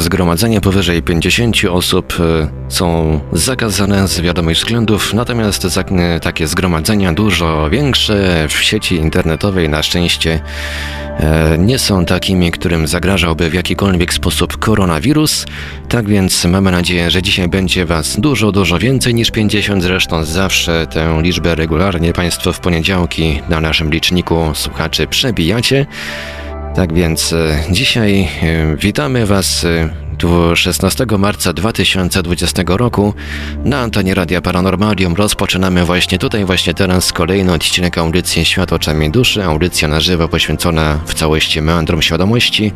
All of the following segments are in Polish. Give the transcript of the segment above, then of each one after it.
Zgromadzenia powyżej 50 osób e, są zakazane z wiadomych względów, natomiast takie zgromadzenia dużo większe w sieci internetowej na szczęście e, nie są takimi, którym zagrażałby w jakikolwiek sposób koronawirus. Tak więc mamy nadzieję, że dzisiaj będzie Was dużo, dużo więcej niż 50. Zresztą zawsze tę liczbę regularnie Państwo w poniedziałki na naszym liczniku słuchaczy przebijacie. Tak więc e, dzisiaj e, witamy Was 16 e, marca 2020 roku na antenie Radia Paranormalium. Rozpoczynamy właśnie tutaj, właśnie teraz kolejny odcinek audycji Świat oczami duszy, audycja na żywo poświęcona w całości meandrom świadomości.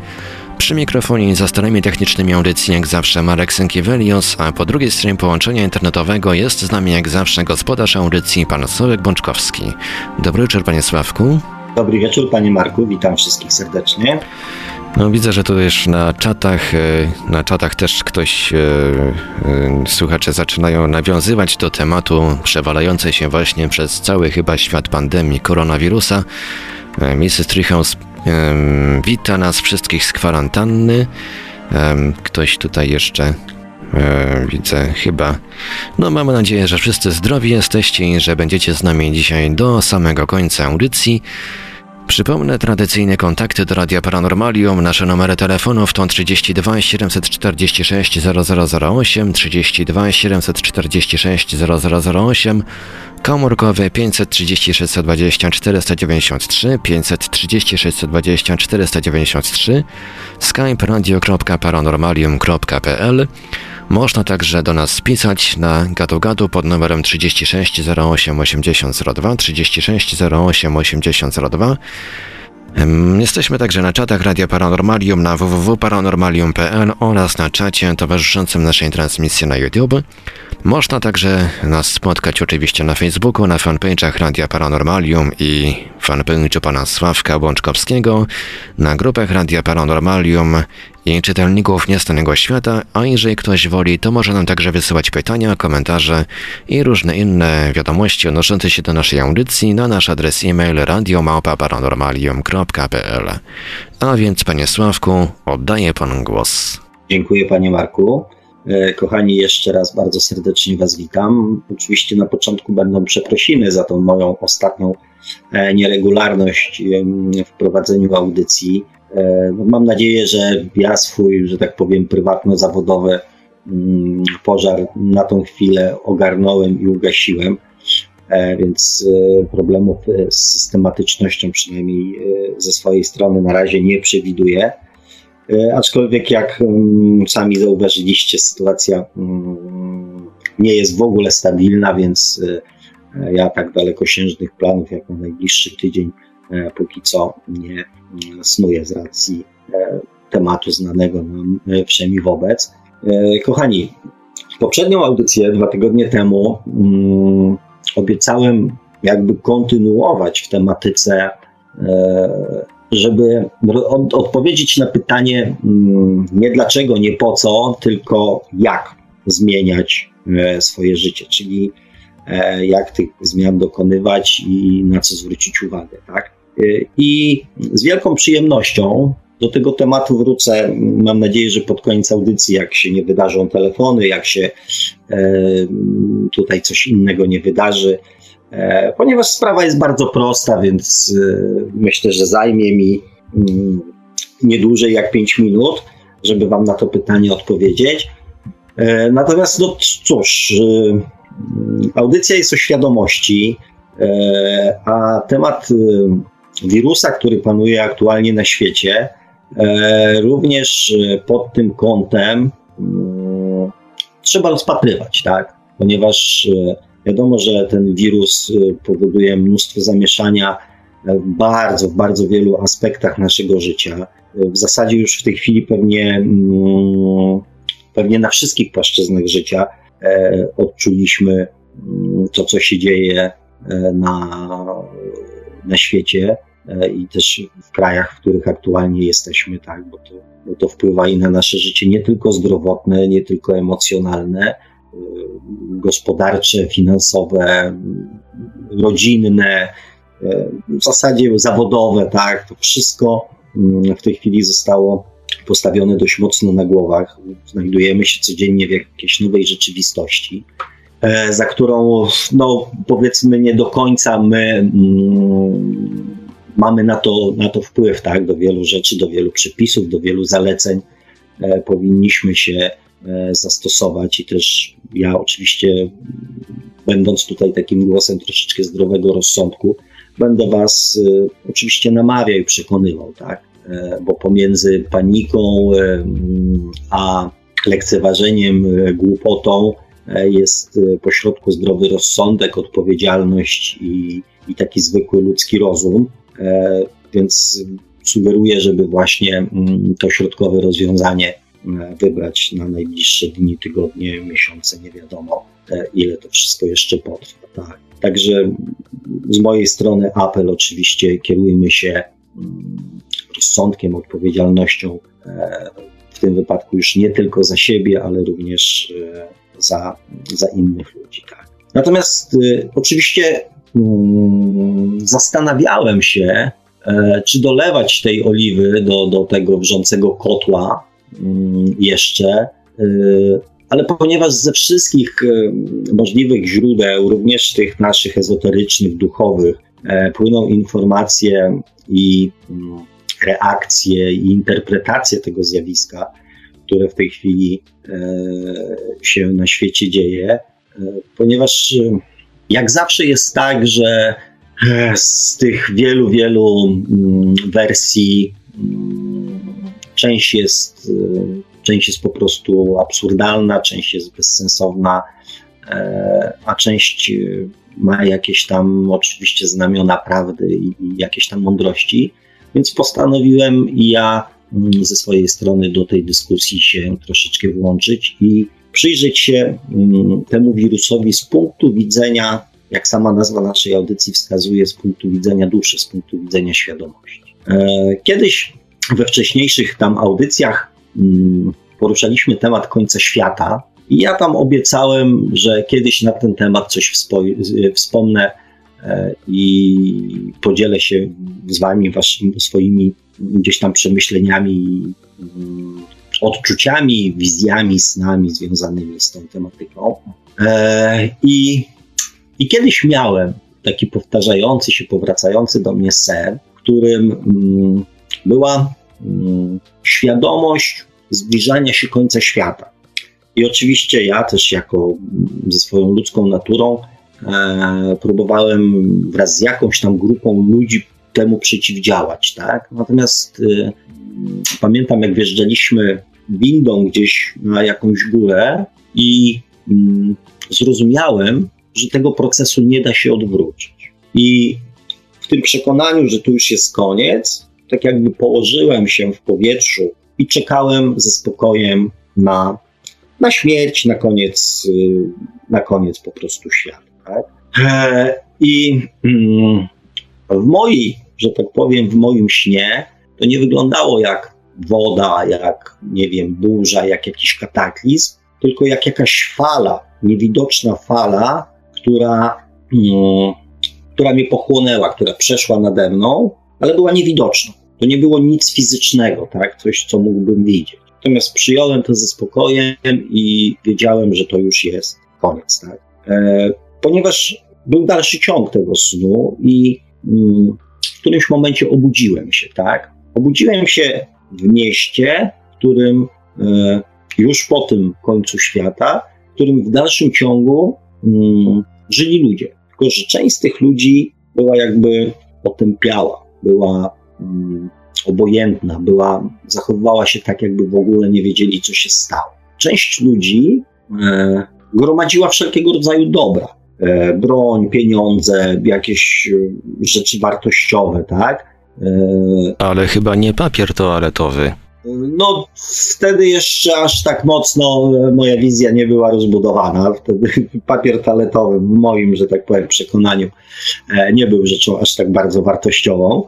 Przy mikrofonie za starymi technicznymi audycji jak zawsze Marek Sękiewelios, a po drugiej stronie połączenia internetowego jest z nami jak zawsze gospodarz audycji pan Sławek Bączkowski. Dobry wieczór panie Sławku. Dobry wieczór, panie Marku, witam wszystkich serdecznie. No widzę, że tu już na czatach, e, na czatach też ktoś, e, e, słuchacze zaczynają nawiązywać do tematu przewalającej się właśnie przez cały chyba świat pandemii koronawirusa. Mrs. Treehouse wita nas wszystkich z kwarantanny. Ktoś tutaj jeszcze widzę chyba. No mamy nadzieję, że wszyscy zdrowi jesteście i że będziecie z nami dzisiaj do samego końca audycji. Przypomnę tradycyjne kontakty do Radia Paranormalium. Nasze numery telefonów to 32 746 0008, 32 746 0008, komórkowy 536 620 493, 536 620 493, skype radio.paranormalium.pl można także do nas pisać na gadu pod numerem 36 08 80 02, 36 08 80 02. Jesteśmy także na czatach Radia Paranormalium na www.paranormalium.pl oraz na czacie towarzyszącym naszej transmisji na YouTube. Można także nas spotkać oczywiście na Facebooku, na fanpage'ach Radia Paranormalium i fanpage'u pana Sławka Błączkowskiego, na grupach Radia Paranormalium i czytelników Niestanego Świata, a jeżeli ktoś woli, to może nam także wysyłać pytania, komentarze i różne inne wiadomości odnoszące się do naszej audycji na nasz adres e-mail radiomałpa-paranormalium.pl. A więc, panie Sławku, oddaję panu głos. Dziękuję, panie Marku. E, kochani, jeszcze raz bardzo serdecznie Was witam. Oczywiście na początku będą przeprosiny za tą moją ostatnią e, nieregularność w prowadzeniu audycji. E, mam nadzieję, że ja swój, że tak powiem, prywatno-zawodowy mm, pożar na tą chwilę ogarnąłem i ugasiłem, więc problemów z systematycznością przynajmniej ze swojej strony na razie nie przewiduję. E, aczkolwiek, jak mm, sami zauważyliście, sytuacja mm, nie jest w ogóle stabilna, więc e, ja tak dalekosiężnych planów, jak na najbliższy tydzień, e, póki co nie mm, snuję z racji tematu znanego nam wszemi wobec. Kochani, poprzednią audycję dwa tygodnie temu obiecałem jakby kontynuować w tematyce żeby od, odpowiedzieć na pytanie mm, nie dlaczego, nie po co, tylko jak zmieniać e, swoje życie, czyli e, jak tych zmian dokonywać i na co zwrócić uwagę. Tak? E, I z wielką przyjemnością do tego tematu wrócę. Mam nadzieję, że pod koniec audycji, jak się nie wydarzą telefony, jak się tutaj coś innego nie wydarzy, E, ponieważ sprawa jest bardzo prosta, więc e, myślę, że zajmie mi mm, nie dłużej jak 5 minut, żeby Wam na to pytanie odpowiedzieć. E, natomiast, no cóż, audycja jest o świadomości, a temat wirusa, który panuje aktualnie na świecie, również pod tym kątem mm, trzeba rozpatrywać, tak? Ponieważ Wiadomo, że ten wirus powoduje mnóstwo zamieszania w bardzo, w bardzo wielu aspektach naszego życia. W zasadzie już w tej chwili pewnie, mm, pewnie na wszystkich płaszczyznach życia e, odczuliśmy mm, to, co się dzieje e, na, na świecie e, i też w krajach, w których aktualnie jesteśmy, tak, bo to, bo to wpływa i na nasze życie nie tylko zdrowotne, nie tylko emocjonalne, gospodarcze, finansowe, rodzinne, w zasadzie zawodowe, tak, to wszystko mm, w tej chwili zostało postawione dość mocno na głowach. Znajdujemy się codziennie w jakiejś nowej rzeczywistości, e, za którą, no powiedzmy, nie do końca my mm, mamy na to, na to wpływ, tak, do wielu rzeczy, do wielu przepisów, do wielu zaleceń e, powinniśmy się e, zastosować i też ja oczywiście, będąc tutaj takim głosem troszeczkę zdrowego rozsądku, będę Was y, oczywiście namawiał i przekonywał, tak? E, bo pomiędzy paniką e, a lekceważeniem, e, głupotą jest pośrodku zdrowy rozsądek, odpowiedzialność i, i taki zwykły ludzki rozum. Więc sugeruję, żeby właśnie mm, to środkowe rozwiązanie wybrać na najbliższe dni, tygodnie, miesiące, nie wiadomo ile to wszystko jeszcze potrwa. Tak. Także z mojej strony apel oczywiście kierujmy się mm, rozsądkiem, odpowiedzialnością, e, w tym wypadku już nie tylko za siebie, ale również e, za, za innych ludzi. Tak. Natomiast e, oczywiście mm, zastanawiałem się, czy dolewać tej oliwy do, do tego wrzącego kotła mm, jeszcze, ale ponieważ ze wszystkich możliwych źródeł, również tych naszych ezoterycznych, duchowych, płyną informacje i reakcje i interpretacje tego zjawiska, które w tej chwili e, się na świecie dzieje, e, ponieważ e, jak zawsze jest tak, że z tych wielu, wielu mm, wersji mm, część jest, część jest po prostu absurdalna, część jest bezsensowna, a część ma jakieś tam oczywiście znamiona prawdy i jakieś tam mądrości. Więc postanowiłem ja ze swojej strony do tej dyskusji się troszeczkę włączyć i przyjrzeć się mm, temu wirusowi z punktu widzenia, jak sama nazwa naszej audycji wskazuje, z punktu widzenia duszy, z punktu widzenia świadomości. E, kiedyś we wcześniejszych tam audycjach mm, poruszaliśmy temat końca świata i ja tam obiecałem, że kiedyś na ten temat coś wspomnę i podzielę się z Wami waszymi, swoimi gdzieś tam przemyśleniami, mm, odczuciami, wizjami, snami związanymi z tą tematyką. E, I, i kiedyś miałem taki powtarzający się, powracający do mnie sen, w którym mm, była mm, świadomość zbliżania się końca świata. I oczywiście ja też jako ze swoją ludzką naturą E, próbowałem wraz z jakąś tam grupą ludzi temu przeciwdziałać, tak? Natomiast y, pamiętam, jak wjeżdżaliśmy windą gdzieś na jakąś górę i y, zrozumiałem, że tego procesu nie da się odwrócić. I w tym przekonaniu, że tu już jest koniec, tak jakby położyłem się w powietrzu i czekałem ze spokojem na, na śmierć, na koniec, y, na koniec po prostu świata. Tak? E, I mm, w mojej, że tak powiem, w moim śnie to nie wyglądało jak woda, jak, nie wiem, burza, jak jakiś kataklizm, tylko jak jakaś fala, niewidoczna fala, która, mm, która mnie pochłonęła, która przeszła nade mną, ale była niewidoczna. To nie było nic fizycznego, tak? Coś, co mógłbym widzieć. Natomiast przyjąłem to ze spokojem i wiedziałem, że to już jest koniec, tak? E, ponieważ był dalszy ciąg tego snu i mm, w którymś momencie obudziłem się, tak? Obudziłem się w mieście, w którym e, już po tym końcu świata, w którym w dalszym ciągu mm, żyli ludzie. Tylko, że część z tych ludzi była jakby potępiała, była mm, obojętna, była, zachowywała się tak, jakby w ogóle nie wiedzieli, co się stało. Część ludzi e, gromadziła wszelkiego rodzaju dobra. E, broń, pieniądze, jakieś e, rzeczy wartościowe, tak? E, Ale chyba nie papier toaletowy. No, wtedy jeszcze aż tak mocno moja wizja nie była rozbudowana. Wtedy papier toaletowy, w moim, że tak powiem, przekonaniu, nie był rzeczą aż tak bardzo wartościową.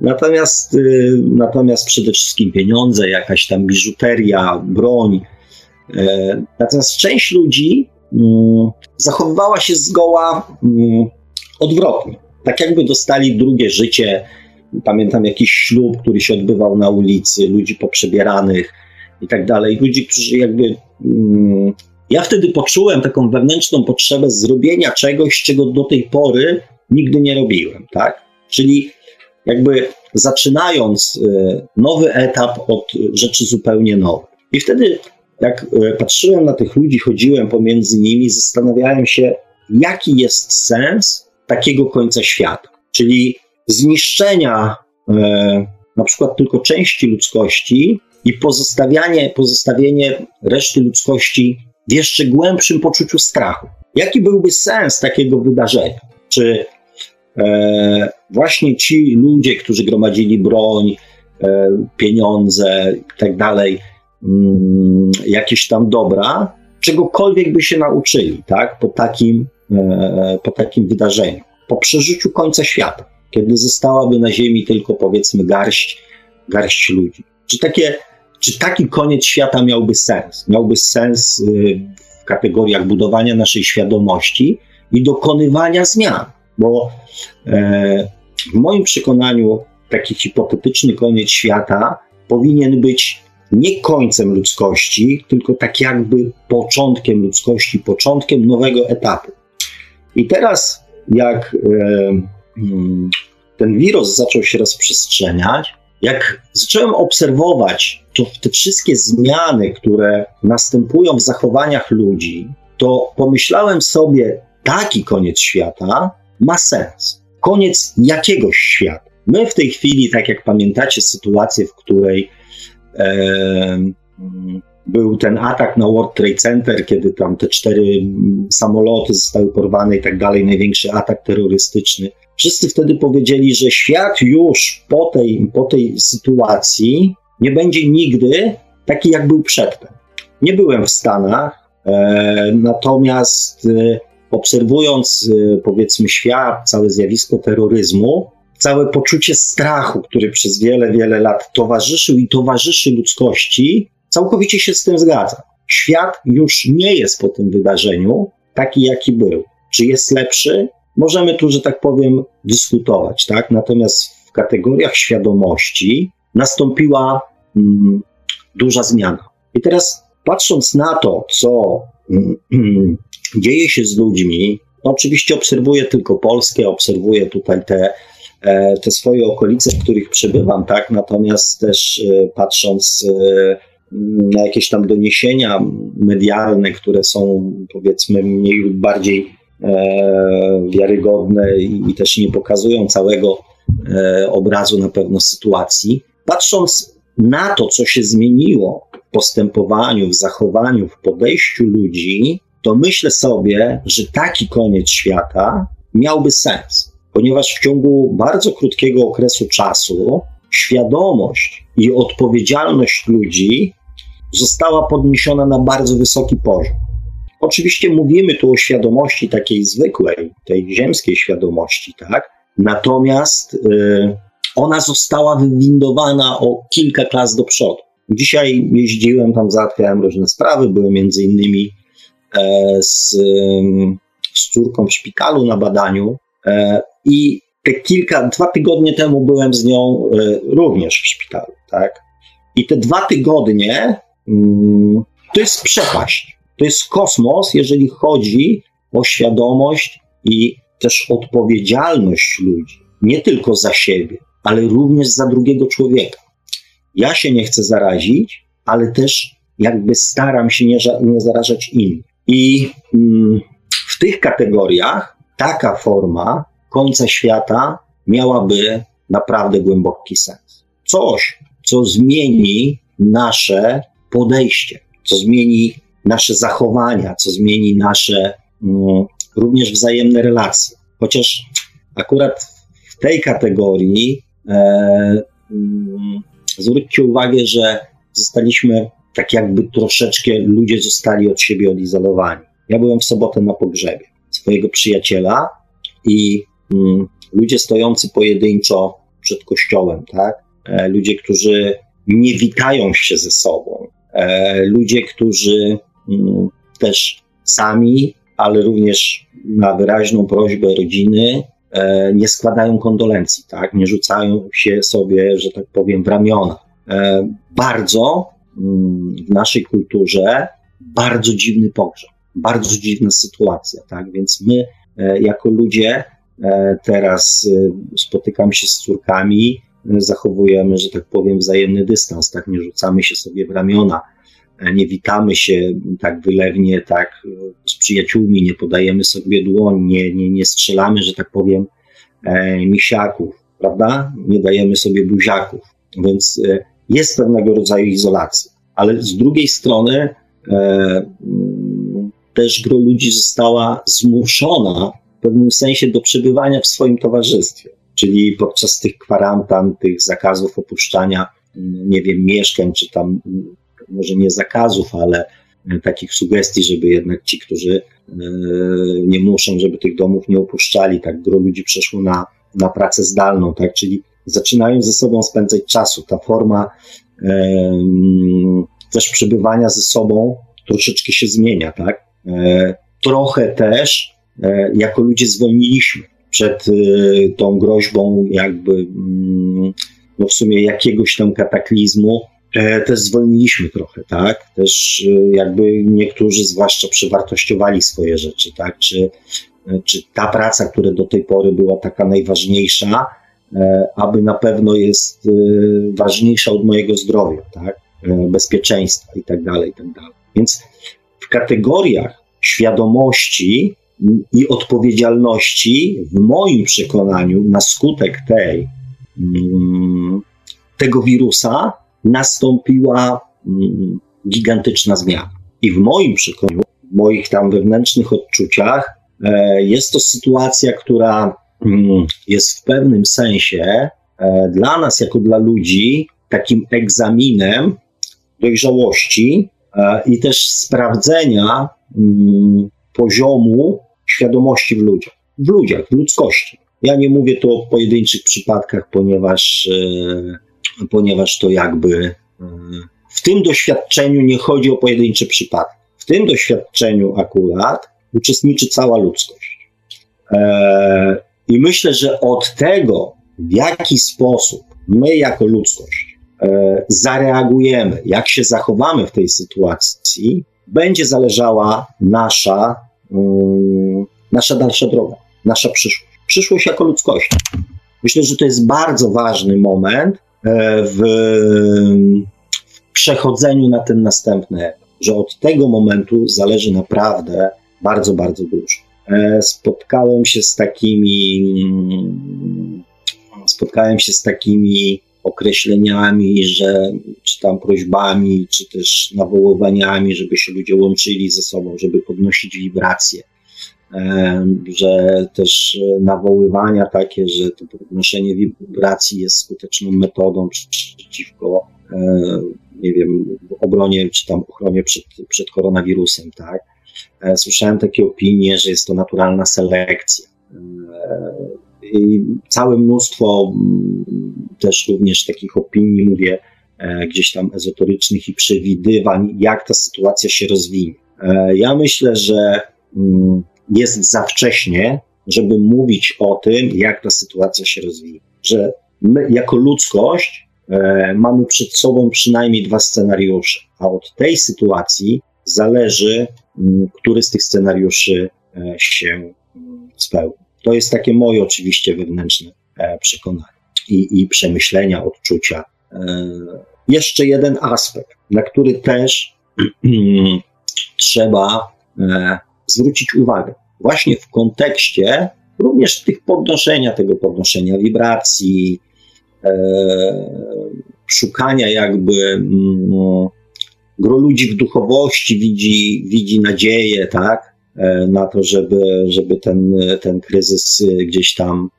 Natomiast, natomiast przede wszystkim pieniądze, jakaś tam biżuteria, broń. Natomiast część ludzi zachowywała się zgoła mm, odwrotnie. Tak jakby dostali drugie życie. Pamiętam jakiś ślub, który się odbywał na ulicy, ludzi poprzebieranych i tak dalej. Ludzi, którzy jakby. Mm, ja wtedy poczułem taką wewnętrzną potrzebę zrobienia czegoś, czego do tej pory nigdy nie robiłem, tak? Czyli jakby zaczynając e, nowy etap od rzeczy zupełnie nowych. I wtedy, jak e, patrzyłem na tych ludzi, chodziłem pomiędzy nimi, zastanawiałem się, jaki jest sens takiego końca świata, czyli zniszczenia e, na przykład tylko części ludzkości i pozostawianie, pozostawienie reszty ludzkości w jeszcze głębszym poczuciu strachu. Jaki byłby sens takiego wydarzenia? Czy e, właśnie ci ludzie, którzy gromadzili broń, e, pieniądze i tak jakieś tam dobra, czegokolwiek by się nauczyli, tak, po takim, e, po takim wydarzeniu, po przeżyciu końca świata, kiedy zostałaby na Ziemi tylko powiedzmy garść, garść ludzi. Czy, takie, czy taki koniec świata miałby sens? Miałby sens y, w kategoriach budowania naszej świadomości i dokonywania zmian, bo e, w moim przekonaniu taki hipotetyczny koniec świata powinien być nie końcem ludzkości, tylko tak jakby początkiem ludzkości, początkiem nowego etapu. I teraz, jak e, mm, ten wirus zaczął się rozprzestrzeniać, jak zacząłem obserwować to, te wszystkie zmiany, które następują w zachowaniach ludzi, to pomyślałem sobie, taki koniec świata ma sens. Koniec jakiegoś świata. My w tej chwili, tak jak pamiętacie, sytuację, w której był ten atak na World Trade Center, kiedy tam te cztery samoloty zostały porwane i tak dalej, największy atak terrorystyczny. Wszyscy wtedy powiedzieli, że świat już po tej, po tej sytuacji nie będzie nigdy taki, jak był przedtem. Nie byłem w Stanach, e, natomiast e, obserwując, e, powiedzmy, świat, całe zjawisko terroryzmu, całe poczucie strachu, który przez wiele, wiele lat towarzyszył i towarzyszy ludzkości, całkowicie się z tym zgadza. Świat już nie jest po tym wydarzeniu taki, jaki był. Czy jest lepszy? Możemy tu, że tak powiem, dyskutować, tak? Natomiast w kategoriach świadomości nastąpiła mm, duża zmiana. I teraz patrząc na to, co mm, dzieje się z ludźmi, oczywiście obserwuję tylko Polskę, obserwuję tutaj te, te swoje okolice, w których przebywam, tak? Natomiast też e, patrząc e, na jakieś tam doniesienia medialne, które są powiedzmy mniej lub bardziej wiarygodne i też nie pokazują całego obrazu na pewno sytuacji. Patrząc na to, co się zmieniło w postępowaniu, w zachowaniu, w podejściu ludzi, to myślę sobie, że taki koniec świata miałby sens, ponieważ w ciągu bardzo krótkiego okresu czasu świadomość i odpowiedzialność ludzi została podniesiona na bardzo wysoki poziom. Oczywiście mówimy tu o świadomości takiej zwykłej, tej ziemskiej świadomości, tak? Natomiast y, ona została wywindowana o kilka klas do przodu. Dzisiaj jeździłem tam, załatwiałem różne sprawy, byłem między innymi E, z, z córką w szpitalu na badaniu e, i te kilka, dwa tygodnie temu byłem z nią e, również w szpitalu, tak? I te dwa tygodnie mm, to jest przepaść, to jest kosmos, jeżeli chodzi o świadomość i też odpowiedzialność ludzi, nie tylko za siebie, ale również za drugiego człowieka. Ja się nie chcę zarazić, ale też jakby staram się nie, nie zarażać innych. I mm, w tych kategoriach taka forma końca świata miałaby naprawdę głęboki sens. Coś, co zmieni nasze podejście, co zmieni nasze zachowania, co zmieni nasze mm, również wzajemne relacje. Chociaż akurat w tej kategorii e, mm, zwróćcie uwagę, że zostaliśmy tak jakby troszeczkę ludzie zostali od siebie odizolowani. Ja byłem w sobotę na pogrzebie swojego przyjaciela i ludzie stojący pojedynczo przed kościołem, tak? E, ludzie, którzy nie witają się ze sobą, e, ludzie, którzy mm, też sami, ale również na wyraźną prośbę rodziny e, nie składają kondolencji, tak? nie rzucają się sobie, że tak powiem, w ramiona. Bardzo mm, w naszej kulturze bardzo dziwny pogrzeb, bardzo dziwna sytuacja, tak? Więc my jako ludzie teraz spotykam się z córkami, zachowujemy, że tak powiem, wzajemny dystans, tak? Nie rzucamy się sobie w ramiona nie witamy się tak wylewnie, tak z przyjaciółmi, nie podajemy sobie dłoń, nie, nie, nie strzelamy, że tak powiem, e, misiaków, prawda? Nie dajemy sobie buziaków, więc e, jest pewnego rodzaju izolacja. Ale z drugiej strony e, też gro ludzi została zmuszona pewnym sensie do przebywania w swoim towarzystwie. Czyli podczas tych kwarantan, tych zakazów opuszczania, nie wiem, mieszkań, czy tam może nie zakazów, ale e, takich sugestii, żeby jednak ci, którzy e, nie muszą, żeby tych domów nie opuszczali, tak gro ludzi przeszło na, na pracę zdalną, tak, czyli zaczynają ze sobą spędzać czasu. Ta forma e, też przebywania ze sobą troszeczkę się zmienia, tak. E, trochę też jako ludzie zwolniliśmy przed e, tą groźbą jakby mm, no w sumie jakiegoś tam kataklizmu, E, też zwolniliśmy trochę, tak? Też e, jakby niektórzy zwłaszcza przewartościowali swoje rzeczy, tak? Czy, e, czy ta praca, która do tej pory była taka najważniejsza, aby na pewno jest ważniejsza od mojego zdrowia, tak? Bezpieczeństwa i tak dalej, i tak dalej. Więc w kategoriach świadomości i odpowiedzialności, w moim przekonaniu, na skutek tej, mm, tego wirusa, nastąpiła mm, gigantyczna zmiana. I w moim przekonaniu, w moich tam wewnętrznych odczuciach, e, jest to sytuacja, która mm, jest w pewnym sensie e, dla nas, jako dla ludzi, takim egzaminem dojrzałości e, i też sprawdzenia poziomu świadomości w ludziach, w ludziach, w ludzkości. Ja nie mówię tu o pojedynczych przypadkach, ponieważ ponieważ to jakby e, w tym doświadczeniu nie chodzi o pojedynczy przypadek. W tym doświadczeniu akurat uczestniczy cała ludzkość. E, I myślę, że od tego, w jaki sposób my jako ludzkość e, zareagujemy, jak się zachowamy w tej sytuacji, będzie zależała nasza, nasza dalsza droga, nasza przyszłość. Przyszłość jako ludzkość. Myślę, że to jest bardzo ważny moment, E, w przechodzeniu na ten następny że od tego momentu zależy naprawdę bardzo, bardzo dużo. E, spotkałem się z takimi, spotkałem się z takimi określeniami, że czy tam prośbami, czy też nawoływaniami, żeby się ludzie łączyli ze sobą, żeby podnosić wibracje że też nawoływania takie, że to podnoszenie wibracji jest skuteczną metodą przeciwko, nie wiem, obronie czy tam ochronie przed, przed koronawirusem, tak? E, słyszałem takie opinie, że jest to naturalna selekcja. E, całe mnóstwo też również takich opinii, mówię, e, gdzieś tam ezoterycznych i przewidywań, jak ta sytuacja się rozwinie. Ja myślę, że jest za wcześnie, żeby mówić o tym, jak ta sytuacja się rozwija. Że my, jako ludzkość, e, mamy przed sobą przynajmniej dwa scenariusze, a od tej sytuacji zależy, mm, który z tych scenariuszy e, się mm, spełni. To jest takie moje oczywiście wewnętrzne e, przekonanie i, i przemyślenia, odczucia. E, jeszcze jeden aspekt, na który też trzeba e, zwrócić uwagę właśnie w kontekście również tych podnoszenia, tego podnoszenia wibracji, szukania jakby no, gro ludzi w duchowości widzi, widzi nadzieję, tak, na to, żeby, żeby ten, ten kryzys gdzieś tam,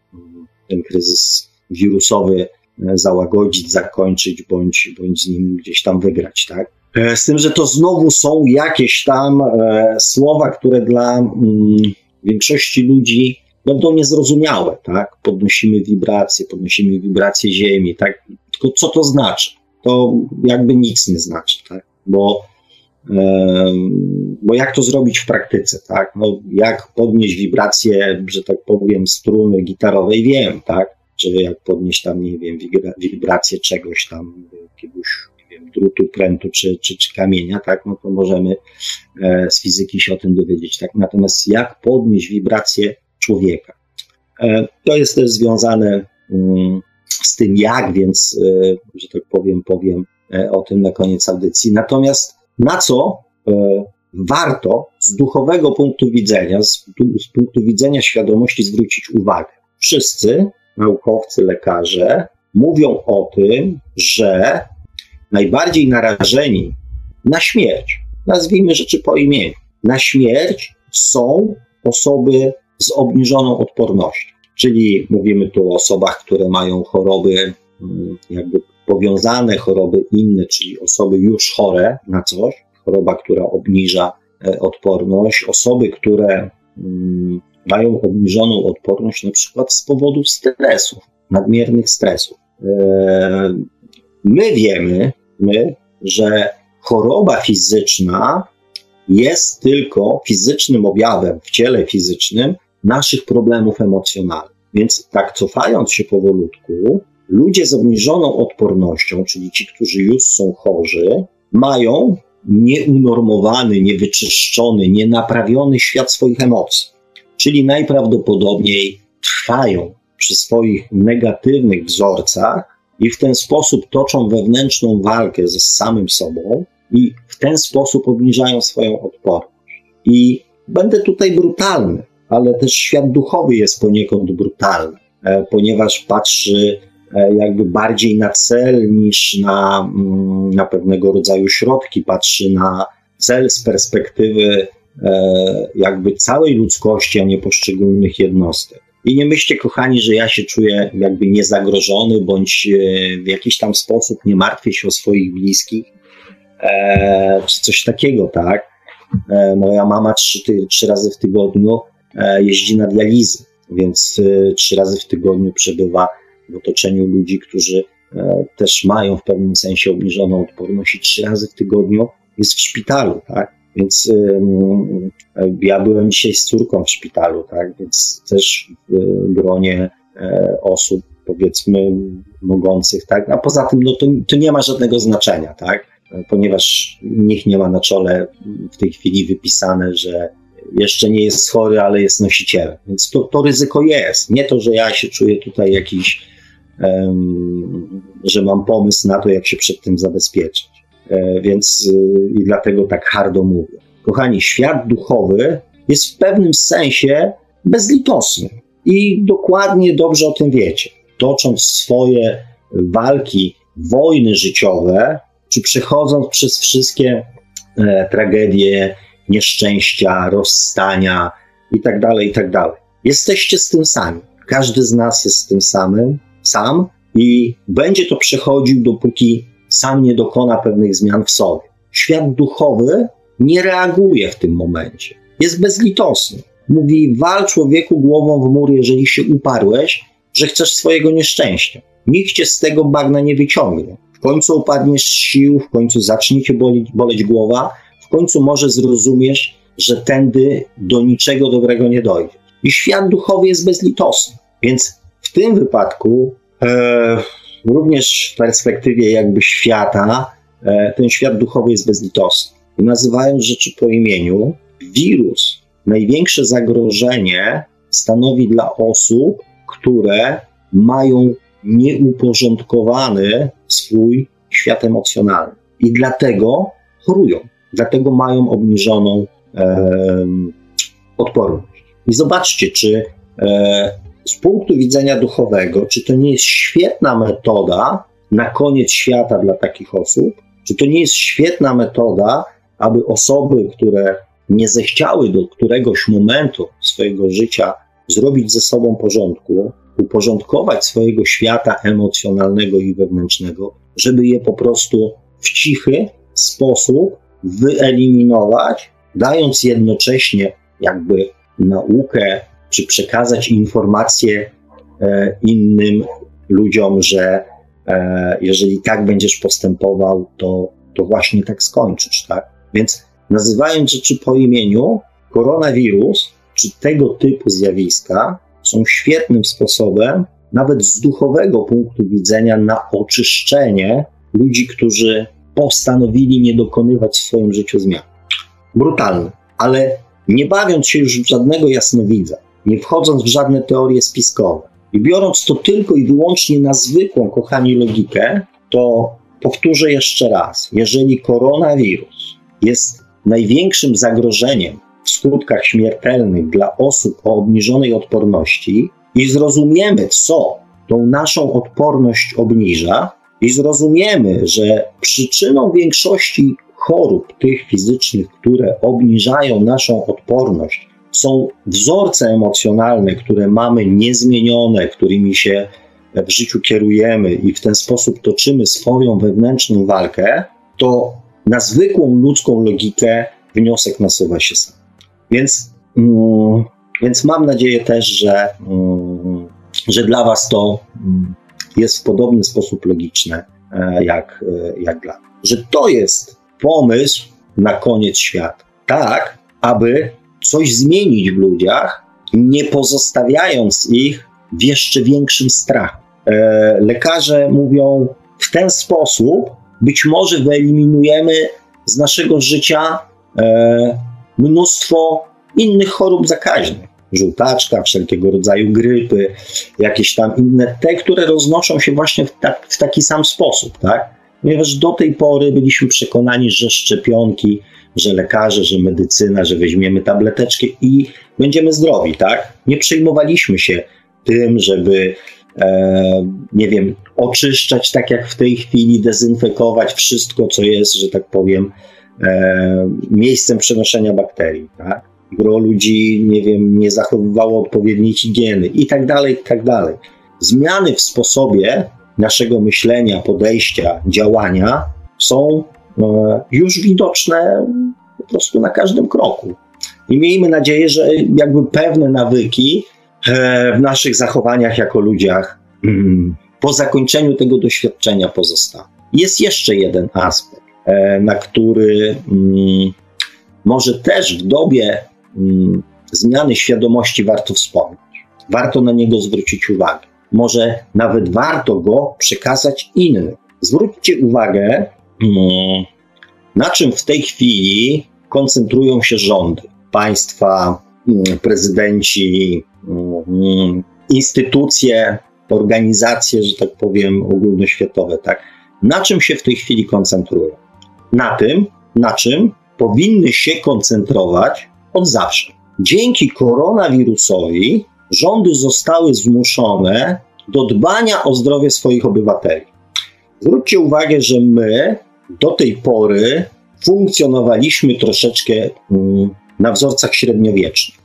ten kryzys wirusowy e, załagodzić, zakończyć, bądź, bądź z nim gdzieś tam wygrać, tak. E, z tym, że to znowu są jakieś tam e, słowa, które dla mm, większości ludzi będą niezrozumiałe, tak? Podnosimy wibracje, podnosimy wibracje Ziemi, tak? Tylko co to znaczy? To jakby nic nie znaczy, tak? Bo Bo jak to zrobić w praktyce, tak? No, jak podnieść wibrację, że tak powiem, struny gitarowej, wiem, tak? Czy jak podnieść tam, nie wiem, wibrację czegoś tam, jakiegoś wiem, drutu, prętu czy, czy, czy kamienia, tak? No to możemy e, z fizyki się o tym dowiedzieć, tak? Natomiast jak podnieść wibrację człowieka? E, to jest też związane mm, z tym jak, więc, e, że tak powiem, powiem o tym na koniec audycji. Natomiast na co e, warto z duchowego punktu widzenia, z, z punktu widzenia świadomości zwrócić uwagę. Wszyscy naukowcy, lekarze mówią o tym, że najbardziej narażeni na śmierć, nazwijmy rzeczy po imieniu, na śmierć są osoby z obniżoną odpornością. Czyli mówimy tu o osobach, które mają choroby mm, jakby powiązane choroby inne, czyli osoby już chore na coś, choroba, która obniża e, odporność, osoby, które mm, mają obniżoną odporność na przykład z powodu stresów, nadmiernych stresów. E, my wiemy, my, że choroba fizyczna jest tylko fizycznym objawem w ciele fizycznym naszych problemów emocjonalnych. Więc tak cofając się powolutku, Ludzie z obniżoną odpornością, czyli ci, którzy już są chorzy, mają nieunormowany, niewyczyszczony, nienaprawiony świat swoich emocji. Czyli najprawdopodobniej trwają przy swoich negatywnych wzorcach i w ten sposób toczą wewnętrzną walkę ze samym sobą i w ten sposób obniżają swoją odporność. I będę tutaj brutalny, ale też świat duchowy jest poniekąd brutalny, e, ponieważ patrzy jakby bardziej na cel niż na, mm, na pewnego rodzaju środki, patrzy na cel z perspektywy e, jakby całej ludzkości, a nie poszczególnych jednostek. I nie myślcie, kochani, że ja się czuję jakby niezagrożony, bądź e, w jakiś tam sposób nie martwię się o swoich bliskich, czy coś takiego, tak? Moja mama trzy, trzy razy w tygodniu jeździ na dializy, więc trzy razy w tygodniu przebywa w otoczeniu ludzi, którzy e, też mają w pewnym sensie obniżoną odporność i trzy razy w tygodniu jest w szpitalu, tak? Więc e, ja byłem dzisiaj z córką w szpitalu, tak? Więc też w gronie e, osób, powiedzmy, mogących, tak? A poza tym, no to, to nie ma żadnego znaczenia, tak? Ponieważ nikt nie ma na czole w tej chwili wypisane, że jeszcze nie jest chory, ale jest nosicielem. Więc to, to ryzyko jest. Nie to, że ja się czuję tutaj jakiś że mam pomysł na to, jak się przed tym zabezpieczyć. E, więc y, i dlatego tak hardo mówię. Kochani, świat duchowy jest w pewnym sensie bezlitosny i dokładnie dobrze o tym wiecie. Tocząc swoje walki, wojny życiowe, czy przechodząc przez wszystkie e, tragedie, nieszczęścia, rozstania itd., tak itd. Tak Jesteście z tym sami. Każdy z nas jest z tym samym sam i będzie to przechodził, dopóki sam nie dokona pewnych zmian w sobie. Świat duchowy nie reaguje w tym momencie. Jest bezlitosny. Mówi: wal człowieku głową w mur, jeżeli się uparłeś, że chcesz swojego nieszczęścia. Nikt cię z tego bagna nie wyciągnie. W końcu upadniesz z sił, w końcu zacznie cię boleć, boleć głowa, w końcu może zrozumiesz, że tędy do niczego dobrego nie dojdzie. I świat duchowy jest bezlitosny. Więc w tym wypadku, e, również w perspektywie jakby świata, e, ten świat duchowy jest bezlitosny. I nazywając rzeczy po imieniu, wirus, największe zagrożenie stanowi dla osób, które mają nieuporządkowany swój świat emocjonalny. I dlatego chorują, dlatego mają obniżoną e, odporność. I zobaczcie, czy e, z punktu widzenia duchowego, czy to nie jest świetna metoda na koniec świata dla takich osób? Czy to nie jest świetna metoda, aby osoby, które nie zechciały do któregoś momentu swojego życia zrobić ze sobą porządku, uporządkować swojego świata emocjonalnego i wewnętrznego, żeby je po prostu w cichy sposób wyeliminować, dając jednocześnie jakby naukę czy przekazać informację e, innym ludziom, że e, jeżeli tak będziesz postępował, to, to właśnie tak skończysz, tak? Więc nazywając rzeczy po imieniu, koronawirus czy tego typu zjawiska są świetnym sposobem, nawet z duchowego punktu widzenia, na oczyszczenie ludzi, którzy postanowili nie dokonywać w swoim życiu zmian. Brutalne, ale nie bawiąc się już w żadnego jasnowidza, nie wchodząc w żadne teorie spiskowe. I biorąc to tylko i wyłącznie na zwykłą, kochani, logikę, to powtórzę jeszcze raz: jeżeli koronawirus jest największym zagrożeniem w skutkach śmiertelnych dla osób o obniżonej odporności i zrozumiemy, co tą naszą odporność obniża, i zrozumiemy, że przyczyną większości chorób tych fizycznych, które obniżają naszą odporność, są wzorce emocjonalne, które mamy niezmienione, którymi się w życiu kierujemy i w ten sposób toczymy swoją wewnętrzną walkę, to na zwykłą ludzką logikę wniosek nasuwa się sam. Więc, mm, więc mam nadzieję też, że, mm, że dla Was to mm, jest w podobny sposób logiczne e, jak, e, jak dla mnie. Że to jest pomysł na koniec świata. Tak, aby coś zmienić w ludziach, nie pozostawiając ich w jeszcze większym strachu. E, lekarze mówią, w ten sposób być może wyeliminujemy z naszego życia mnóstwo innych chorób zakaźnych żółtaczka, wszelkiego rodzaju grypy, jakieś tam inne, te, które roznoszą się właśnie w, tak, w taki sam sposób, tak? Ponieważ do tej pory byliśmy przekonani, że szczepionki, że lekarze, że medycyna, że weźmiemy tableteczkę i będziemy zdrowi, tak? Nie przejmowaliśmy się tym, żeby, e, nie wiem, oczyszczać tak jak w tej chwili, dezynfekować wszystko, co jest, że tak powiem, e, miejscem przenoszenia bakterii, tak? gro ludzi, nie wiem, nie zachowywało odpowiedniej higieny i tak dalej, i tak dalej. Zmiany w sposobie naszego myślenia, podejścia, działania są e, już widoczne po prostu na każdym kroku. I miejmy nadzieję, że jakby pewne nawyki e, w naszych zachowaniach jako ludziach mm, po zakończeniu tego doświadczenia pozostaną. Jest jeszcze jeden aspekt, e, na który mm, może też w dobie Mm, zmiany świadomości warto wspomnieć. Warto na niego zwrócić uwagę. Może nawet warto go przekazać innym. Zwróćcie uwagę, mm, na czym w tej chwili koncentrują się rządy, państwa, mm, prezydenci, instytucje, organizacje, że tak powiem, ogólnoświatowe, tak? Na czym się w tej chwili koncentrują? Na tym, na czym powinny się koncentrować od zawsze. Dzięki koronawirusowi rządy zostały zmuszone do dbania o zdrowie swoich obywateli. Zwróćcie uwagę, że my do tej pory funkcjonowaliśmy troszeczkę mm, na wzorcach średniowiecznych.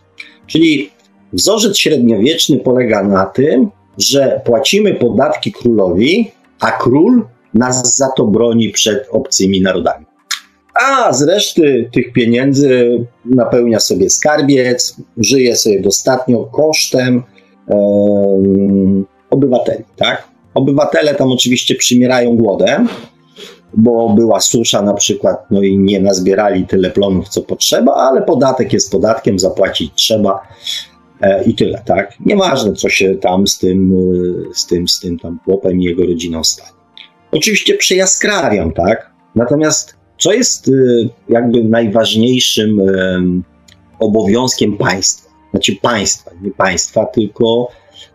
Czyli wzorzec średniowieczny polega na tym, że płacimy podatki królowi, a król nas za to broni przed obcymi narodami a z reszty tych pieniędzy napełnia sobie skarbiec, żyje sobie dostatnio kosztem um, obywateli, tak? Obywatele tam oczywiście przymierają głodem, bo była susza na przykład, no i nie nazbierali tyle plonów, co potrzeba, ale podatek jest podatkiem, zapłacić trzeba e, i tyle, tak? Nieważne, co się tam z tym, e, z tym, z tym tam chłopem i jego rodziną stanie. Oczywiście przejaskrawiam, tak? Natomiast co jest y, jakby najważniejszym obowiązkiem państwa? Znaczy państwa, nie państwa, tylko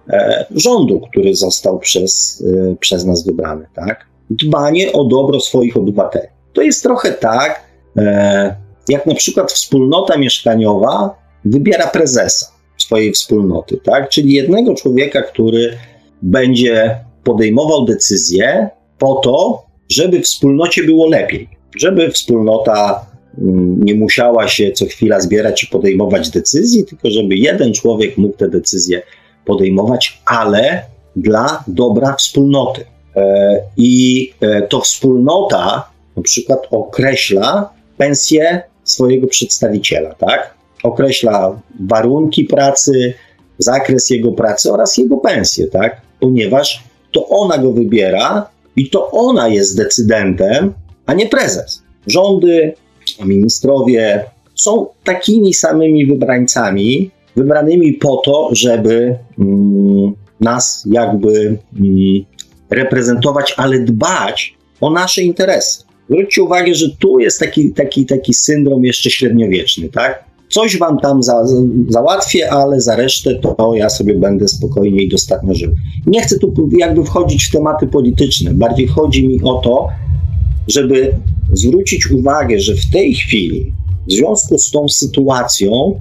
e, rządu, który został przez, e, przez nas wybrany, tak? Dbanie o dobro swoich obywateli. To jest trochę tak, e, jak na przykład wspólnota mieszkaniowa wybiera prezesa swojej wspólnoty, tak? Czyli jednego człowieka, który będzie podejmował decyzje po to, żeby wspólnocie było lepiej żeby wspólnota mm, nie musiała się co chwila zbierać i podejmować decyzji, tylko żeby jeden człowiek mógł te decyzje podejmować, ale dla dobra wspólnoty. E, I e, to wspólnota na przykład określa pensję swojego przedstawiciela, tak? Określa warunki pracy, zakres jego pracy oraz jego pensję, tak? Ponieważ to ona go wybiera i to ona jest decydentem a nie prezes. Rządy ministrowie są takimi samymi wybrańcami, wybranymi po to, żeby mm, nas jakby mm, reprezentować, ale dbać o nasze interesy. Zwróćcie uwagę, że tu jest taki, taki, taki syndrom jeszcze średniowieczny, tak? Coś wam tam za, załatwię, ale za resztę to ja sobie będę spokojnie i dostatnio żył. Nie chcę tu jakby wchodzić w tematy polityczne. Bardziej chodzi mi o to, żeby zwrócić uwagę, że w tej chwili, w związku z tą sytuacją,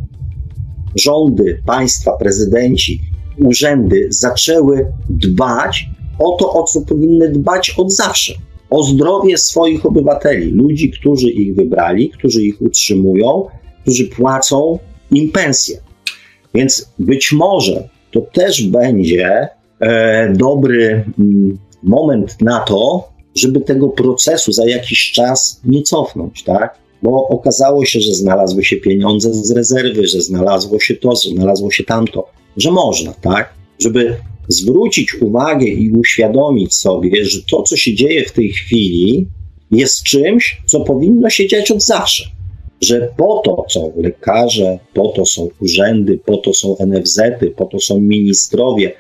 rządy, państwa, prezydenci, urzędy zaczęły dbać o to, o co powinny dbać od zawsze. O zdrowie swoich obywateli, ludzi, którzy ich wybrali, którzy ich utrzymują, którzy płacą im pensje. Więc być może to też będzie e, dobry mm, moment na to, żeby tego procesu za jakiś czas nie cofnąć, tak? Bo okazało się, że znalazły się pieniądze z rezerwy, że znalazło się to, że znalazło się tamto, że można, tak? Żeby zwrócić uwagę i uświadomić sobie, że to, co się dzieje w tej chwili, jest czymś, co powinno się dziać od zawsze. Że po to są lekarze, po to są urzędy, po to są NFZ-y, po to są ministrowie,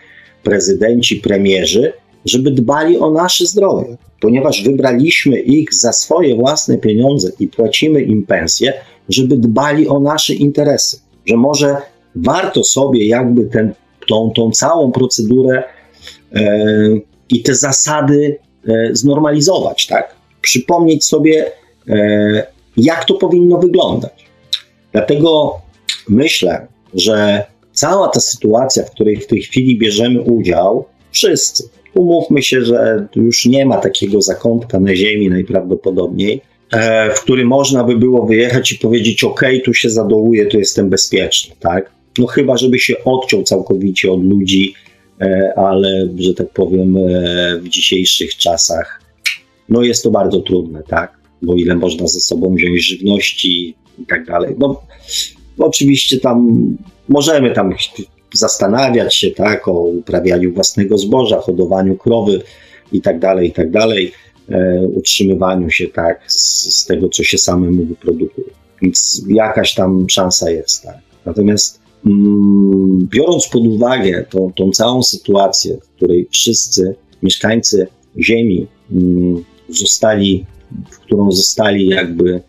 prezydenci, premierzy, żeby dbali o nasze zdrowie. Ponieważ wybraliśmy ich za swoje własne pieniądze i płacimy im pensje, żeby dbali o nasze interesy. Że może warto sobie jakby ten tą, tą całą procedurę e, i te zasady e, znormalizować, tak? Przypomnieć sobie, e, jak to powinno wyglądać. Dlatego myślę, że cała ta sytuacja, w której w tej chwili bierzemy udział, wszyscy, umówmy się, że już nie ma takiego zakątka na ziemi najprawdopodobniej, e, w który można by było wyjechać i powiedzieć: OK, tu się zadołuję, tu jestem bezpieczny, tak? No chyba, żeby się odciął całkowicie od ludzi, e, ale, że tak powiem, e, w dzisiejszych czasach, no jest to bardzo trudne, tak? Bo ile można ze sobą wziąć żywności i tak dalej. No, oczywiście tam możemy tam zastanawiać się, tak, o uprawianiu własnego zboża, hodowaniu krowy i tak dalej, i tak dalej, e, utrzymywaniu się, tak, z, z tego, co się samemu wyprodukuje. Więc jakaś tam szansa jest, tak. Natomiast Mm, biorąc pod uwagę tą, tą całą sytuację, w której wszyscy mieszkańcy Ziemi mm, zostali, w którą zostali jakby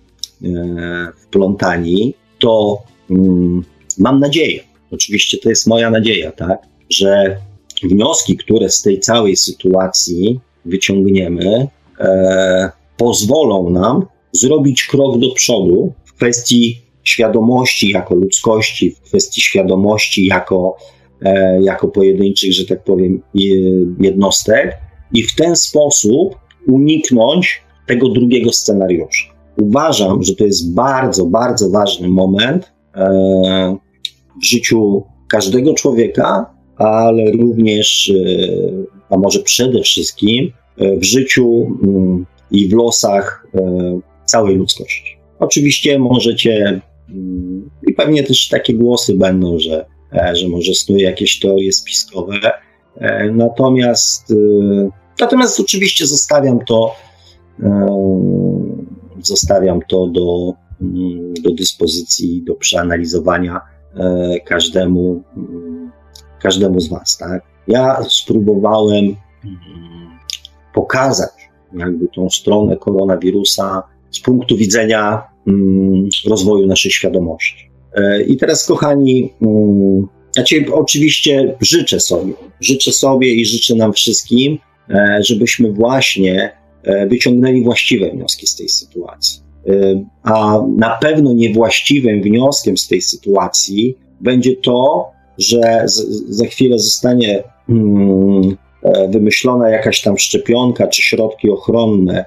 e, wplątani, to mm, mam nadzieję, oczywiście to jest moja nadzieja, tak, że wnioski, które z tej całej sytuacji wyciągniemy, e, pozwolą nam zrobić krok do przodu w kwestii świadomości jako ludzkości, w kwestii świadomości jako, e, jako pojedynczych, że tak powiem, jednostek i w ten sposób uniknąć tego drugiego scenariusza. Uważam, że to jest bardzo, bardzo ważny moment e, w życiu każdego człowieka, ale również, e, a może przede wszystkim w życiu mm, i w losach całej ludzkości. Oczywiście możecie i pewnie też takie głosy będą, że, e, że może snuje jakieś teorie spiskowe. E, natomiast, e, natomiast oczywiście zostawiam to, zostawiam to do, mm, do dyspozycji, do przeanalizowania każdemu, mm, każdemu z Was. Tak? Ja spróbowałem mm, pokazać jakby tą stronę koronawirusa z punktu widzenia Mm, rozwoju naszej świadomości. E, I teraz, kochani, znaczy, oczywiście życzę sobie, życzę sobie i życzę nam wszystkim, e, żebyśmy właśnie e, wyciągnęli właściwe wnioski z tej sytuacji. A na pewno niewłaściwym wnioskiem z tej sytuacji będzie to, że za chwilę zostanie mm, wymyślona jakaś tam szczepionka czy środki ochronne,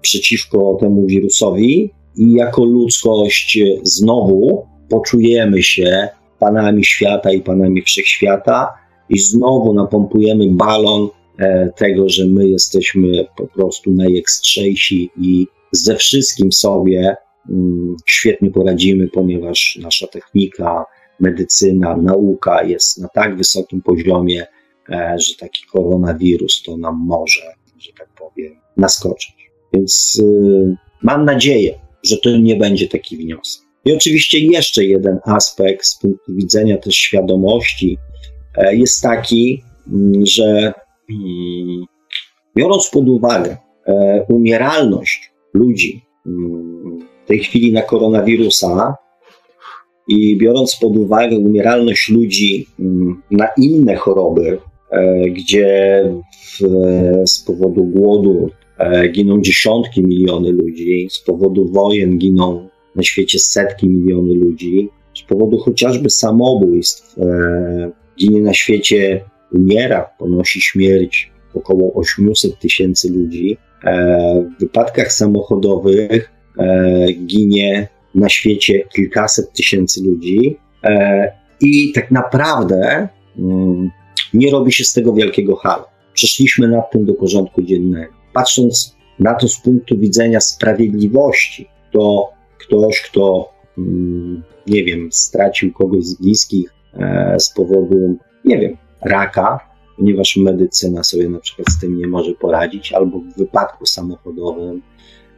przeciwko temu wirusowi. I jako ludzkość znowu poczujemy się panami świata i panami wszechświata i znowu napompujemy balon tego, że my jesteśmy po prostu najekstrzelsi i ze wszystkim sobie mm, świetnie poradzimy, ponieważ nasza technika, medycyna, nauka jest na tak wysokim poziomie, e, że taki koronawirus to nam może, że tak powiem, naskoczyć. Więc y, Mam nadzieję, że to nie będzie taki wniosek. I oczywiście jeszcze jeden aspekt z punktu widzenia też świadomości e, jest taki, mm, że biorąc pod uwagę e, umieralność ludzi mm, w tej chwili na koronawirusa i biorąc pod uwagę umieralność ludzi na inne choroby, e, gdzie w, z powodu głodu giną dziesiątki miliony ludzi, z powodu wojen giną na świecie setki miliony ludzi, z powodu chociażby samobójstw, e, ginie na świecie, umiera, ponosi śmierć około 800 tysięcy ludzi. E, w wypadkach samochodowych e, ginie na świecie kilkaset tysięcy ludzi e, i tak naprawdę mm, nie robi się z tego wielkiego halu. Przeszliśmy nad tym do porządku dziennego. Patrząc na to z punktu widzenia sprawiedliwości, to ktoś, kto, mm, nie wiem, stracił kogoś z bliskich z powodu, nie wiem, raka, ponieważ medycyna sobie na przykład z tym nie może poradzić, albo w wypadku samochodowym,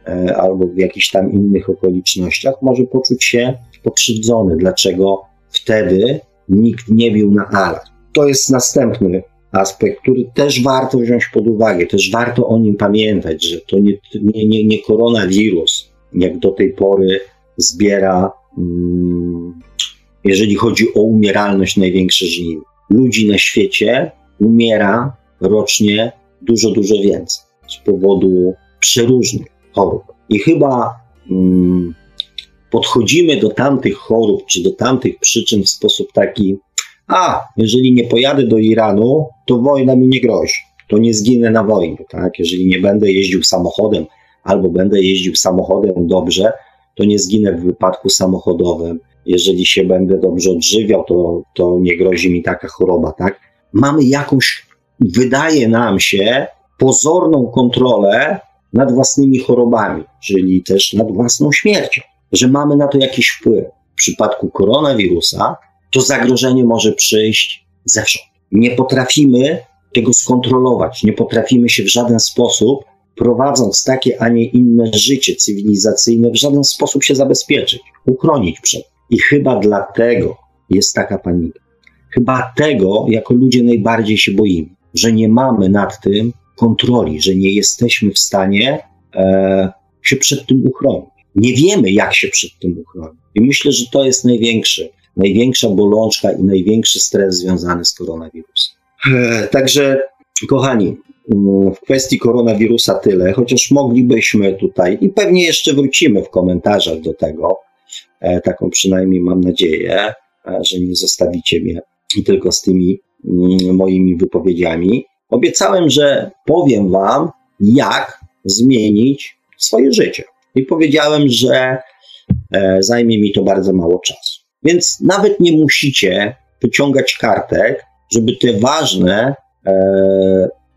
e, albo w jakichś tam innych okolicznościach, może poczuć się pokrzywdzony. Dlaczego wtedy nikt nie bił na alarm? To jest następny aspekt, który też warto wziąć pod uwagę, też warto o nim pamiętać, że to nie, nie, nie, nie koronawirus, jak do tej pory zbiera, mm, jeżeli chodzi o umieralność, największe żniwo. Ludzi na świecie umiera rocznie dużo, dużo więcej z powodu przeróżnych chorób. I chyba mm, podchodzimy do tamtych chorób czy do tamtych przyczyn w sposób taki, a jeżeli nie pojadę do Iranu, to wojna mi nie grozi, to nie zginę na wojnie, tak? Jeżeli nie będę jeździł samochodem, albo będę jeździł samochodem dobrze, to nie zginę w wypadku samochodowym. Jeżeli się będę dobrze odżywiał, to, to nie grozi mi taka choroba, tak? Mamy jakąś, wydaje nam się, pozorną kontrolę nad własnymi chorobami, czyli też nad własną śmiercią, że mamy na to jakiś wpływ. W przypadku koronawirusa to zagrożenie może przyjść zewsząd. Nie potrafimy tego skontrolować, nie potrafimy się w żaden sposób prowadząc takie, a nie inne życie cywilizacyjne, w żaden sposób się zabezpieczyć, uchronić przed. I chyba dlatego jest taka panika. Chyba tego jako ludzie najbardziej się boimy, że nie mamy nad tym kontroli, że nie jesteśmy w stanie e, się przed tym uchronić. Nie wiemy, jak się przed tym uchronić. I myślę, że to jest największy, największa bolączka i największy stres związany z koronawirusem. E, także, kochani, w kwestii koronawirusa tyle, chociaż moglibyśmy tutaj i pewnie jeszcze wrócimy w komentarzach do tego. E, taką przynajmniej mam nadzieję, e, że nie zostawicie mnie tylko z tymi mm, moimi wypowiedziami. Obiecałem, że powiem Wam, jak zmienić swoje życie. I powiedziałem, że e, zajmie mi to bardzo mało czasu. Więc nawet nie musicie wyciągać kartek, żeby te ważne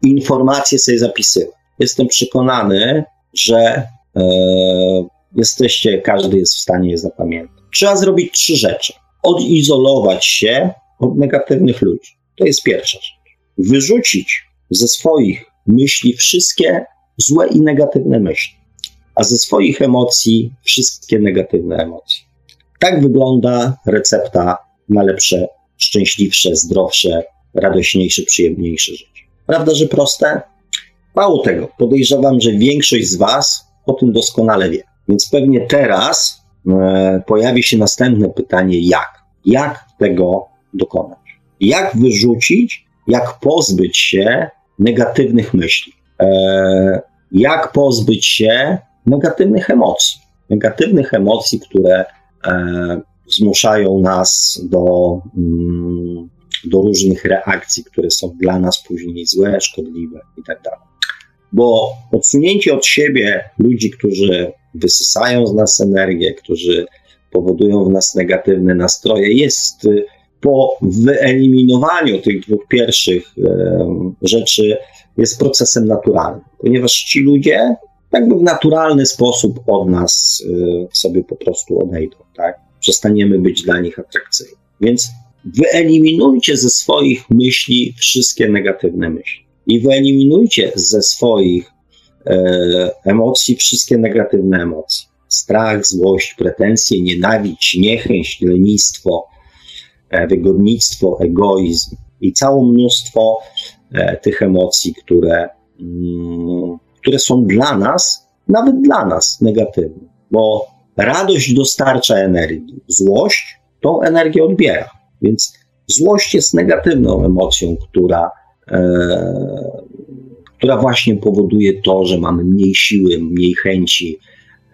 informacje sobie zapisywać. Jestem przekonany, że e, jesteście, każdy jest w stanie je zapamiętać. Trzeba zrobić trzy rzeczy. Odizolować się od negatywnych ludzi. To jest pierwsza rzecz. Wyrzucić ze swoich myśli wszystkie złe i negatywne myśli, a ze swoich emocji wszystkie negatywne emocje. Tak wygląda recepta na lepsze, szczęśliwsze, zdrowsze, radośniejsze, przyjemniejsze życie. Prawda, że proste? Mało tego, podejrzewam, że większość z Was o tym doskonale wie. Więc pewnie teraz e, pojawi się następne pytanie: jak? Jak tego dokonać? Jak wyrzucić, jak pozbyć się negatywnych myśli? E, jak pozbyć się negatywnych emocji? Negatywnych emocji, które e, zmuszają nas do mm, do różnych reakcji, które są dla nas później złe, szkodliwe itd. Tak Bo odsunięcie od siebie ludzi, którzy wysysają z nas energię, którzy powodują w nas negatywne nastroje, jest y, po wyeliminowaniu tych dwóch pierwszych rzeczy, jest procesem naturalnym, ponieważ ci ludzie jakby w naturalny sposób od nas y, sobie po prostu odejdą, tak? Przestaniemy być dla nich atrakcyjni. Więc wyeliminujcie ze swoich myśli wszystkie negatywne myśli i wyeliminujcie ze swoich emocji, wszystkie negatywne emocje. Strach, złość, pretensje, nienawiść, niechęć, lenistwo, wygodnictwo, egoizm i całe mnóstwo tych emocji, które, mm, które są dla nas, nawet dla nas negatywne, bo radość dostarcza energii, złość tą energię odbiera. Więc złość jest negatywną emocją, która, e, która właśnie powoduje to, że mamy mniej siły, mniej chęci,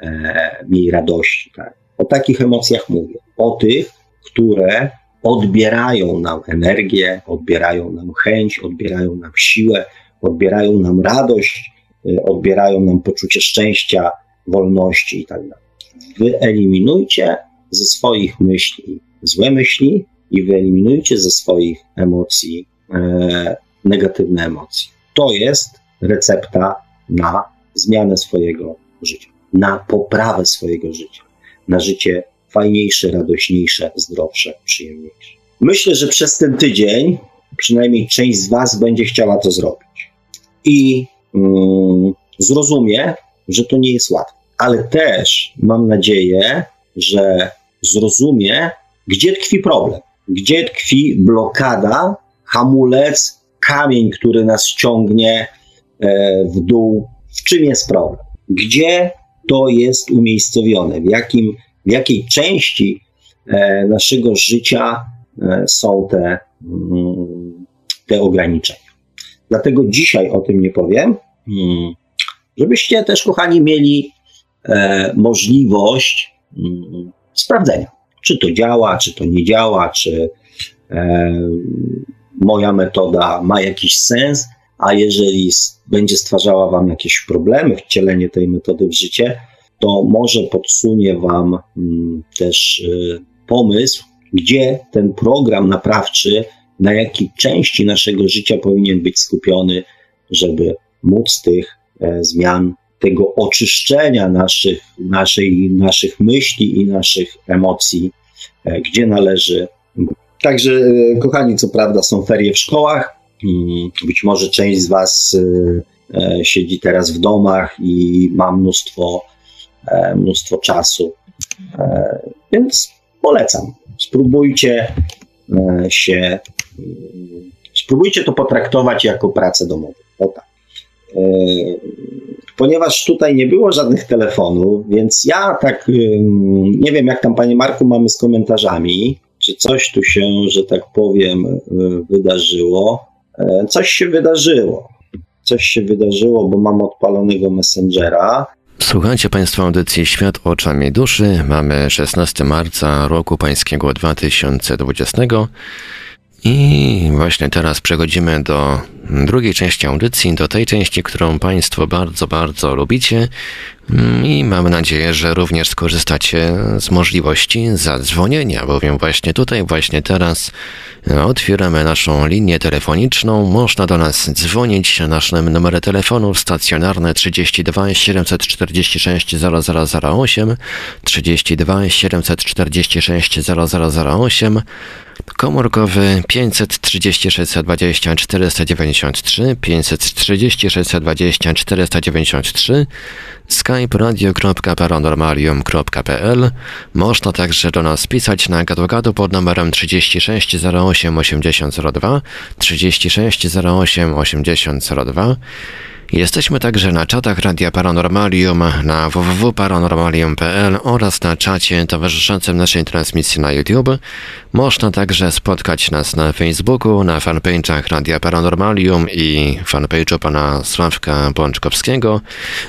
e, mniej radości. Tak? O takich emocjach mówię. O tych, które odbierają nam energię, odbierają nam chęć, odbierają nam siłę, odbierają nam radość, e, odbierają nam poczucie szczęścia, wolności itd. Tak Wyeliminujcie ze swoich myśli złe myśli i wyeliminujcie ze swoich emocji e, negatywne emocje. To jest recepta na zmianę swojego życia, na poprawę swojego życia, na życie fajniejsze, radośniejsze, zdrowsze, przyjemniejsze. Myślę, że przez ten tydzień przynajmniej część z Was będzie chciała to zrobić. I mm, zrozumie, że to nie jest łatwe. Ale też mam nadzieję, że zrozumie, gdzie tkwi problem, gdzie tkwi blokada, hamulec, kamień, który nas ciągnie e, w dół, w czym jest problem, gdzie to jest umiejscowione, w, jakim, w jakiej części e, naszego życia e, są te, mm, te ograniczenia. Dlatego dzisiaj o tym nie powiem, mm, żebyście też, kochani, mieli możliwość mm, sprawdzenia. Czy to działa, czy to nie działa, czy moja metoda ma jakiś sens, a jeżeli będzie stwarzała Wam jakieś problemy, wcielenie tej metody w życie, to może podsunie Wam mm, też y, pomysł, gdzie ten program naprawczy, na jakiej części naszego życia powinien być skupiony, żeby móc tych e, zmian tego oczyszczenia naszych, naszej, naszych myśli i naszych emocji, e, gdzie należy. Także, e, kochani, co prawda są ferie w szkołach. Być może część z Was e, siedzi teraz w domach i ma mnóstwo, mnóstwo czasu. Więc polecam. Spróbujcie się, spróbujcie to potraktować jako pracę domową. O tak ponieważ tutaj nie było żadnych telefonów, więc ja tak nie wiem, jak tam, panie Marku, mamy z komentarzami, czy coś tu się, że tak powiem, y, wydarzyło. E, coś się wydarzyło. Coś się wydarzyło, bo mam odpalonego Messengera. Słuchajcie Państwo audycji Świat oczami duszy. Mamy 16 marca roku pańskiego 2020. I właśnie teraz przechodzimy do drugiej części audycji, do tej części, którą Państwo bardzo, bardzo lubicie. Mm, i mam nadzieję, że również skorzystacie z możliwości zadzwonienia, bowiem właśnie tutaj, właśnie teraz otwieramy naszą linię telefoniczną. Można do nas dzwonić. Na naszym numerze telefonu stacjonarne 32 746 0008 32 746 0008 komórkowy 536 20 493 536 20 493 skype radio.paranormalium.pl Można także do nas pisać na gadu pod numerem 36 08 8002 36 08 8002 Jesteśmy także na czatach Radia Paranormalium na www.paranormalium.pl oraz na czacie towarzyszącym naszej transmisji na YouTube. Można także spotkać nas na Facebooku, na fanpage'ach Radia Paranormalium i fanpage'u pana Sławka Bączkowskiego,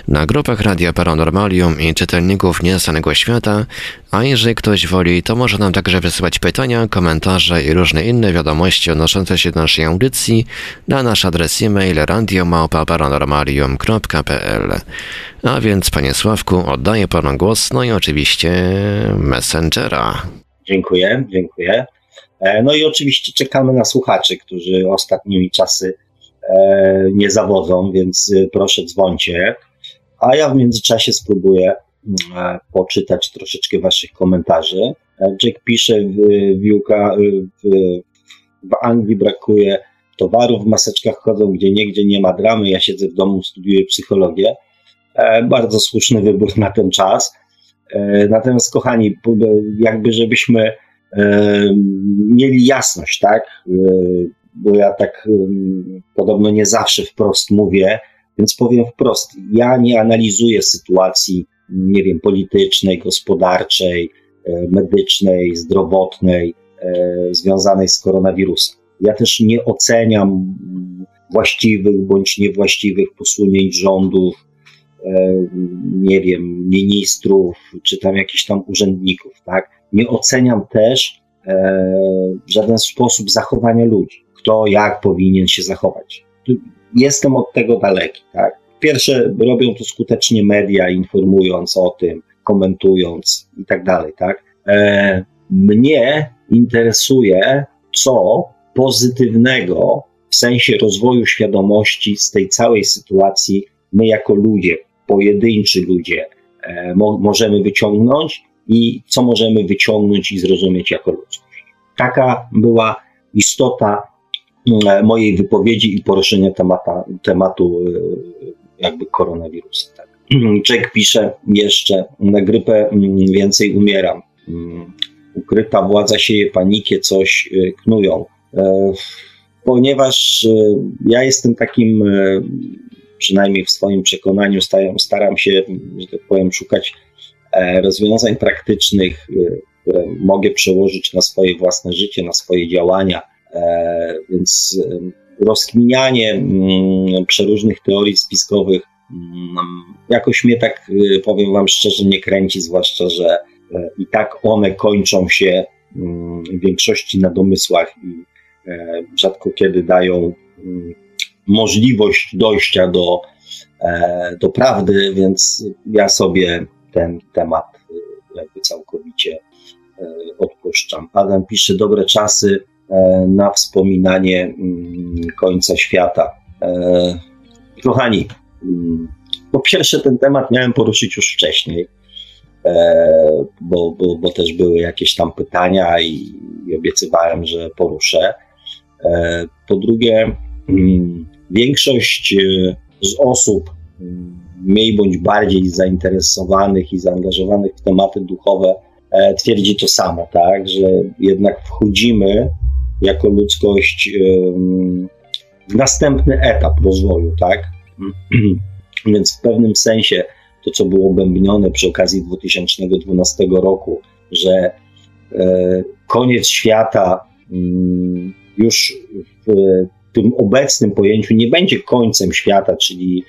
na grupach Radia Paranormalium i czytelników Nieznanego Świata, a jeżeli ktoś woli, to może nam także wysyłać pytania, komentarze i różne inne wiadomości odnoszące się do naszej audycji na nasz adres e-mail radiomałpa-paranormalium.pl A więc, panie Sławku, oddaję panu głos, no i oczywiście Messengera. Dziękuję, dziękuję. E, no i oczywiście czekamy na słuchaczy, którzy ostatnimi czasy e, nie zawodzą, więc e, proszę dzwońcie. A ja w międzyczasie spróbuję E, poczytać troszeczkę Waszych komentarzy. Jack pisze, w, w, w Anglii brakuje towarów, w maseczkach chodzą gdzie niegdzie, nie ma dramy, ja siedzę w domu, studiuję psychologię. Bardzo słuszny wybór na ten czas. Natomiast, kochani, jakby żebyśmy mieli jasność, tak? Bo ja tak podobno nie zawsze wprost mówię, więc powiem wprost, ja nie analizuję sytuacji, nie wiem, politycznej, gospodarczej, e, medycznej, zdrowotnej, e, związanej z koronawirusem. Ja też nie oceniam właściwych bądź niewłaściwych posunięć rządów, e, nie wiem, ministrów, czy tam jakichś tam urzędników, tak? Nie oceniam też w żaden sposób zachowania ludzi. Kto jak powinien się zachować jestem od tego daleki. Tak? Pierwsze, robią to skutecznie media, informując o tym, komentując i tak dalej. Tak? E, mnie interesuje, co pozytywnego w sensie rozwoju świadomości z tej całej sytuacji my jako ludzie, pojedynczy ludzie, e, mo możemy wyciągnąć i co możemy wyciągnąć i zrozumieć jako ludzkość. Taka była istota E, mojej wypowiedzi i poruszenia temata, tematu e, jakby koronawirusa. Tak. Czek pisze jeszcze, na grypę mm, więcej umieram. Mm, ukryta władza sieje panikę, coś knują. Ponieważ ja jestem takim, przynajmniej w swoim przekonaniu, staram się, że tak powiem, szukać rozwiązań praktycznych, które mogę przełożyć na swoje własne życie, na swoje działania. E, więc rozkminianie mm, przeróżnych teorii spiskowych mm, jakoś mnie tak, powiem Wam szczerze, nie kręci, zwłaszcza, że e, i tak one kończą się mm, w większości na domysłach i e, rzadko kiedy dają możliwość dojścia do, do prawdy, więc ja sobie ten temat y, jakby całkowicie odpuszczam. Adam pisze, dobre czasy E, na wspominanie mm, końca świata. E, kochani, mm, po pierwsze, ten temat miałem poruszyć już wcześniej, e, bo, bo, bo też były jakieś tam pytania i, i obiecywałem, że poruszę. Po drugie, mm, większość z osób, mniej bądź bardziej zainteresowanych i zaangażowanych w tematy duchowe, twierdzi to samo, tak, że jednak wchodzimy jako ludzkość w następny etap rozwoju, tak? Więc w pewnym sensie to, co było obębnione przy okazji 2012 roku, że e, koniec świata mm, już w tym obecnym pojęciu nie będzie końcem świata, czyli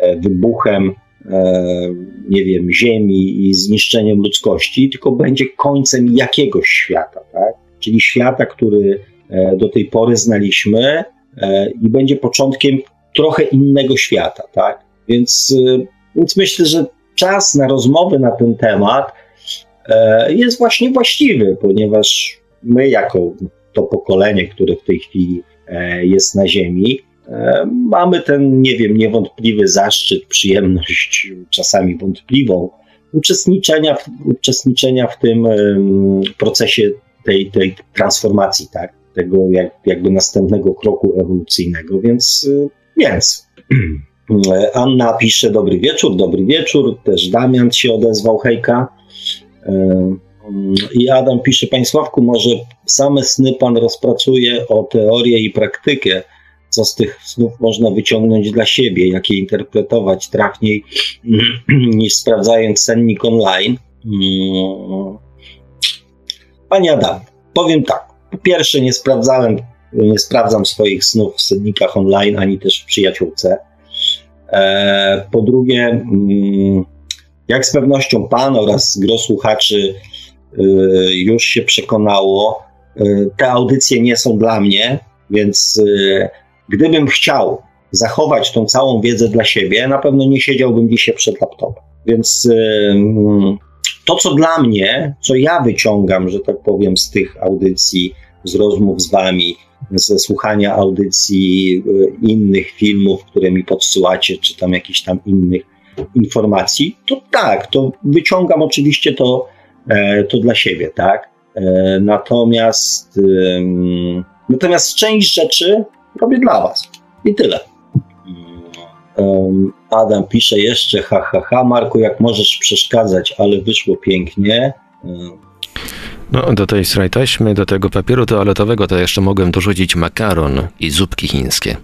e, wybuchem, e, nie wiem, Ziemi i zniszczeniem ludzkości, tylko będzie końcem jakiegoś świata, tak? Czyli świata, który E, do tej pory znaliśmy i będzie początkiem trochę innego świata, tak? Więc, więc myślę, że czas na rozmowy na ten temat jest właśnie właściwy, ponieważ my, jako to pokolenie, które w tej chwili jest na Ziemi, mamy ten, nie wiem, niewątpliwy zaszczyt, przyjemność, czasami wątpliwą, uczestniczenia w, uczestniczenia w tym procesie tej, tej transformacji, tak? tego jak, jakby następnego kroku ewolucyjnego, więc, y, więc. Anna pisze dobry wieczór, dobry wieczór, też Damian się odezwał, hejka. I Adam pisze, Panie Sławku, może same sny Pan rozpracuje o teorię i praktykę, co z tych snów można wyciągnąć dla siebie, jak je interpretować trafniej niż sprawdzając sennik online. Mm. Panie Adam, powiem tak. Po pierwsze, nie sprawdzałem, nie sprawdzam swoich snów w sennikach online, ani też w przyjaciółce. E, po drugie, mm, jak z pewnością Pan oraz gro słuchaczy już się przekonało, y, te audycje nie są dla mnie, więc y, gdybym chciał zachować tą całą wiedzę dla siebie, na pewno nie siedziałbym dzisiaj przed laptopem. Więc mm, to, co dla mnie, co ja wyciągam, że tak powiem, z tych audycji, z rozmów z wami, ze słuchania audycji innych filmów, które mi podsyłacie, czy tam jakichś tam innych informacji, to tak, to wyciągam oczywiście to, to dla siebie, tak. E, natomiast, natomiast część rzeczy robię dla was. I tyle. Adam pisze jeszcze, ha, ha, ha, Marku, jak możesz przeszkadzać, ale wyszło pięknie. No, do tej sraj taśmy, do tego papieru toaletowego to jeszcze mogłem dorzucić makaron i zupki chińskie.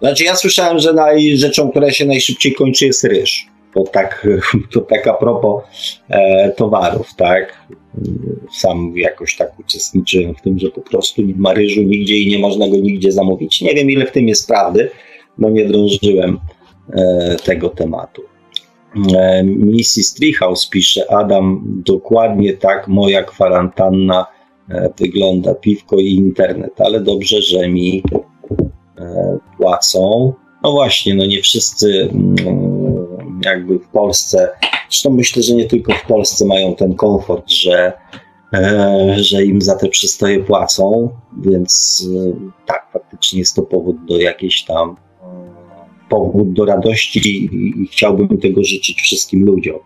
Znaczy ja słyszałem, że naj, rzeczą, która się najszybciej kończy jest ryż. To tak, to tak a propos e, towarów, tak? Sam jakoś tak uczestniczyłem w tym, że po prostu nie ma ryżu nigdzie i nie można go nigdzie zamówić. Nie wiem, ile w tym jest prawdy, bo nie drążyłem e, tego tematu. E, Mrs. Pisze, Adam, dokładnie tak moja kwarantanna e, wygląda, piwko i internet, ale dobrze, że mi e, płacą. No właśnie, no nie wszyscy mm, jakby w Polsce, zresztą myślę, że nie tylko w Polsce mają ten komfort, że, że im za te przystoje płacą, więc tak, faktycznie jest to powód do jakiejś tam powód do radości i, chciałbym tego życzyć wszystkim ludziom.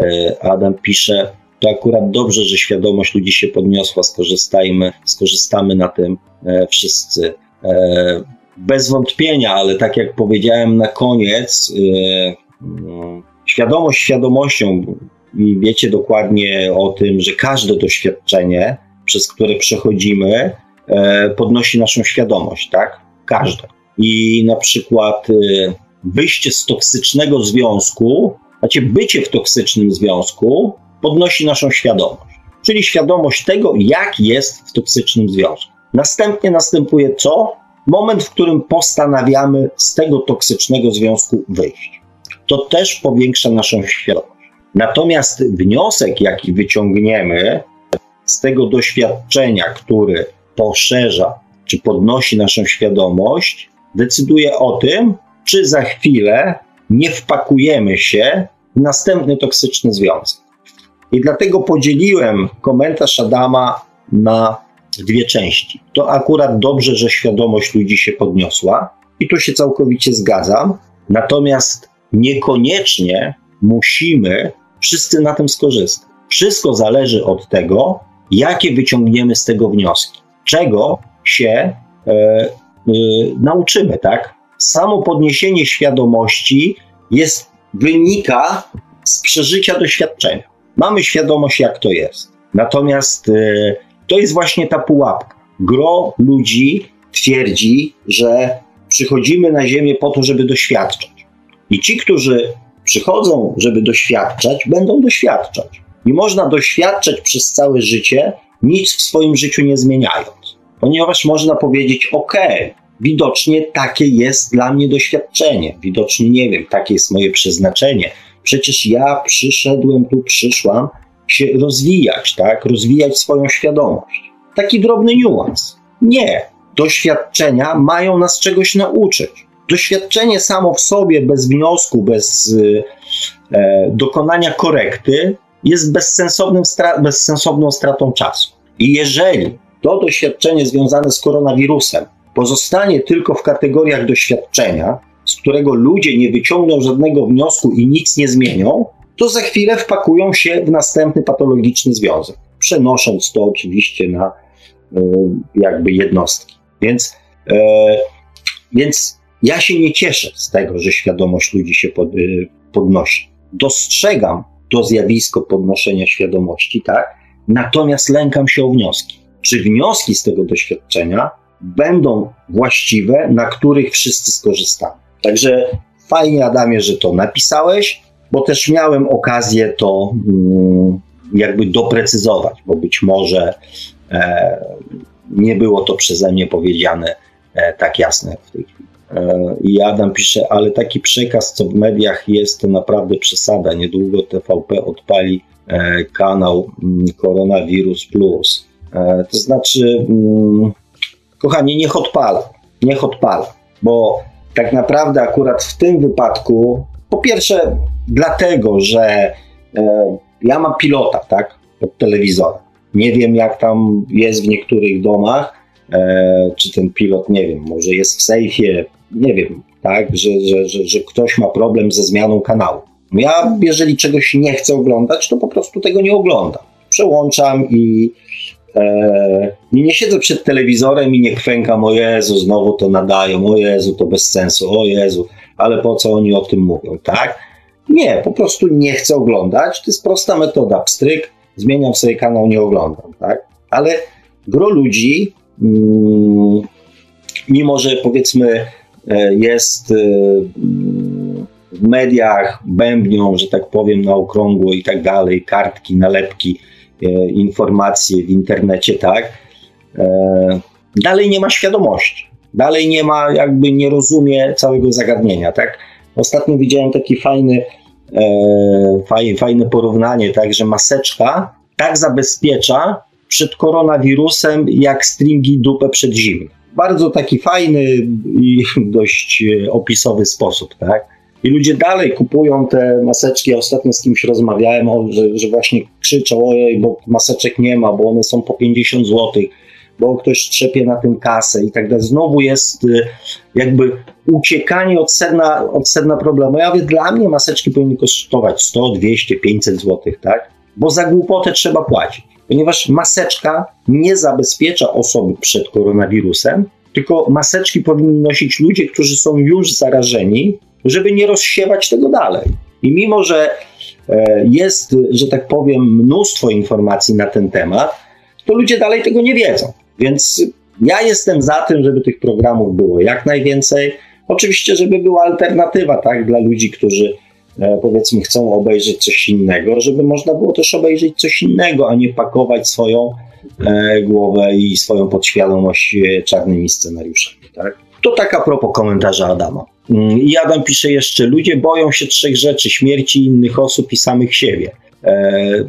E, Adam pisze, to akurat dobrze, że świadomość ludzi się podniosła, skorzystajmy, skorzystamy na tym e, wszyscy. E, bez wątpienia, ale tak jak powiedziałem na koniec, świadomość świadomością i wiecie dokładnie o tym, że każde doświadczenie, przez które przechodzimy, podnosi naszą świadomość, tak? Każde i na przykład y, wyjście z toksycznego związku, znaczy bycie w toksycznym związku podnosi naszą świadomość, czyli świadomość tego, jak jest w toksycznym związku. Następnie następuje co? Moment, w którym postanawiamy z tego toksycznego związku wyjść. To też powiększa naszą świadomość. Natomiast wniosek, jaki wyciągniemy z tego doświadczenia, który poszerza czy podnosi naszą świadomość, decyduje o tym, czy za chwilę nie wpakujemy się w następny toksyczny związek. I dlatego podzieliłem komentarz Adama na dwie części. To akurat dobrze, że świadomość ludzi się podniosła, i tu się całkowicie zgadzam. Natomiast niekoniecznie musimy wszyscy na tym skorzystać. Wszystko zależy od tego, jakie wyciągniemy z tego wnioski, czego się e, Y, nauczymy, tak? Samo podniesienie świadomości jest, wynika z przeżycia doświadczenia. Mamy świadomość, jak to jest. Natomiast y, to jest właśnie ta pułapka. Gro ludzi twierdzi, że przychodzimy na Ziemię po to, żeby doświadczać. I ci, którzy przychodzą, żeby doświadczać, będą doświadczać. Nie można doświadczać przez całe życie, nic w swoim życiu nie zmieniając ponieważ można powiedzieć: OK, widocznie takie jest dla mnie doświadczenie, widocznie nie wiem, takie jest moje przeznaczenie. Przecież ja przyszedłem tu, przyszłam się rozwijać, tak? Rozwijać swoją świadomość. Taki drobny niuans. Nie. Doświadczenia mają nas czegoś nauczyć. Doświadczenie samo w sobie, bez wniosku, bez e, dokonania korekty, jest bezsensownym stra- bezsensowną stratą czasu. I jeżeli to doświadczenie związane z koronawirusem pozostanie tylko w kategoriach doświadczenia, z którego ludzie nie wyciągną żadnego wniosku i nic nie zmienią, to za chwilę wpakują się w następny patologiczny związek, przenosząc to oczywiście na y, jakby jednostki. Więc, y, więc ja się nie cieszę z tego, że świadomość ludzi się pod, y, podnosi. Dostrzegam to zjawisko podnoszenia świadomości, tak? Natomiast lękam się o wnioski czy wnioski z tego doświadczenia będą właściwe, na których wszyscy skorzystamy. Także fajnie, Adamie, że to napisałeś, bo też miałem okazję to mm, jakby doprecyzować, bo być może e, nie było to przeze mnie powiedziane e, tak jasne w tej chwili. I Adam pisze, ale taki przekaz, co w mediach jest, to naprawdę przesada. Niedługo TVP odpali e, kanał mm, Koronawirus Plus. E, to znaczy, mm, kochani, niech odpala, niech odpala, bo tak naprawdę akurat w tym wypadku, po pierwsze dlatego, że e, ja mam pilota, tak, od telewizora. Nie wiem, jak tam jest w niektórych domach, czy ten pilot, nie wiem, może jest w sejfie, nie wiem, tak, że, że, że, że ktoś ma problem ze zmianą kanału. Ja, jeżeli czegoś nie chcę oglądać, to po prostu tego nie oglądam. Przełączam i E, nie, siedzę przed telewizorem i nie kwękam, o Jezu, znowu to nadają, o Jezu, to bez sensu, o Jezu. ale po co oni o tym mówią, tak? Nie, po prostu nie chcę oglądać. To jest prosta metoda. Pstryk, zmieniam sobie kanał, nie oglądam, tak? Ale gro ludzi, mm, mimo że powiedzmy jest e, w mediach, bębnią, że tak powiem, na okrągło i tak dalej, kartki, nalepki, e, informacje w internecie, tak? Dalej nie ma świadomości. Dalej nie ma, jakby nie rozumie całego zagadnienia, tak? Ostatnio widziałem taki fajny, e, fajne porównanie, tak, że maseczka tak zabezpiecza przed koronawirusem, jak stringi dupę przed zimą. Bardzo taki fajny i dość opisowy sposób, tak? I ludzie dalej kupują te maseczki. Ja ostatnio z kimś rozmawiałem, że, że właśnie krzyczą, ojej, bo maseczek nie ma, bo one są po 50 złotych bo ktoś trzepie na tym kasę i tak dalej. Znowu jest y, jakby uciekanie od sedna, od sedna problemu. Ja mówię, dla mnie maseczki powinny kosztować 100, 200, 500 zł, tak? Bo za głupotę trzeba płacić. Ponieważ maseczka nie zabezpiecza osoby przed koronawirusem, tylko maseczki powinni nosić ludzie, którzy są już zarażeni, żeby nie rozsiewać tego dalej. I mimo, że e, jest, że tak powiem, mnóstwo informacji na ten temat, to ludzie dalej tego nie wiedzą. Więc ja jestem za tym, żeby tych programów było jak najwięcej. Oczywiście, żeby była alternatywa tak, dla ludzi, którzy powiedzmy chcą obejrzeć coś innego, żeby można było też obejrzeć coś innego, a nie pakować swoją e, głowę i swoją podświadomość e, czarnymi scenariuszami. Tak? To taka propos komentarza Adama. Mm, I Adam pisze jeszcze, ludzie boją się trzech rzeczy, śmierci innych osób i samych siebie. E,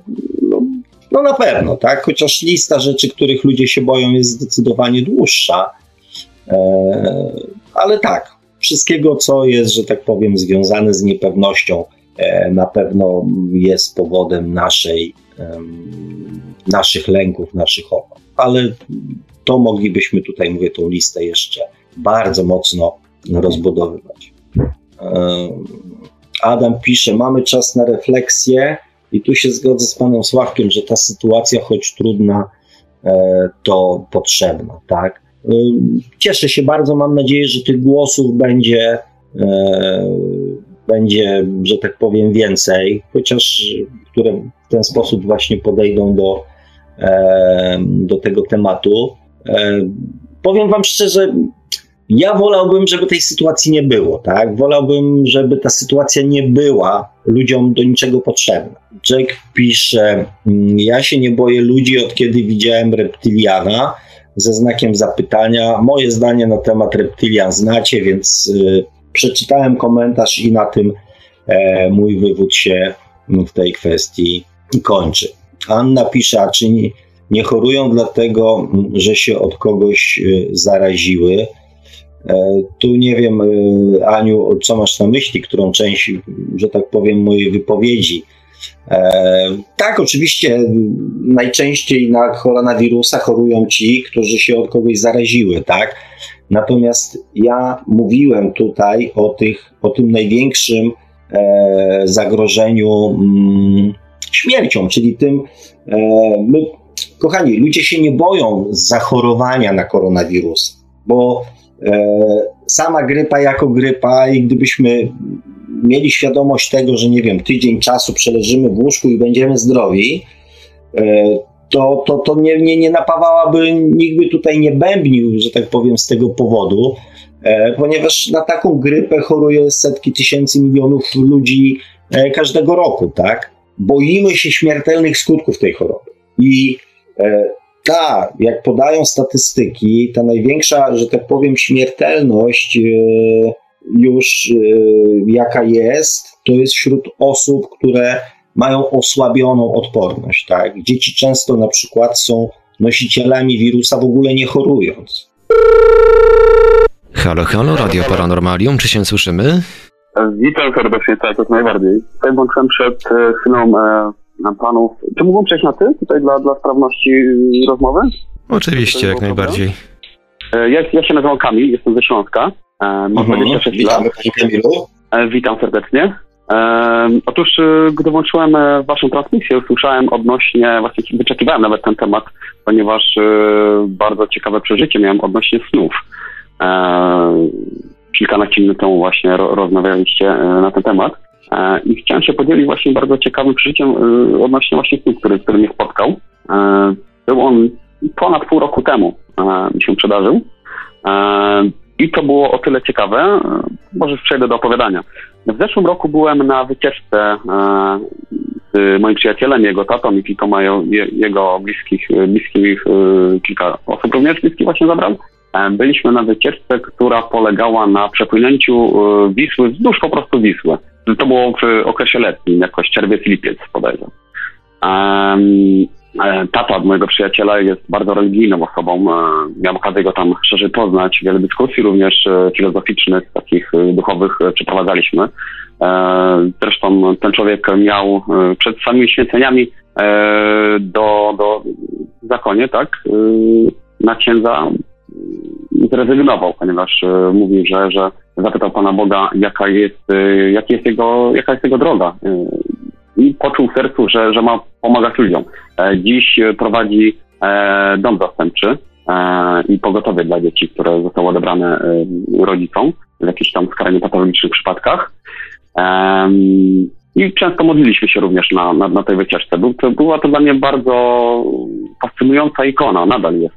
no na pewno, tak? Chociaż lista rzeczy, których ludzie się boją, jest zdecydowanie dłuższa. E, ale tak, wszystkiego, co jest, że tak powiem, związane z niepewnością, e, na pewno jest powodem naszej, naszych lęków, naszych obaw. Ale to moglibyśmy tutaj, mówię, tą listę jeszcze bardzo mocno rozbudowywać. E, Adam pisze, mamy czas na refleksję i tu się zgodzę z panem Sławkiem, że ta sytuacja, choć trudna, e, to potrzebna, tak? E, cieszę się bardzo, mam nadzieję, że tych głosów będzie, e, będzie, że tak powiem, więcej, chociaż które w ten sposób właśnie podejdą do, do tego tematu. Powiem Wam szczerze, ja wolałbym, żeby tej sytuacji nie było, tak? Wolałbym, żeby ta sytuacja nie była ludziom do niczego potrzebna. Jack pisze: mm, Ja się nie boję ludzi, od kiedy widziałem reptiliana ze znakiem zapytania. Moje zdanie na temat reptilian znacie, więc y, przeczytałem komentarz i na tym e, mój wywód się w tej kwestii kończy. Anna pisze: czy nie, nie chorują dlatego, że się od kogoś y, zaraziły? E, tu nie wiem, e, Aniu, co masz na myśli, którą część, że tak powiem, mojej wypowiedzi. E, tak, oczywiście najczęściej na koronawirusa chorują ci, którzy się od kogoś zaraziły, tak? Natomiast ja mówiłem tutaj o, tych, o tym największym zagrożeniu mm, śmiercią, czyli tym, my, kochani, ludzie się nie boją zachorowania na koronawirusa, bo E, sama grypa jako grypa i gdybyśmy mieli świadomość tego, że nie wiem, tydzień czasu przeleżymy w łóżku i będziemy zdrowi, e, to, to, to nie, nie, nie napawałaby, nikt by tutaj nie bębnił, że tak powiem, z tego powodu, e, ponieważ na taką grypę choruje setki tysięcy milionów ludzi każdego roku, tak? Boimy się śmiertelnych skutków tej choroby. I tak, jak podają statystyki, ta największa, że tak powiem, śmiertelność e, już e, jaka jest, to jest wśród osób, które mają osłabioną odporność. Tak? Dzieci często na przykład są nosicielami wirusa w ogóle nie chorując. Halo, halo, Radio Paranormalium, czy się słyszymy? Witam serdecznie, tak, jak najbardziej. Tutaj włączyłem przed e, chwilą panów. Czy mógłbym przejść na ty tutaj dla, dla sprawności rozmowy? Oczywiście, jak najbardziej. E, ja, ja się nazywam Kamil, jestem ze Śląska. E, mam mhm, 26 Witamy, lat. Kamilu. E, witam serdecznie. Otóż, gdy włączyłem waszą transmisję, usłyszałem odnośnie, właśnie wyczekiwałem nawet ten temat, ponieważ bardzo ciekawe przeżycie miałem odnośnie snów. kilkanaście minut temu właśnie ro, rozmawialiście na ten temat. I chciałem się podzielić właśnie bardzo ciekawym przeżyciem odnośnie właśnie tym, który, który mnie spotkał. Był on ponad pół roku temu mi się przydarzył. I to było o tyle ciekawe, może przejdę do opowiadania. W zeszłym roku byłem na wycieczce z moim przyjacielem, jego tatą i kilkoma jego bliskich, bliskich kilka osób również bliskich właśnie zabrał. Byliśmy na wycieczce, która polegała na przepłynięciu Wisły wzdłuż po prostu Wisły. To było w okresie letnim, jakoś czerwiec, lipiec podejrzewam. E, tata mojego przyjaciela jest bardzo religijną osobą. E, miałem okazję go tam szerzej poznać. Wiele dyskusji również e, filozoficznych, takich duchowych przeprowadzaliśmy. Zresztą ten człowiek miał przed samymi święceniami do, do zakonie, tak, na księdza zrezygnował, ponieważ mówił, że, że zapytał Pana Boga, jaka jest, jak jest jego, jaka jest jego droga i poczuł w sercu, że, że ma pomagać ludziom. E, dziś prowadzi e, dom zastępczy e, i pogotowie dla dzieci, które zostało odebrane rodzicom w jakichś tam skrajnie patologicznych przypadkach. I często modliliśmy się również na, na, na tej wycieczce. Był to, była to dla mnie bardzo fascynująca ikona, nadal jest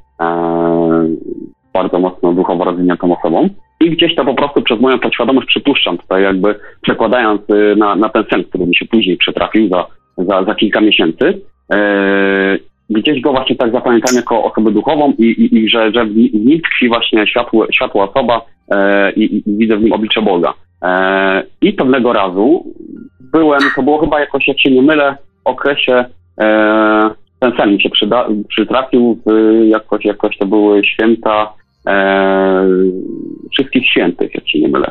bardzo mocno duchowo rozwiniętą osobą. I gdzieś to po prostu przez moją podświadomość przypuszczam, tutaj jakby przekładając y, na, na ten sen, który mi się później przytrafił za, za, za kilka miesięcy. Yy, gdzieś go właśnie tak zapamiętałem jako osobę duchową i, i, i że, że w nim tkwi właśnie światło, światła osoba yy, i, i, widzę w nim oblicze Boga. Yy, I pewnego razu byłem, to było chyba jakoś, jak się nie mylę, w okresie ten sen mi się przyda, przytrafił, jakoś, jakoś to były święta e, wszystkich świętych, jak się nie mylę.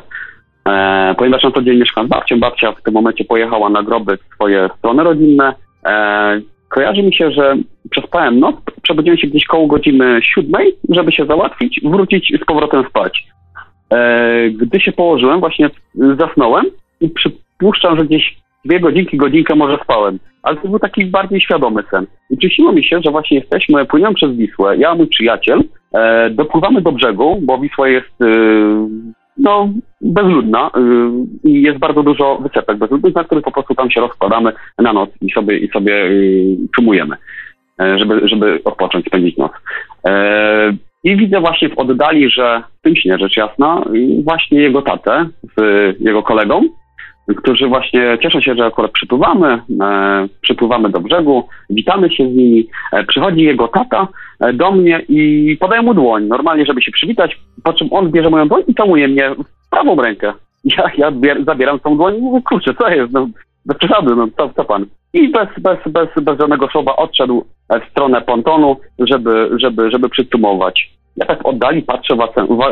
E, ponieważ na co dzień mieszkam z babcią, babcia w tym momencie pojechała na groby w swoje strony rodzinne. E, kojarzy mi się, że przespałem noc, przebudziłem się gdzieś koło godziny siódmej, żeby się załatwić, wrócić z powrotem spać. E, gdy się położyłem, właśnie zasnąłem i przypuszczam, że gdzieś dwie godzinki, godzinkę może spałem. Ale to był taki bardziej świadomy sen. I przyśniło mi się, że właśnie jesteśmy, płyniemy przez Wisłę, ja, mój przyjaciel, e, dopływamy do brzegu, bo Wisła jest e, no, bezludna e, i jest bardzo dużo wysepek bezludnych, na których po prostu tam się rozkładamy na noc i sobie, i sobie e, czumujemy, żeby, żeby odpocząć, spędzić noc. I widzę właśnie w oddali, że w tym śnie rzecz jasna, właśnie jego tatę z jego kolegą którzy właśnie cieszą się, że akurat przypływamy, e, przypływamy do brzegu, witamy się z nimi. E, przychodzi jego tata e, do mnie i podaje mu dłoń, normalnie, żeby się przywitać, po czym on bierze moją dłoń i całuje mnie w prawą rękę. Ja, ja zabieram tą dłoń i mówię, kurczę, co jest, no, bez przesady, no, co, co pan? I bez, bez, bez, bez żadnego słowa odszedł w stronę pontonu, żeby, żeby, żeby przycumować. Ja tak oddali patrzę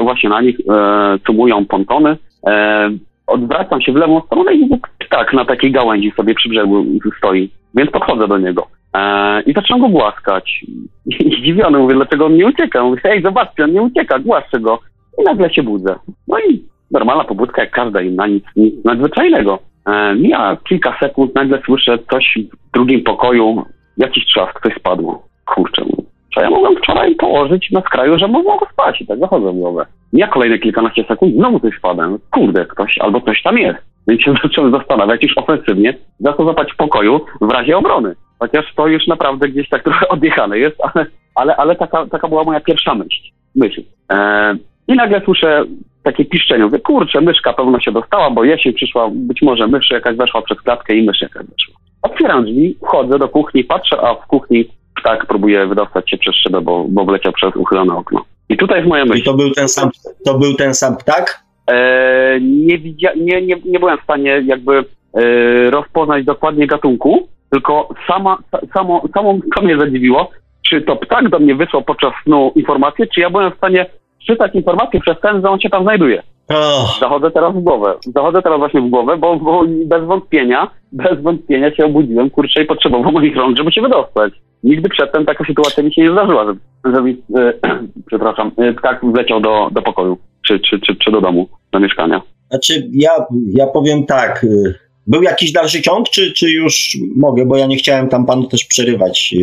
właśnie na nich, e, cumują pontony, e, odwracam się w lewą stronę i tak na takiej gałęzi sobie przy brzegu stoi. Więc podchodzę do niego. E, I zaczynam go głaskać. I zdziwiony mówię, dlaczego on nie ucieka. Mówię, hej, zobaczcie, on nie ucieka, głaszczę go. I nagle się budzę. No i normalna pobudka jak każda inna, nic, nic nadzwyczajnego. E, mija kilka sekund, nagle słyszę coś w drugim pokoju, jakiś trzask, coś spadło. Kurczę, co ja mogłem wczoraj położyć na skraju, że mogło spać i tak zachodzę głowę. Ja kolejne kilkanaście sekund, znowu coś wpadłem. Kurde, ktoś albo coś tam jest. Więc się zacząłem zastanawiać już ofensywnie, zastosować w pokoju w razie obrony. Chociaż to już naprawdę gdzieś tak trochę odjechane jest, ale, ale, ale taka, taka była moja pierwsza myśl. myśl. Eee, I nagle słyszę takie piszczenie. Mówię, kurczę, myszka pewno się dostała, bo jesień przyszła, być może mysz jakaś weszła przez klatkę i mysz jakaś weszła. Otwieram drzwi, wchodzę do kuchni, patrzę, a w kuchni ptak próbuje wydostać się przez szybę, bo, bo wleciał przez uchylone okno. I tutaj jest moja myśl. I to był ten sam, to był ten sam ptak? E, nie, widzia, nie, nie, nie byłem w stanie jakby e, rozpoznać dokładnie gatunku, tylko sama, samo, samą to mnie zadziwiło, czy to ptak do mnie wysłał podczas snu informację, czy ja byłem w stanie czytać informację przez ten, że on się tam znajduje. Oh. Zachodzę teraz w głowę. Zachodzę teraz właśnie w głowę, bo, bo bez wątpienia, bez wątpienia się obudziłem, kurczę, i potrzebował moich rąk, żeby się wydostać. Nigdy przedtem taka sytuacja mi się nie zdarzyła, że, że mi, e, przepraszam, e, ptak wleciał do, do pokoju, czy, czy, czy, czy do domu, do mieszkania. Znaczy, ja, ja powiem tak, e, był jakiś dalszy ciąg, czy, czy już mogę, bo ja nie chciałem tam panu też przerywać.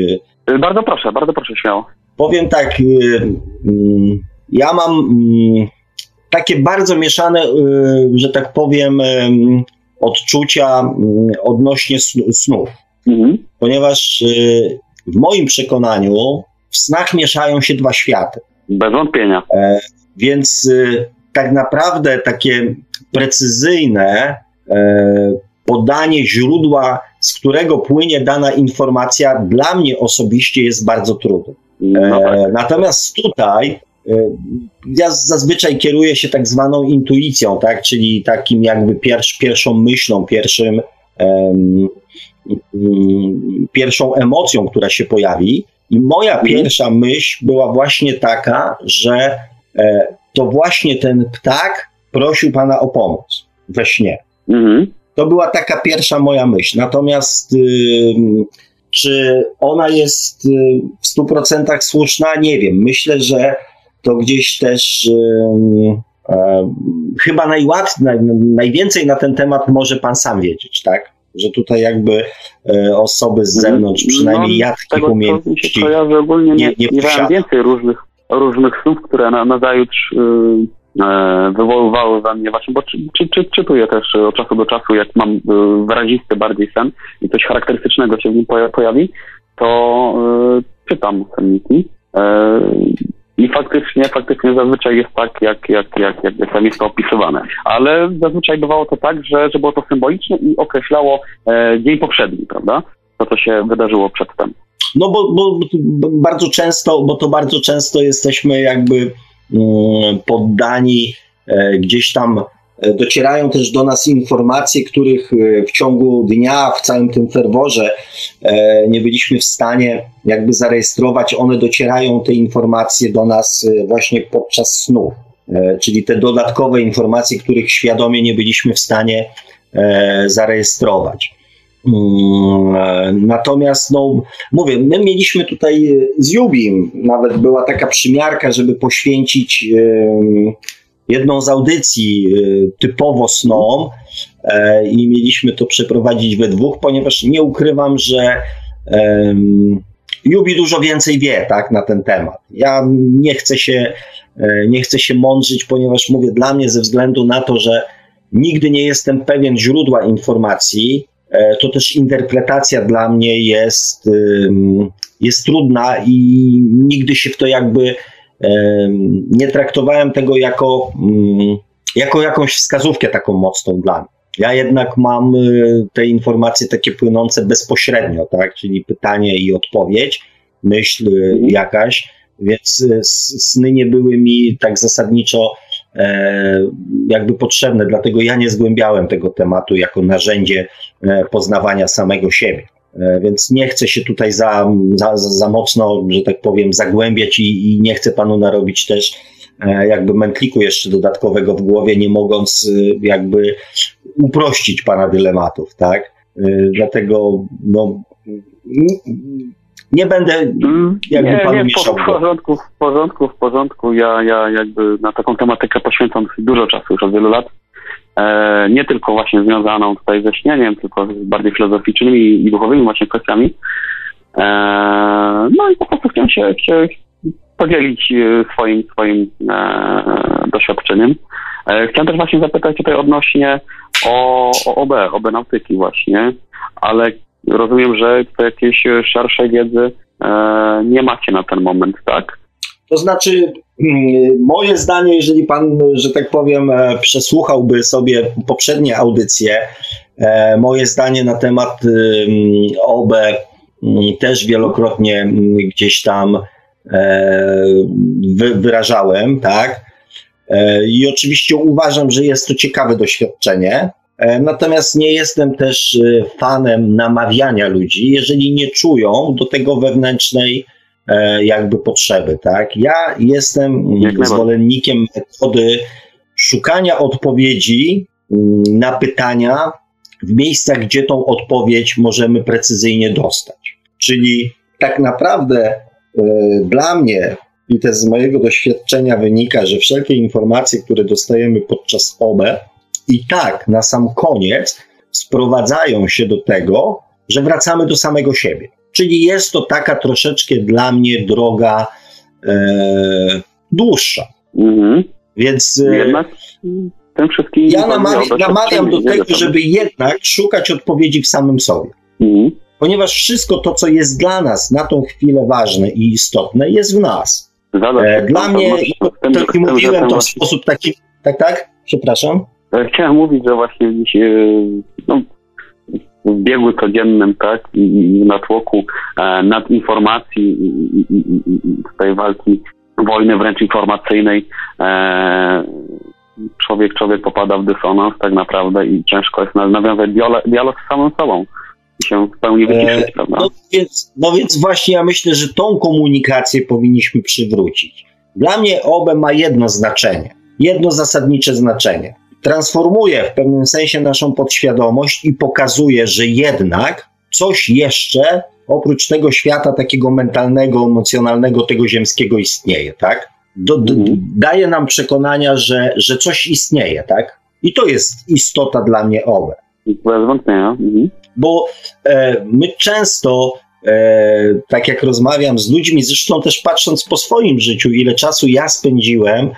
Bardzo proszę, bardzo proszę, śmiało. Powiem tak, mm, ja mam mm, takie bardzo mieszane, że tak powiem, odczucia odnośnie snów. Mhm. Ponieważ w moim przekonaniu w snach mieszają się dwa światy. Bez wątpienia. E, więc tak naprawdę takie precyzyjne e, podanie źródła, z którego płynie dana informacja, dla mnie osobiście jest bardzo trudne. No tak. Natomiast tutaj e, ja zazwyczaj kieruję się tak zwaną intuicją, tak? czyli takim jakby pierwsz, pierwszą myślą, pierwszym, um, um, pierwszą emocją, która się pojawi. I moja mhm. pierwsza myśl była właśnie taka, że e, to właśnie ten ptak prosił pana o pomoc we śnie. Mhm. To była taka pierwsza moja myśl. Natomiast y, czy ona jest y, w stu procentach słuszna? Nie wiem. Myślę, że to gdzieś też y, chyba najłatwiej, naj, najwięcej na ten temat może pan sam wiedzieć, tak? Że tutaj jakby e, osoby z zewnątrz, przynajmniej no, ja takich umiejętności ogólnie nie, nie, nie więcej różnych, różnych snów, które na, nazajutrz E, wywoływały we mnie właśnie, bo czy, czy, czy, czytuję też od czasu do czasu, jak mam e, wyrazisty bardziej sen i coś charakterystycznego się w nim pojawi, to e, czytam senniki. I faktycznie, faktycznie zazwyczaj jest tak, jak, jak, jak, jak, tam jest to opisywane. Ale zazwyczaj bywało to tak, że, że było to symboliczne i określało e, dzień poprzedni, prawda? To, co się wydarzyło przedtem. No bo, bo, bo bardzo często, bo to bardzo często jesteśmy jakby Mm, poddani e, gdzieś tam docierają też do nas informacje, których e, w ciągu dnia, w całym tym ferworze nie byliśmy w stanie jakby zarejestrować. One docierają te informacje do nas właśnie podczas snu, czyli te dodatkowe informacje, których świadomie nie byliśmy w stanie zarejestrować. Mm, natomiast, no, mówię, my mieliśmy tutaj z Jubim, nawet była taka przymiarka, żeby poświęcić jedną z audycji e, typowo snom e, i mieliśmy to przeprowadzić we dwóch, ponieważ nie ukrywam, że Jubi dużo więcej wie tak, na ten temat. Ja nie chcę się, e, nie chcę się mądrzyć, ponieważ mówię dla mnie ze względu na to, że nigdy nie jestem pewien źródła informacji, E, to też interpretacja dla mnie jest, jest trudna i nigdy się w to jakby nie traktowałem tego jako, jako jakąś wskazówkę taką mocną dla mnie. Ja jednak mam y, te informacje takie płynące bezpośrednio, tak? czyli pytanie i odpowiedź, myśl y, mhm. jakaś, więc y, sny nie były mi tak zasadniczo E, jakby potrzebne, dlatego ja nie zgłębiałem tego tematu jako narzędzie e, poznawania samego siebie. E, więc nie chcę się tutaj za, za, za mocno, że tak powiem, zagłębiać i, i nie chcę panu narobić też jakby mętliku jeszcze dodatkowego w głowie, nie mogąc jakby uprościć pana dylematów, tak? Dlatego no, nie będę mm, jakby nie, panu nie, mieszał. W porządku, w porządku, w porządku. Ja, ja jakby na taką tematykę poświęcam dużo czasu już od wielu lat. E, nie tylko właśnie związaną tutaj ze śnieniem, tylko z bardziej filozoficznymi i duchowymi właśnie kwestiami. E, no i po prostu chciałem się, podzielić e, swoim, swoim doświadczeniem. Chciałem też właśnie zapytać tutaj odnośnie o, o OB, OB nautyki właśnie, ale rozumiem, że to jakiejś szerszej wiedzy nie macie na ten moment, tak? To znaczy, mm, moje zdanie, jeżeli pan, że tak powiem, e, przesłuchałby sobie poprzednie audycje, e, moje zdanie na temat OB też wielokrotnie gdzieś tam wyrażałem, tak? I oczywiście uważam, że jest to ciekawe doświadczenie. E, natomiast nie jestem też e, fanem namawiania ludzi, jeżeli nie czują do tego wewnętrznej e, jakby potrzeby, tak? Ja jestem zwolennikiem metody szukania odpowiedzi mm, na pytania w miejscach, gdzie tą odpowiedź możemy precyzyjnie dostać. Czyli tak naprawdę dla mnie i też z mojego doświadczenia wynika, że wszelkie informacje, które dostajemy podczas OBE, i tak na sam koniec sprowadzają się do tego, że wracamy do samego siebie. Czyli jest to taka troszeczkę dla mnie droga e, dłuższa. Mhm. Więc jednak tym wszystkim... Ja namawiam, namawiam do tego, żeby jednak szukać odpowiedzi w samym sobie. Mhm. Ponieważ wszystko to, co jest dla nas na tą chwilę ważne i istotne, jest w nas. E, dla mnie, to, to, mówiłem to w sposób taki, tak, tak? Przepraszam. Chciałem mówić, że właśnie e, no, w biegu codziennym, tak, i w natłoku e, nad informacji i, i, i, tej walki, wojny wręcz informacyjnej, e, człowiek, człowiek popada w dysonans tak naprawdę i ciężko jest nawiązać dialog z samym sobą i się w pełni wyciszyć, e, prawda? No więc, no więc właśnie ja myślę, że tą komunikację powinniśmy przywrócić. Dla mnie OBE ma jedno znaczenie, jedno zasadnicze znaczenie. Transformuje w pewnym sensie naszą podświadomość i pokazuje, że jednak coś jeszcze oprócz tego świata takiego mentalnego, emocjonalnego, tego ziemskiego istnieje, tak? do, do, mhm. daje nam przekonania, że, że coś istnieje, tak? I to jest istota dla mnie OWE. Bez wątpienia. Mhm. Bo e, my często, e, tak jak rozmawiam z ludźmi, zresztą też patrząc po swoim życiu, ile czasu ja spędziłem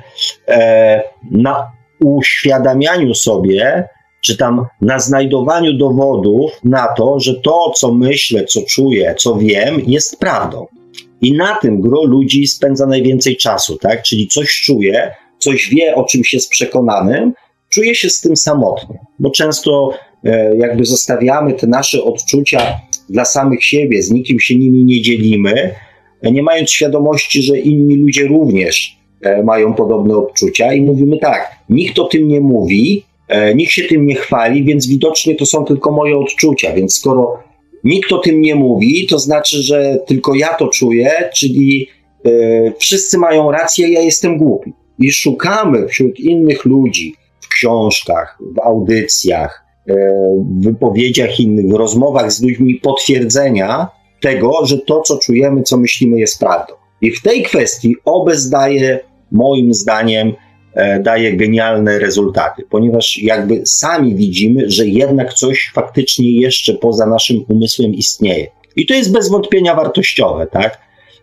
e, na uświadamianiu sobie, czy tam na znajdowaniu dowodów na to, że to, co myślę, co czuję, co wiem, jest prawdą. I na tym gro ludzi spędza najwięcej czasu, tak? Czyli coś czuje, coś wie, o czymś jest przekonanym, czuje się z tym samotnie, bo często e, jakby zostawiamy te nasze odczucia dla samych siebie, z nikim się nimi nie dzielimy, nie mając świadomości, że inni ludzie również mają podobne odczucia i mówimy tak, nikt o tym nie mówi, e, nikt się tym nie chwali, więc widocznie to są tylko moje odczucia, więc skoro nikt o tym nie mówi, to znaczy, że tylko ja to czuję, czyli y, wszyscy mają rację, ja jestem głupi. I szukamy wśród innych ludzi, w książkach, w audycjach, w wypowiedziach innych, w rozmowach z ludźmi potwierdzenia tego, że to, co czujemy, co myślimy, jest prawdą. I w tej kwestii OBE zdaje, moim zdaniem, E, daje genialne rezultaty, ponieważ jakby sami widzimy, że jednak coś faktycznie jeszcze poza naszym umysłem istnieje. I to jest bez wątpienia wartościowe, tak?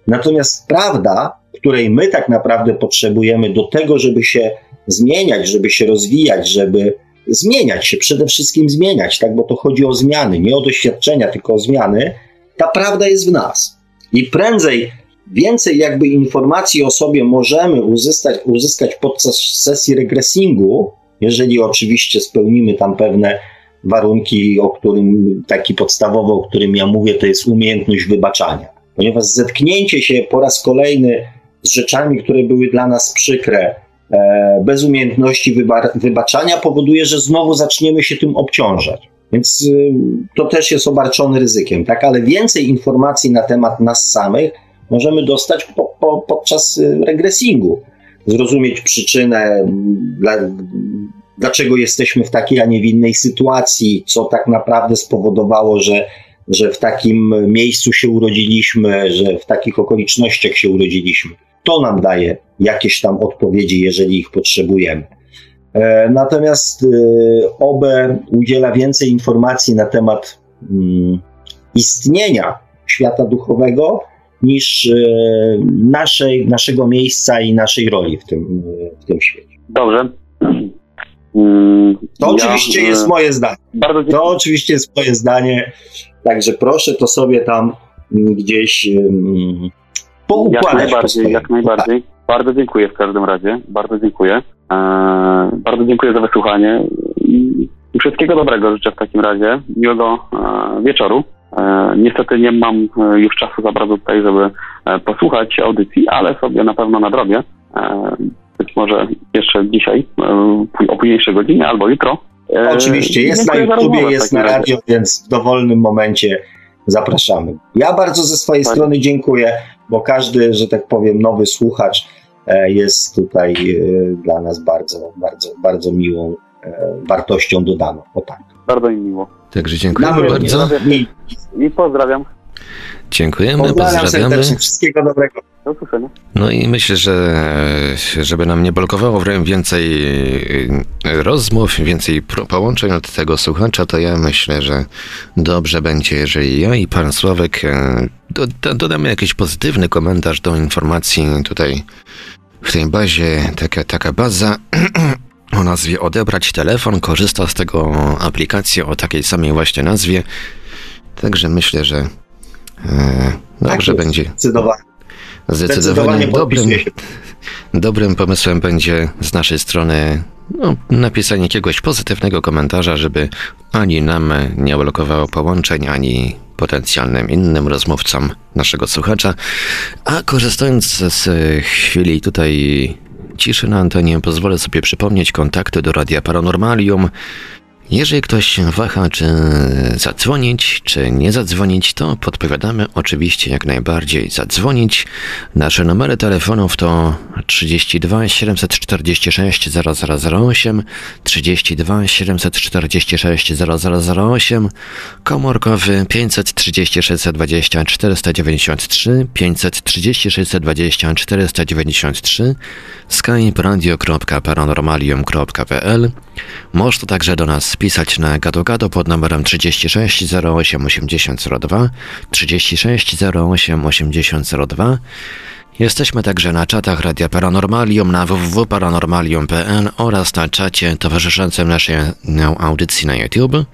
Natomiast prawda, której my tak naprawdę potrzebujemy do tego, żeby się zmieniać, żeby się rozwijać, żeby zmieniać się, przede wszystkim zmieniać, tak? Bo to chodzi o zmiany, nie o doświadczenia, tylko o zmiany. Ta prawda jest w nas. I prędzej więcej jakby informacji o sobie możemy uzyskać, uzyskać podczas sesji regresingu, jeżeli oczywiście spełnimy tam pewne warunki, o którym taki podstawowy, o którym ja mówię, to jest umiejętność wybaczania. Ponieważ zetknięcie się po raz kolejny z rzeczami, które były dla nas przykre, e, bez umiejętności wybaczania powoduje, że znowu zaczniemy się tym obciążać. Więc y, to też jest obarczone ryzykiem, tak? Ale więcej informacji na temat nas samych możemy dostać po, po, podczas y, regresingu. Zrozumieć przyczynę, dla, dlaczego jesteśmy w takiej, a nie w innej sytuacji, co tak naprawdę spowodowało, że, że w takim miejscu się urodziliśmy, że w takich okolicznościach się urodziliśmy. To nam daje jakieś tam odpowiedzi, jeżeli ich potrzebujemy. E, natomiast y, OBE udziela więcej informacji na temat mm, istnienia świata duchowego, niż e, naszej, naszego miejsca i naszej roli w tym, w tym świecie. Dobrze. To ja, oczywiście jest moje zdanie. to oczywiście jest moje zdanie. Także proszę to sobie tam gdzieś um, poukładać. Jak najbardziej, jak najbardziej. Tak. Bardzo dziękuję w każdym razie. Bardzo dziękuję. E, bardzo dziękuję za wysłuchanie i wszystkiego dobrego życzę w takim razie. Miłego e, wieczoru. E, niestety nie mam e, już czasu za bardzo tutaj, żeby e, posłuchać audycji, ale sobie na pewno nadrobię. Być może jeszcze dzisiaj, o późniejszej godzinie albo jutro. Oczywiście, jest na YouTubie, jest na radio, więc w dowolnym momencie zapraszamy. Ja bardzo ze swojej tak. strony dziękuję, bo każdy, że tak powiem, nowy słuchacz jest tutaj dla nas bardzo, bardzo, bardzo miłą wartością dodaną. O tak. Bardzo mi miło. Także dziękujemy bardzo. I, I pozdrawiam. Dziękujemy, pozdrawiam. pozdrawiamy. Wszystkiego dobrego. Do usłyszenia. No i myślę, że żeby nam nie blokowało więcej e, rozmów, więcej połączeń od tego słuchacza, to ja myślę, że dobrze będzie, jeżeli ja i pan Sławek e, dodamy jakiś pozytywny komentarz do informacji tutaj w tej bazie taka, taka baza o nazwie odebrać telefon, korzysta z tego aplikacja o takiej samej właśnie nazwie. Także myślę, że e, dobrze tak będzie. Zdecydowanie. Zdecydowanie, Zdecydowanie dobrym, dobrym pomysłem będzie z naszej strony no, napisanie jakiegoś pozytywnego komentarza, żeby ani nam nie blokowało połączeń, ani potencjalnym innym rozmówcom naszego słuchacza. A korzystając z chwili tutaj ciszy na antenie, pozwolę sobie przypomnieć kontakty do Radia Paranormalium. Jeżeli ktoś waha, czy zadzwonić, czy nie zadzwonić, to podpowiadamy oczywiście jak najbardziej zadzwonić. Nasze numery telefonów to 32 746 0008, 32 746 0008, komórkowy 536 20 493, 536 20 493, skype radio.paranormalium.pl. Można także do nas pisać na gado pod numerem 36 08 8002, 36 08 8002. Jesteśmy także na czatach Radia Paranormalium na www.paranormalium.pl oraz na czacie towarzyszącym naszej audycji na YouTube.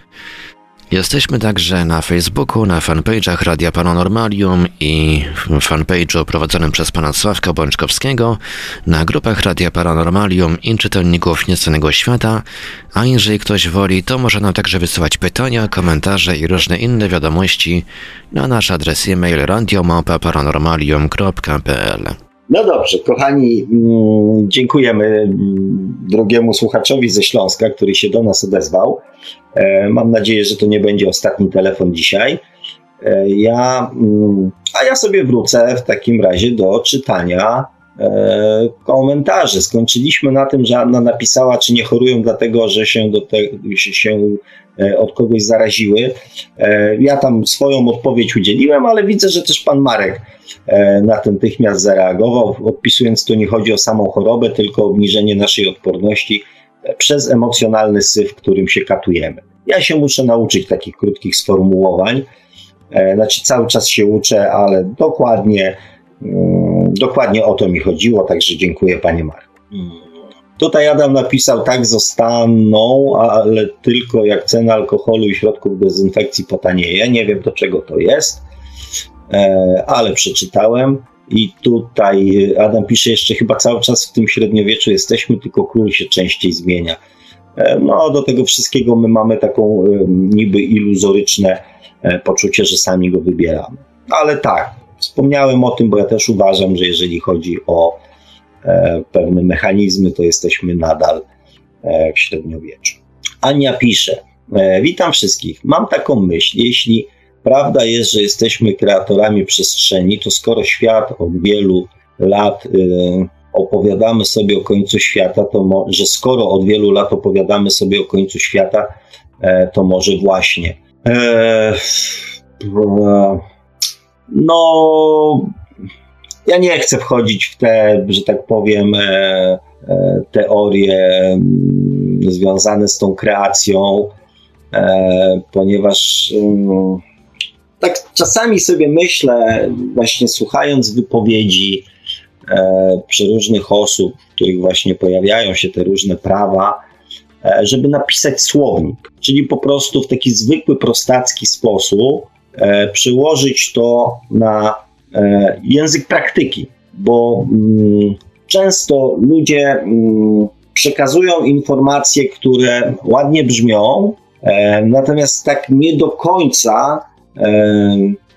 Jesteśmy także na Facebooku, na fanpage'ach Radia Paranormalium i fanpage'u prowadzonym przez pana Sławka Bączkowskiego, na grupach Radia Paranormalium i czytelników Nieznanego Świata, a jeżeli ktoś woli, to może nam także wysyłać pytania, komentarze i różne inne wiadomości na nasz adres e-mail radiomapa.paranormalium.pl no dobrze, kochani, mm, dziękujemy mm, drogiemu słuchaczowi ze Śląska, który się do nas odezwał. E, mam nadzieję, że to nie będzie ostatni telefon dzisiaj. E, ja, mm, a ja sobie wrócę w takim razie do czytania komentarzy. Skończyliśmy na tym, że Anna napisała, czy nie chorują dlatego, że się, do te, się od kogoś zaraziły. Ja tam swoją odpowiedź udzieliłem, ale widzę, że też pan Marek natychmiast zareagował, odpisując, to nie chodzi o samą chorobę, tylko o obniżenie naszej odporności przez emocjonalny syf, którym się katujemy. Ja się muszę nauczyć takich krótkich sformułowań. E, znaczy, cały czas się uczę, ale dokładnie, dokładnie o to mi chodziło, także dziękuję Panie Marku. Tutaj Adam napisał, tak zostaną, ale tylko jak cena alkoholu i środków dezynfekcji potanieje. Nie wiem do czego to jest, e, ale przeczytałem. I tutaj Adam pisze jeszcze chyba cały czas w tym średniowieczu jesteśmy, tylko król się częściej zmienia. E, no, do tego wszystkiego my mamy taką niby iluzoryczne e, poczucie, że sami go wybieramy. Ale tak, wspomniałem o tym, bo ja też uważam, że jeżeli chodzi o e, pewne mechanizmy, to jesteśmy nadal w średniowieczu. Ania pisze: Witam wszystkich. Mam taką myśl, jeśli Prawda jest, że jesteśmy kreatorami przestrzeni, to skoro świat od wielu lat y, opowiadamy sobie o końcu świata, to mo- że skoro od wielu lat opowiadamy sobie o końcu świata, e, to może właśnie. E, no, ja nie chcę wchodzić w te, że tak powiem, e, e teorie mm, związane z tą kreacją, e, ponieważ. Mm, tak czasami sobie myślę, właśnie słuchając wypowiedzi e, przeróżnych osób, w których właśnie pojawiają się te różne prawa, e, żeby napisać słownik, czyli po prostu w taki zwykły, prostacki sposób e, przyłożyć to na e, język praktyki, bo mm, często ludzie mm, przekazują informacje, które ładnie brzmią, e, natomiast tak nie do końca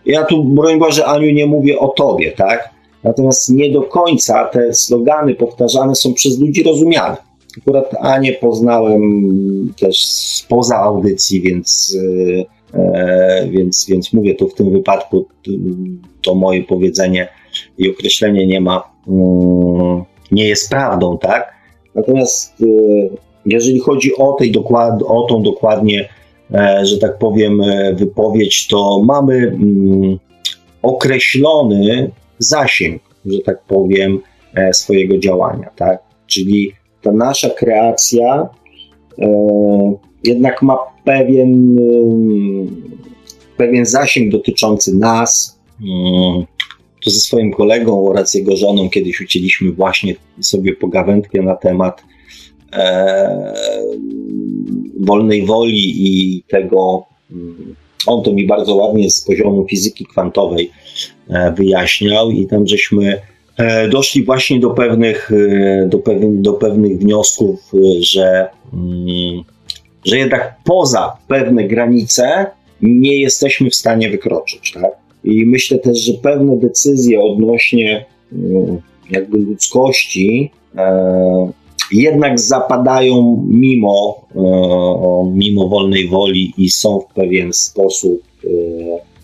ja tu, broń Boże, Aniu, nie mówię o tobie, tak? Natomiast nie do końca te slogany powtarzane są przez ludzi rozumiane. Akurat Anię poznałem też spoza audycji, więc, więc, więc mówię tu w tym wypadku to moje powiedzenie i określenie nie ma, mm, nie jest prawdą, tak? Natomiast e, jeżeli chodzi o, tej dokład, o tą dokładnie E, że tak powiem, e, wypowiedź, to mamy mm, określony zasięg, że tak powiem, e, swojego działania, tak? Czyli ta nasza kreacja jednak ma pewien, pewien zasięg dotyczący nas, mm, to ze swoim kolegą oraz jego żoną kiedyś ucięliśmy właśnie sobie pogawędkę na temat e, wolnej woli i tego. Mm, on to mi bardzo ładnie z poziomu fizyki kwantowej e, wyjaśniał, i tam żeśmy e, doszli właśnie do pewnych, e, do pewnych, do pewnych wniosków, że, mm, że jednak poza pewne granice nie jesteśmy w stanie wykroczyć. Tak? I myślę też, że pewne decyzje odnośnie mm, jakby ludzkości e, jednak zapadają mimo, e, mimo wolnej woli i są w pewien sposób e,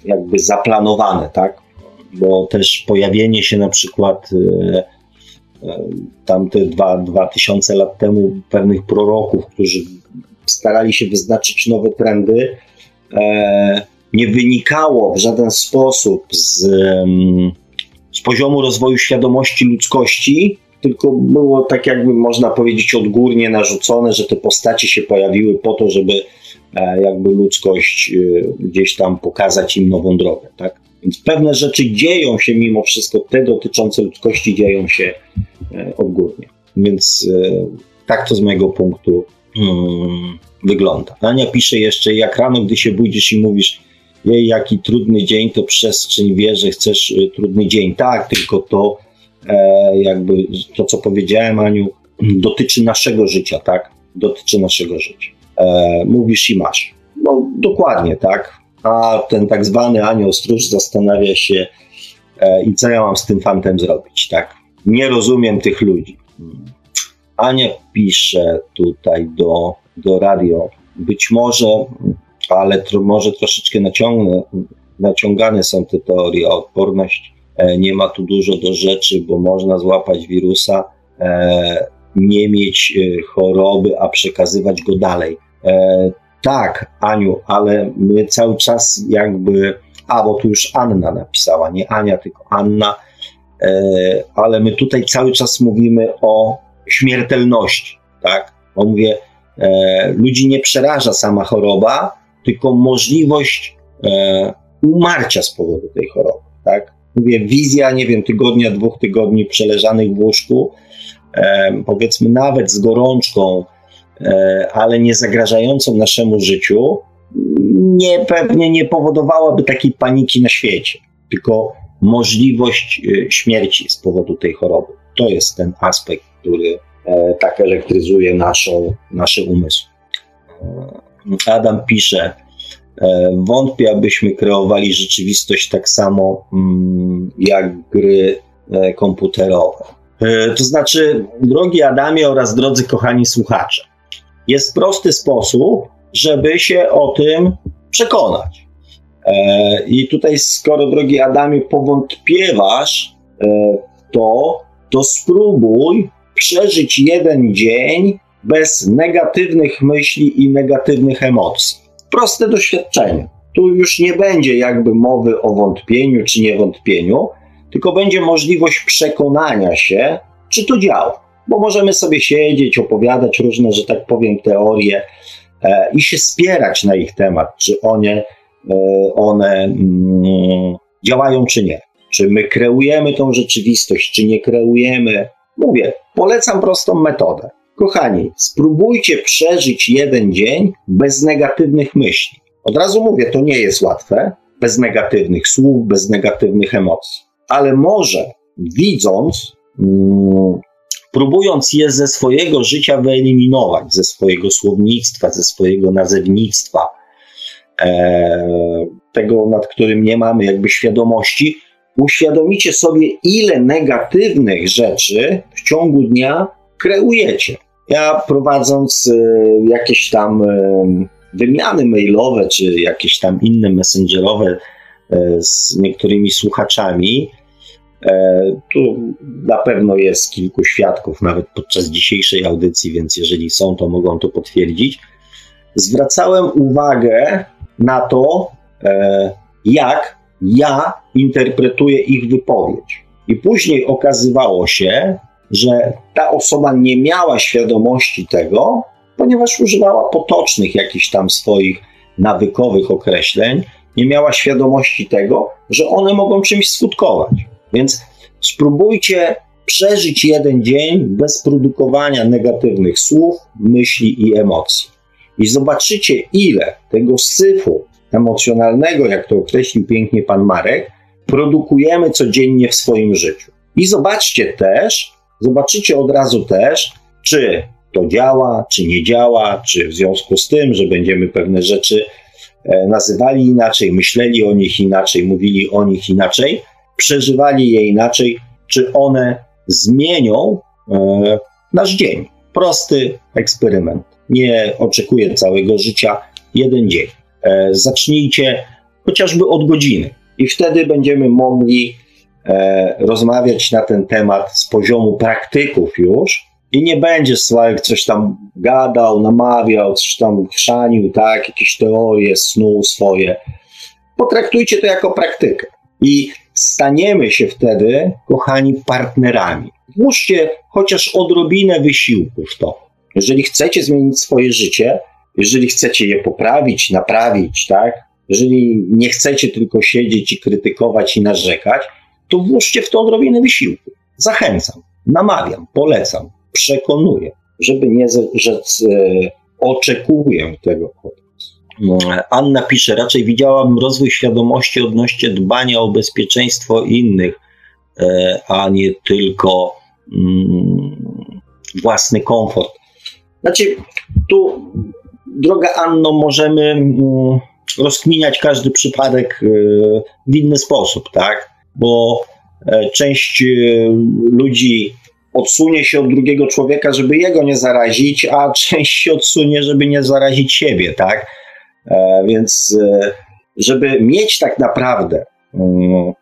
jakby zaplanowane, tak? Bo też pojawienie się na przykład e, e tamte dwa, dwa tysiące lat temu pewnych proroków, którzy starali się wyznaczyć nowe trendy, e, nie wynikało w żaden sposób z, z poziomu rozwoju świadomości ludzkości, tylko było tak jakby można powiedzieć odgórnie narzucone, że te postacie się pojawiły po to, żeby e, jakby ludzkość e, gdzieś tam pokazać im nową drogę, tak? Więc pewne rzeczy dzieją się mimo wszystko, te dotyczące ludzkości dzieją się odgórnie. Więc tak to z mojego punktu hmm, wygląda. Ania pisze jeszcze, jak rano, gdy się budzisz i mówisz, jej, jaki trudny dzień, to przestrzeń wie, że chcesz y, trudny dzień. Tak, tylko to e, jakby to, co powiedziałem, Aniu, dotyczy naszego życia, tak? Dotyczy naszego życia. E, mówisz i masz. No, dokładnie, tak? A ten tak zwany anioł stróż zastanawia się, e, i co ja mam z tym fantem zrobić, tak? Nie rozumiem tych ludzi. Ania pisze tutaj do, do radio. Być może ale tro, może troszeczkę naciągnę, naciągane są te teorie o odporność. E, nie ma tu dużo do rzeczy, bo można złapać wirusa, e, nie mieć e, choroby, a przekazywać go dalej. Tak, Aniu, ale my cały czas jakby. A, bo tu już Anna napisała, nie Ania, tylko Anna, ale my tutaj cały czas mówimy o śmiertelności, tak? Bo mówię, ludzi nie przeraża sama choroba, tylko możliwość e, umarcia z powodu tej choroby. Tak? Mówię, wizja, nie wiem, tygodnia, dwóch tygodni przeleżanych w łóżku, e, powiedzmy nawet z gorączką, e, ale nie zagrażającą naszemu życiu, nie, pewnie nie powodowałaby takiej paniki na świecie, tylko możliwość e, śmierci z powodu tej choroby. To jest ten aspekt, który e, tak charakteryzuje naszą, nasze umysły. E, Adam pisze, e, wątpię, abyśmy kreowali rzeczywistość tak samo mm, jak gry komputerowe. To znaczy, drogi Adamie oraz drodzy kochani słuchacze, jest prosty sposób, żeby się o tym przekonać. I tutaj, skoro drogi Adamie powątpiewasz to, to spróbuj przeżyć jeden dzień bez negatywnych myśli i negatywnych emocji. Proste doświadczenie. Tu już nie będzie jakby mowy o wątpieniu czy niewątpieniu, tylko będzie możliwość przekonania się, czy to działa. Bo możemy sobie siedzieć, opowiadać różne, że tak powiem, teorie e, i się spierać na ich temat, czy one, e, one mm, działają, czy nie. Czy my kreujemy tą rzeczywistość, czy nie kreujemy. Mówię, polecam prostą metodę. Kochani, spróbujcie przeżyć jeden dzień bez negatywnych myśli. Od razu mówię, to nie jest łatwe, bez negatywnych słów, bez negatywnych emocji. Ale może widząc, mm, próbując je ze swojego życia wyeliminować, ze swojego słownictwa, ze swojego nazewnictwa, e, tego, nad którym nie mamy jakby świadomości, uświadomicie sobie, ile negatywnych rzeczy w ciągu dnia kreujecie. Ja prowadząc e, jakieś tam e, wymiany mailowe, czy jakieś tam inne messengerowe e, z niektórymi słuchaczami, tu na pewno jest kilku świadków, nawet podczas dzisiejszej audycji, więc jeżeli są, to mogą to potwierdzić. Zwracałem uwagę na to, jak ja interpretuję ich wypowiedź. I później okazywało się, że ta osoba nie miała świadomości tego, ponieważ używała potocznych jakichś tam swoich nawykowych określeń, nie miała świadomości tego, że one mogą czymś skutkować. Więc spróbujcie przeżyć jeden dzień bez produkowania negatywnych słów, myśli i emocji. I zobaczycie, ile tego syfu emocjonalnego, jak to określił pięknie pan Marek, produkujemy codziennie w swoim życiu. I zobaczcie też, zobaczycie od razu też, czy to działa, czy nie działa, czy w związku z tym, że będziemy pewne rzeczy e, nazywali inaczej, myśleli o nich inaczej, mówili o nich inaczej, przeżywali je inaczej, czy one zmienią e, nasz dzień. Prosty eksperyment. Nie oczekuję całego życia, jeden dzień. E, zacznijcie chociażby od godziny, i wtedy będziemy mogli e, rozmawiać na ten temat z poziomu praktyków już. I nie będzie Sławek coś tam gadał, namawiał, coś tam chrzanił, tak, jakieś teorie, snuł swoje. Potraktujcie to jako praktykę. I staniemy się wtedy, kochani, partnerami. Włóżcie chociaż odrobinę wysiłku w to. Jeżeli chcecie zmienić swoje życie, jeżeli chcecie je poprawić, naprawić, tak, jeżeli nie chcecie tylko siedzieć i krytykować i narzekać, to włóżcie w to odrobinę wysiłku. Zachęcam, namawiam, polecam, przekonuję, żeby nie rzec e, oczekuję tego od Anna pisze, raczej widziałabym rozwój świadomości odnośnie dbania o bezpieczeństwo innych, e, a nie tylko mm, własny komfort. Znaczy, tu, droga Anno, możemy mm, rozkminiać każdy przypadek e, w inny sposób, tak? Bo e, część e, ludzi odsunie się od drugiego człowieka, żeby jego nie zarazić, a część się odsunie, żeby nie zarazić siebie, tak? Więc żeby mieć tak naprawdę mm,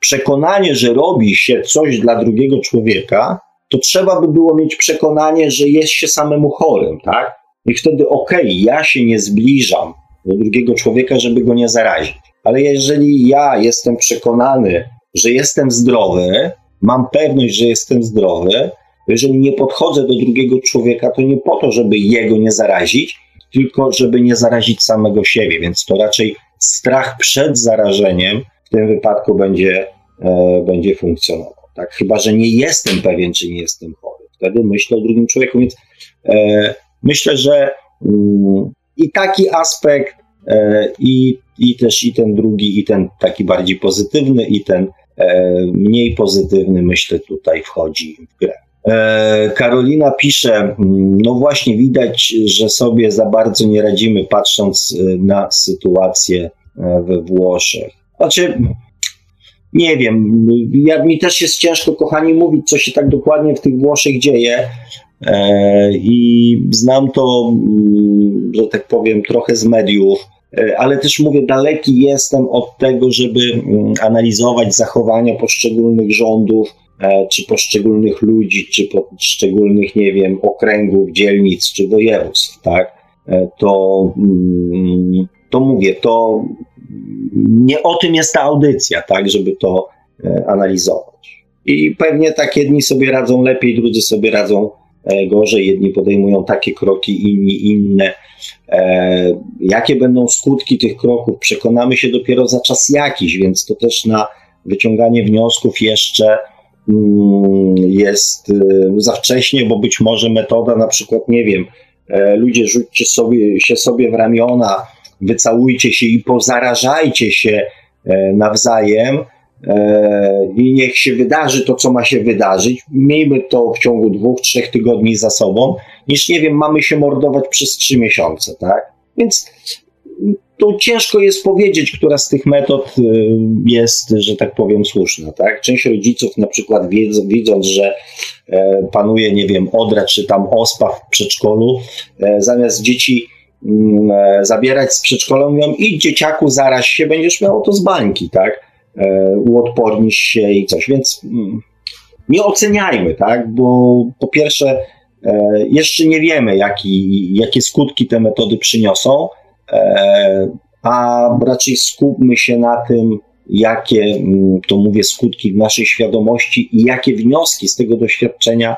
przekonanie, że robi się coś dla drugiego człowieka, to trzeba by było mieć przekonanie, że jest się samemu chorym, tak? I wtedy okej, okay, ja się nie zbliżam do drugiego człowieka, żeby go nie zarazić. Ale jeżeli ja jestem przekonany, że jestem zdrowy, mam pewność, że jestem zdrowy, jeżeli nie podchodzę do drugiego człowieka, to nie po to, żeby jego nie zarazić, tylko żeby nie zarazić samego siebie. Więc to raczej strach przed zarażeniem w tym wypadku będzie, e, będzie funkcjonował. Tak? Chyba, że nie jestem pewien, czy nie jestem chory. Wtedy myślę o drugim człowieku. Więc e, myślę, że mm, i taki aspekt, e, i, i też i ten drugi, i ten taki bardziej pozytywny, i ten e, mniej pozytywny, myślę, tutaj wchodzi w grę. E, Karolina pisze, mm, no właśnie widać, że sobie za bardzo nie radzimy, patrząc na sytuację we Włoszech. Znaczy, nie wiem, ja, mi też jest ciężko, kochani, mówić, co się tak dokładnie w tych Włoszech dzieje. E, I znam to, mm, że tak powiem, trochę z mediów, e, ale też mówię, daleki jestem od tego, żeby mm, analizować zachowania poszczególnych rządów, e, czy poszczególnych ludzi, czy poszczególnych, nie wiem, okręgów, dzielnic, czy województw, tak? To, mm, to mówię, to nie o tym jest ta audycja, tak, żeby to analizować. I pewnie tak jedni sobie radzą lepiej, drudzy sobie radzą gorzej, jedni podejmują takie kroki, inni inne. E, jakie będą skutki tych kroków, przekonamy się dopiero za czas jakiś, więc to też na wyciąganie wniosków jeszcze mm, jest e, za wcześnie, bo być może metoda na przykład, nie wiem, ludzie rzućcie sobie, się sobie w ramiona, wycałujcie się i pozarażajcie się nawzajem, E, i niech się wydarzy to, co ma się wydarzyć. Miejmy to w ciągu dwóch, trzech tygodni za sobą, niż nie wiem, mamy się mordować przez trzy miesiące, tak? Więc to ciężko jest powiedzieć, która z tych metod y, jest, że tak powiem, słuszna, tak? Część rodziców na przykład widząc, że e, panuje, nie wiem, odra czy tam ospa w przedszkolu, e, zamiast dzieci mm, zabierać z przedszkola, mówią, idź dzieciaku, zaraz się, będziesz miał to z bańki, tak? E, uodpornisz się i coś. Więc mm, nie oceniajmy, tak? Bo po pierwsze, e, jeszcze nie wiemy, jaki, jakie skutki te metody przyniosą, e, a raczej skupmy się na tym, jakie, mm, to mówię, skutki w naszej świadomości i jakie wnioski z tego doświadczenia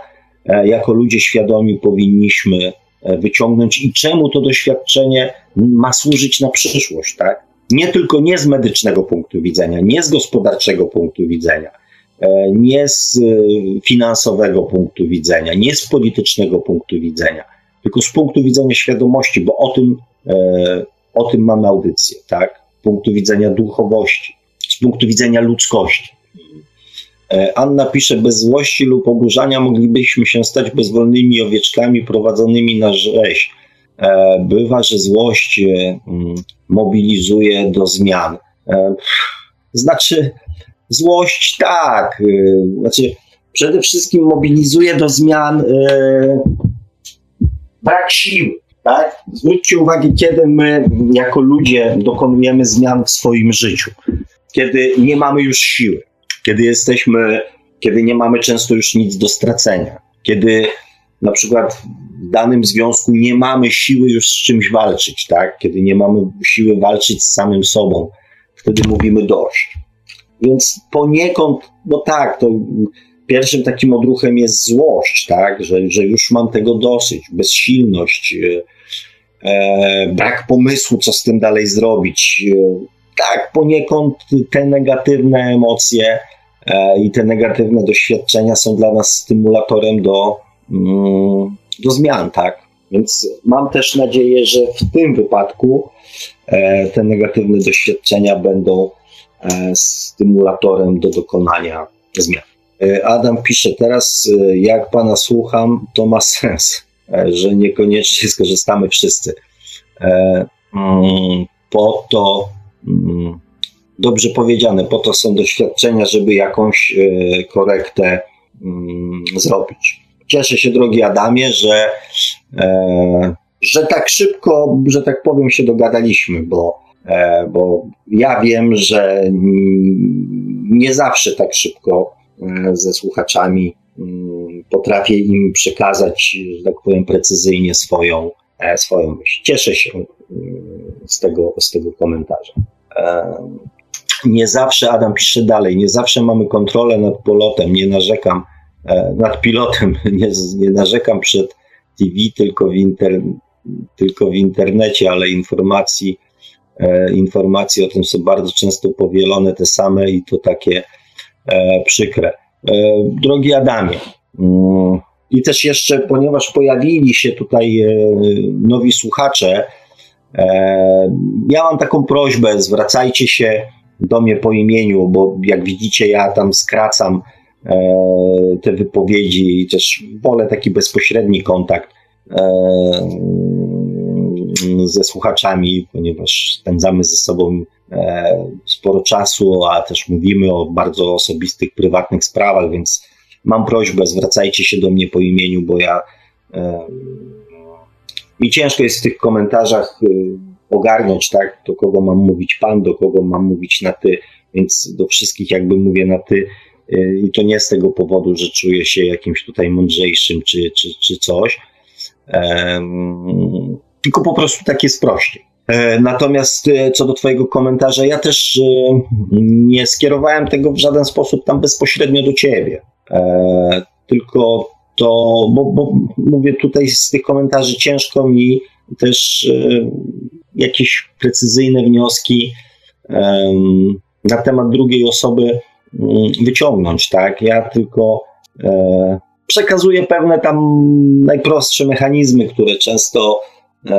jako ludzie świadomi powinniśmy wyciągnąć i czemu to doświadczenie ma służyć na przyszłość, tak? Nie tylko nie z medycznego punktu widzenia, nie z gospodarczego punktu widzenia, nie z finansowego punktu widzenia, nie z politycznego punktu widzenia, tylko z punktu widzenia świadomości, bo o tym, o tym mamy audycję, tak? Z punktu widzenia duchowości, z punktu widzenia ludzkości. E, Anna pisze, bez złości lub oburzania moglibyśmy się stać bezwolnymi owieczkami prowadzonymi na rzeź. E, bywa, że złość e, mm, mobilizuje do zmian. Znaczy, złość tak, znaczy przede wszystkim mobilizuje do zmian brak siły. Tak? Zwróćcie uwagę, kiedy my jako ludzie dokonujemy zmian w swoim życiu, kiedy nie mamy już siły kiedy jesteśmy, kiedy nie mamy często już nic do stracenia, kiedy na przykład danym związku nie mamy siły już z czymś walczyć, tak? Kiedy nie mamy siły walczyć z samym sobą, wtedy mówimy dość. Więc poniekąd, no tak, to pierwszym takim odruchem jest złość, tak? Że, że już mam tego dosyć, bezsilność, e, brak pomysłu, co z tym dalej zrobić. E, tak, poniekąd te negatywne emocje e, i te negatywne doświadczenia są dla nas stymulatorem do, mm, do zmian, tak? Więc mam też nadzieję, że w tym wypadku e, te negatywne doświadczenia będą e, stymulatorem do dokonania zmian. Adam pisze teraz, jak pana słucham, to ma sens, że niekoniecznie skorzystamy wszyscy. Mm, po to Mm, dobrze powiedziane, po to są doświadczenia, żeby jakąś e, korektę mm, zrobić. Cieszę się, drogi Adamie, że, e, że tak szybko, że tak powiem, się dogadaliśmy, bo, e, bo ja wiem, że nie zawsze tak szybko ze słuchaczami mm, potrafię im przekazać, że tak powiem, precyzyjnie swoją, swoją myśl. Cieszę się z tego, z tego komentarza. Nie zawsze, Adam pisze dalej, nie zawsze mamy kontrolę nad polotem, nie narzekam, e, nad pilotem, nie, nie narzekam przed TV, tylko w, inter, tylko w internecie, ale informacji, e, informacje o tym są bardzo często powielone, te same i to takie e, przykre. Drogi Adamie, mm, i też jeszcze, ponieważ pojawili się tutaj nowi słuchacze, E, ja mam taką prośbę, zwracajcie się do mnie po imieniu, bo jak widzicie, ja tam skracam e, te wypowiedzi też wolę taki bezpośredni kontakt e, ze słuchaczami, ponieważ spędzamy ze sobą sporo czasu, a też mówimy o bardzo osobistych, prywatnych sprawach, więc mam prośbę, zwracajcie się do mnie po imieniu, bo ja mi ciężko jest w tych komentarzach ogarnąć, tak, do kogo mam mówić pan, do kogo mam mówić na ty, więc do wszystkich jakby mówię na ty i to nie z tego powodu, że czuję się jakimś tutaj mądrzejszym czy, czy, czy coś, tylko po prostu tak jest prościej. E, natomiast y, co do Twojego komentarza, ja też nie skierowałem tego w żaden sposób tam bezpośrednio do Ciebie. E, tylko to, bo, bo mówię tutaj z tych komentarzy ciężko mi też e, jakieś precyzyjne wnioski e, na temat drugiej osoby wyciągnąć, tak? Ja tylko e, przekazuję pewne tam najprostsze mechanizmy, które często e,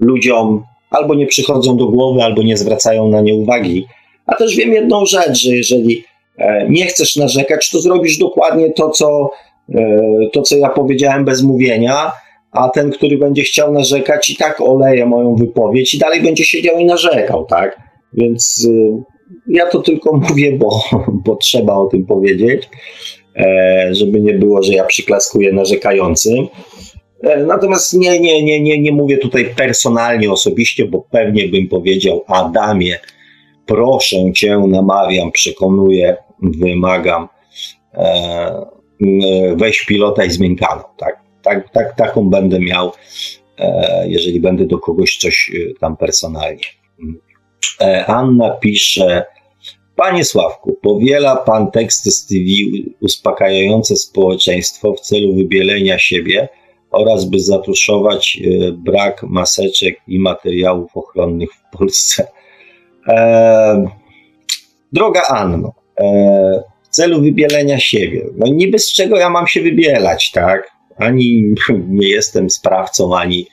ludziom albo nie przychodzą do głowy, albo nie zwracają na nie uwagi. A też wiem jedną rzecz, że jeżeli e, nie chcesz narzekać, to zrobisz dokładnie to, co E, to, co ja powiedziałem bez mówienia, a ten, który będzie chciał narzekać, i tak oleje moją wypowiedź i dalej będzie siedział i narzekał, tak? Więc e, ja to tylko mówię, bo, bo trzeba o tym powiedzieć, e, żeby nie było, że ja przyklaskuję narzekającym. Natomiast nie, nie, nie, nie, nie mówię tutaj personalnie, osobiście, bo pewnie bym powiedział, Adamie, proszę cię, namawiam, przekonuję, wymagam E, weź pilota i zmień. Tak? Tak, tak, taką będę miał, e, jeżeli będę do kogoś coś e, tam personalnie. Anna pisze, Panie Sławku, powiela Pan teksty z TV uspokajające społeczeństwo w celu wybielenia siebie oraz by zatuszować brak maseczek i materiałów ochronnych w Polsce. droga Anno, celu wybielenia siebie. No niby z czego ja mam się wybielać, tak? Ani nie jestem sprawcą, ani e,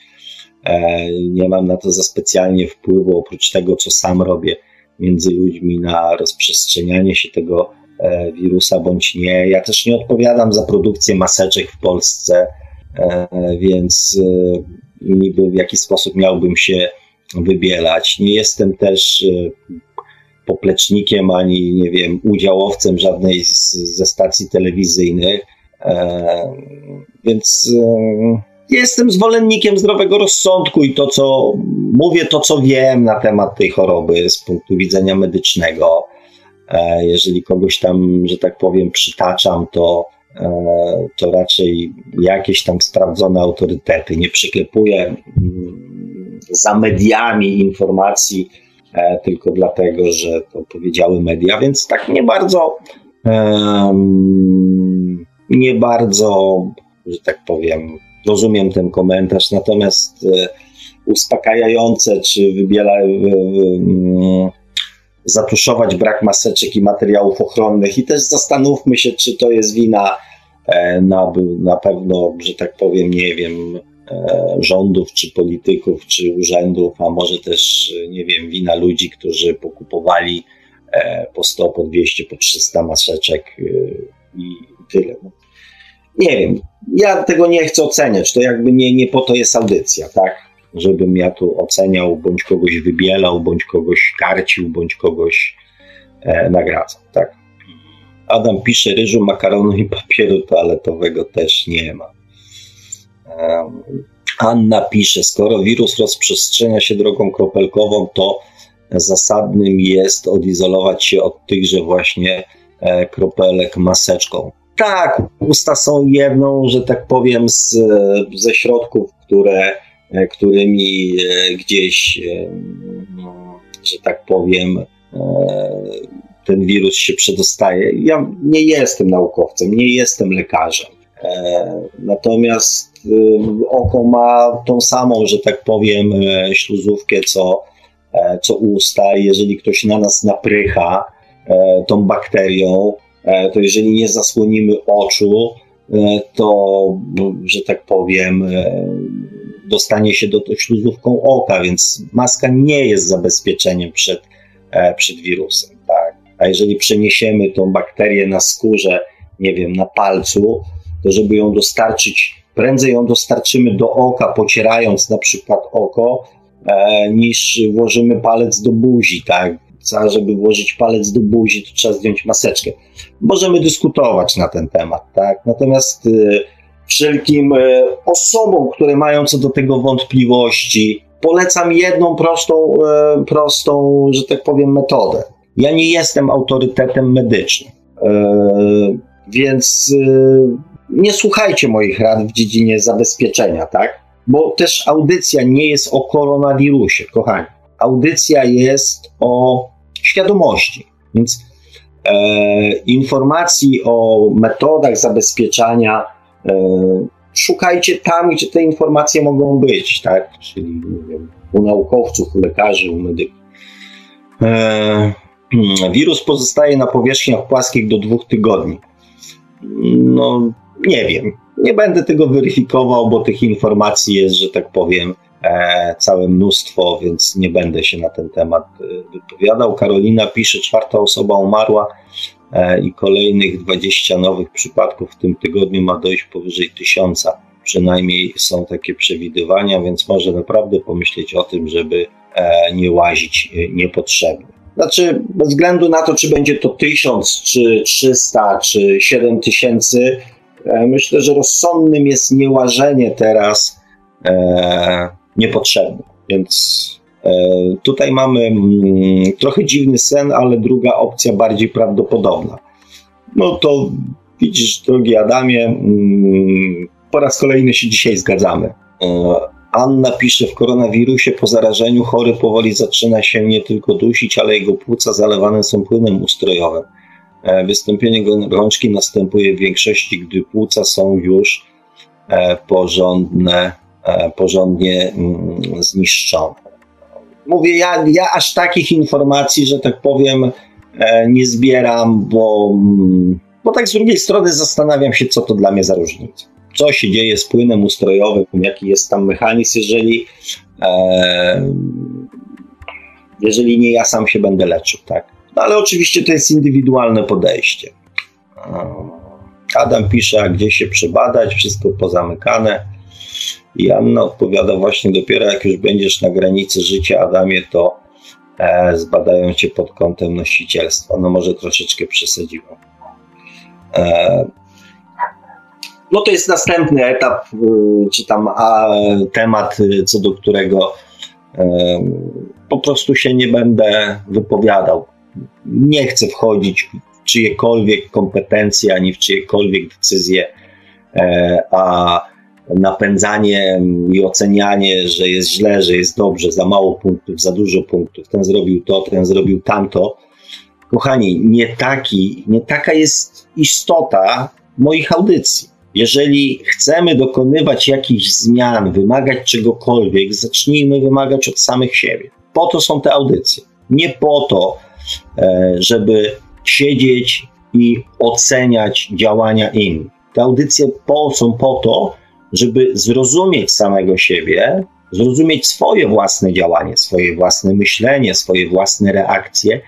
nie mam na to za specjalnie wpływu, oprócz tego, co sam robię między ludźmi na rozprzestrzenianie się tego e, wirusa bądź nie. Ja też nie odpowiadam za produkcję maseczek w Polsce, e, więc e, niby w jaki sposób miałbym się wybielać. Nie jestem też e, poplecznikiem ani, nie wiem, udziałowcem żadnej z, ze stacji telewizyjnych. E, więc e, jestem zwolennikiem zdrowego rozsądku i to, co mówię, to, co wiem na temat tej choroby z punktu widzenia medycznego. E, jeżeli kogoś tam, że tak powiem, przytaczam, to, e, to raczej jakieś tam sprawdzone autorytety. Nie przyklepuję mm, za mediami informacji, E, tylko dlatego, że to powiedziały media, więc tak nie bardzo, nie bardzo, że tak powiem, rozumiem ten komentarz, natomiast e, uspokajające, czy wybiela, zatuszować brak maseczek i materiałów ochronnych i też zastanówmy się, czy to jest wina e, na, na pewno, że tak powiem, nie wiem, E, rządów, czy polityków, czy urzędów, a może też, nie wiem, wina ludzi, którzy pokupowali e, po 100, po 200, po 300 maseczek e, i tyle. Nie wiem, ja tego nie chcę oceniać, to jakby nie, nie po to jest audycja, tak? Żebym ja tu oceniał, bądź kogoś wybielał, bądź kogoś karcił, bądź kogoś e, nagradzał, tak? Adam pisze, ryżu, makaronu i papieru toaletowego też nie ma. Anna pisze, skoro wirus rozprzestrzenia się drogą kropelkową, to zasadnym jest odizolować się od tychże właśnie e, kropelek maseczką. Tak, usta są jedną, że tak powiem, z, ze środków, które, e, którymi e, gdzieś, że tak powiem, ten wirus się przedostaje. Ja nie jestem naukowcem, nie jestem lekarzem. Natomiast oko ma tą samą, że tak powiem, e, śluzówkę, co, e, co usta. Jeżeli ktoś na nas naprycha e, tą bakterią, to jeżeli nie zasłonimy oczu, to, że tak powiem, dostanie się do śluzówką oka, więc maska nie jest zabezpieczeniem przed, przed wirusem. Tak? A jeżeli przeniesiemy tą bakterię na skórze, nie wiem, na palcu, to żeby ją dostarczyć prędzej ją dostarczymy do oka, pocierając na przykład oko, e, niż włożymy palec do buzi, tak? Żeby włożyć palec do buzi, to trzeba zdjąć maseczkę. Możemy dyskutować na ten temat, tak? Natomiast y, wszelkim y, osobom, które mają co do tego wątpliwości, polecam jedną prostą, y, prostą, że tak powiem, metodę. Ja nie jestem autorytetem medycznym, więc nie słuchajcie moich rad w dziedzinie zabezpieczenia, tak? Bo też audycja nie jest o koronawirusie, kochani. Audycja jest o świadomości. Więc e, informacji o metodach zabezpieczania e, szukajcie tam, gdzie te informacje mogą być, tak? Czyli wiem, u naukowców, u lekarzy, u medyków. E, hmm, wirus pozostaje na powierzchniach płaskich do dwóch tygodni. No, nie wiem. Nie będę tego weryfikował, bo tych informacji jest, że tak powiem, całe mnóstwo, więc nie będę się na ten temat e, wypowiadał. Karolina pisze, czwarta osoba umarła e, i kolejnych 20 nowych przypadków w tym tygodniu ma dojść powyżej tysiąca. Przynajmniej są takie przewidywania, więc może naprawdę pomyśleć o tym, żeby e, nie łazić e, niepotrzebnie. Znaczy, bez względu na to, czy będzie to tysiąc, czy 300, czy 7 tysięcy, E, myślę, że rozsądnym jest niełażenie teraz niepotrzebne. Więc e, tutaj mamy mm, trochę dziwny sen, ale druga opcja bardziej prawdopodobna. No to widzisz, drogi Adamie, mm, po raz kolejny się dzisiaj zgadzamy. E, Anna pisze, w koronawirusie po zarażeniu chory powoli zaczyna się nie tylko dusić, ale jego płuca zalewane są płynem ustrojowym. E, wystąpienie gorączki następuje w większości, gdy płuca są już porządne, porządnie mm, zniszczone. Mówię, ja, ja aż takich informacji, że tak powiem, e, nie zbieram, bo, mm, bo tak z drugiej strony zastanawiam się, co to dla mnie za różnica. Co się dzieje z płynem ustrojowym, jaki jest tam mechanizm, jeżeli, e, jeżeli nie ja sam się będę leczył, tak? No ale oczywiście to jest indywidualne podejście. Adam pisze, a gdzie się przebadać, wszystko pozamykane. I Anna odpowiada właśnie dopiero jak już będziesz na granicy życia, Adamie, to e, zbadają cię pod kątem nosicielstwa. No może troszeczkę przesadziłem. E, no to jest następny etap, y, czy tam a, temat, y, co do którego e, po prostu się nie będę wypowiadał. Nie chcę wchodzić w czyjekolwiek kompetencje, ani w czyjekolwiek decyzje, e, a napędzanie i ocenianie, że jest źle, że jest dobrze, za mało punktów, za dużo punktów, ten zrobił to, ten zrobił tamto. Kochani, nie, taki, nie taka jest istota moich audycji. Jeżeli chcemy dokonywać jakichś zmian, wymagać czegokolwiek, zacznijmy wymagać od samych siebie. Po to są te audycje. Nie po to, e, żeby siedzieć i oceniać działania innych. Te audycje po, są po to, żeby zrozumieć samego siebie, zrozumieć swoje własne działanie, swoje własne myślenie, swoje własne reakcje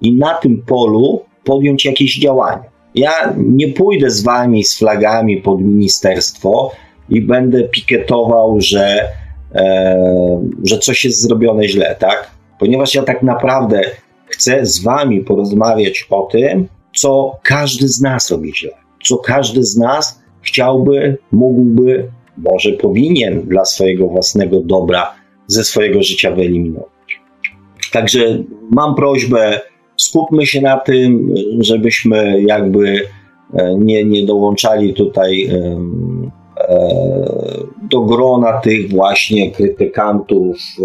i na tym polu podjąć jakieś działania. Ja nie pójdę z wami z flagami pod ministerstwo i będę pikietował, że, e, że coś jest zrobione źle, tak? Ponieważ ja tak naprawdę chcę z wami porozmawiać o tym, co każdy z nas robi źle, co każdy z nas chciałby, mógłby, może powinien dla swojego własnego dobra ze swojego życia wyeliminować. Także mam prośbę, skupmy się na tym, żebyśmy jakby e, nie, nie dołączali tutaj e, do grona tych właśnie krytykantów, e,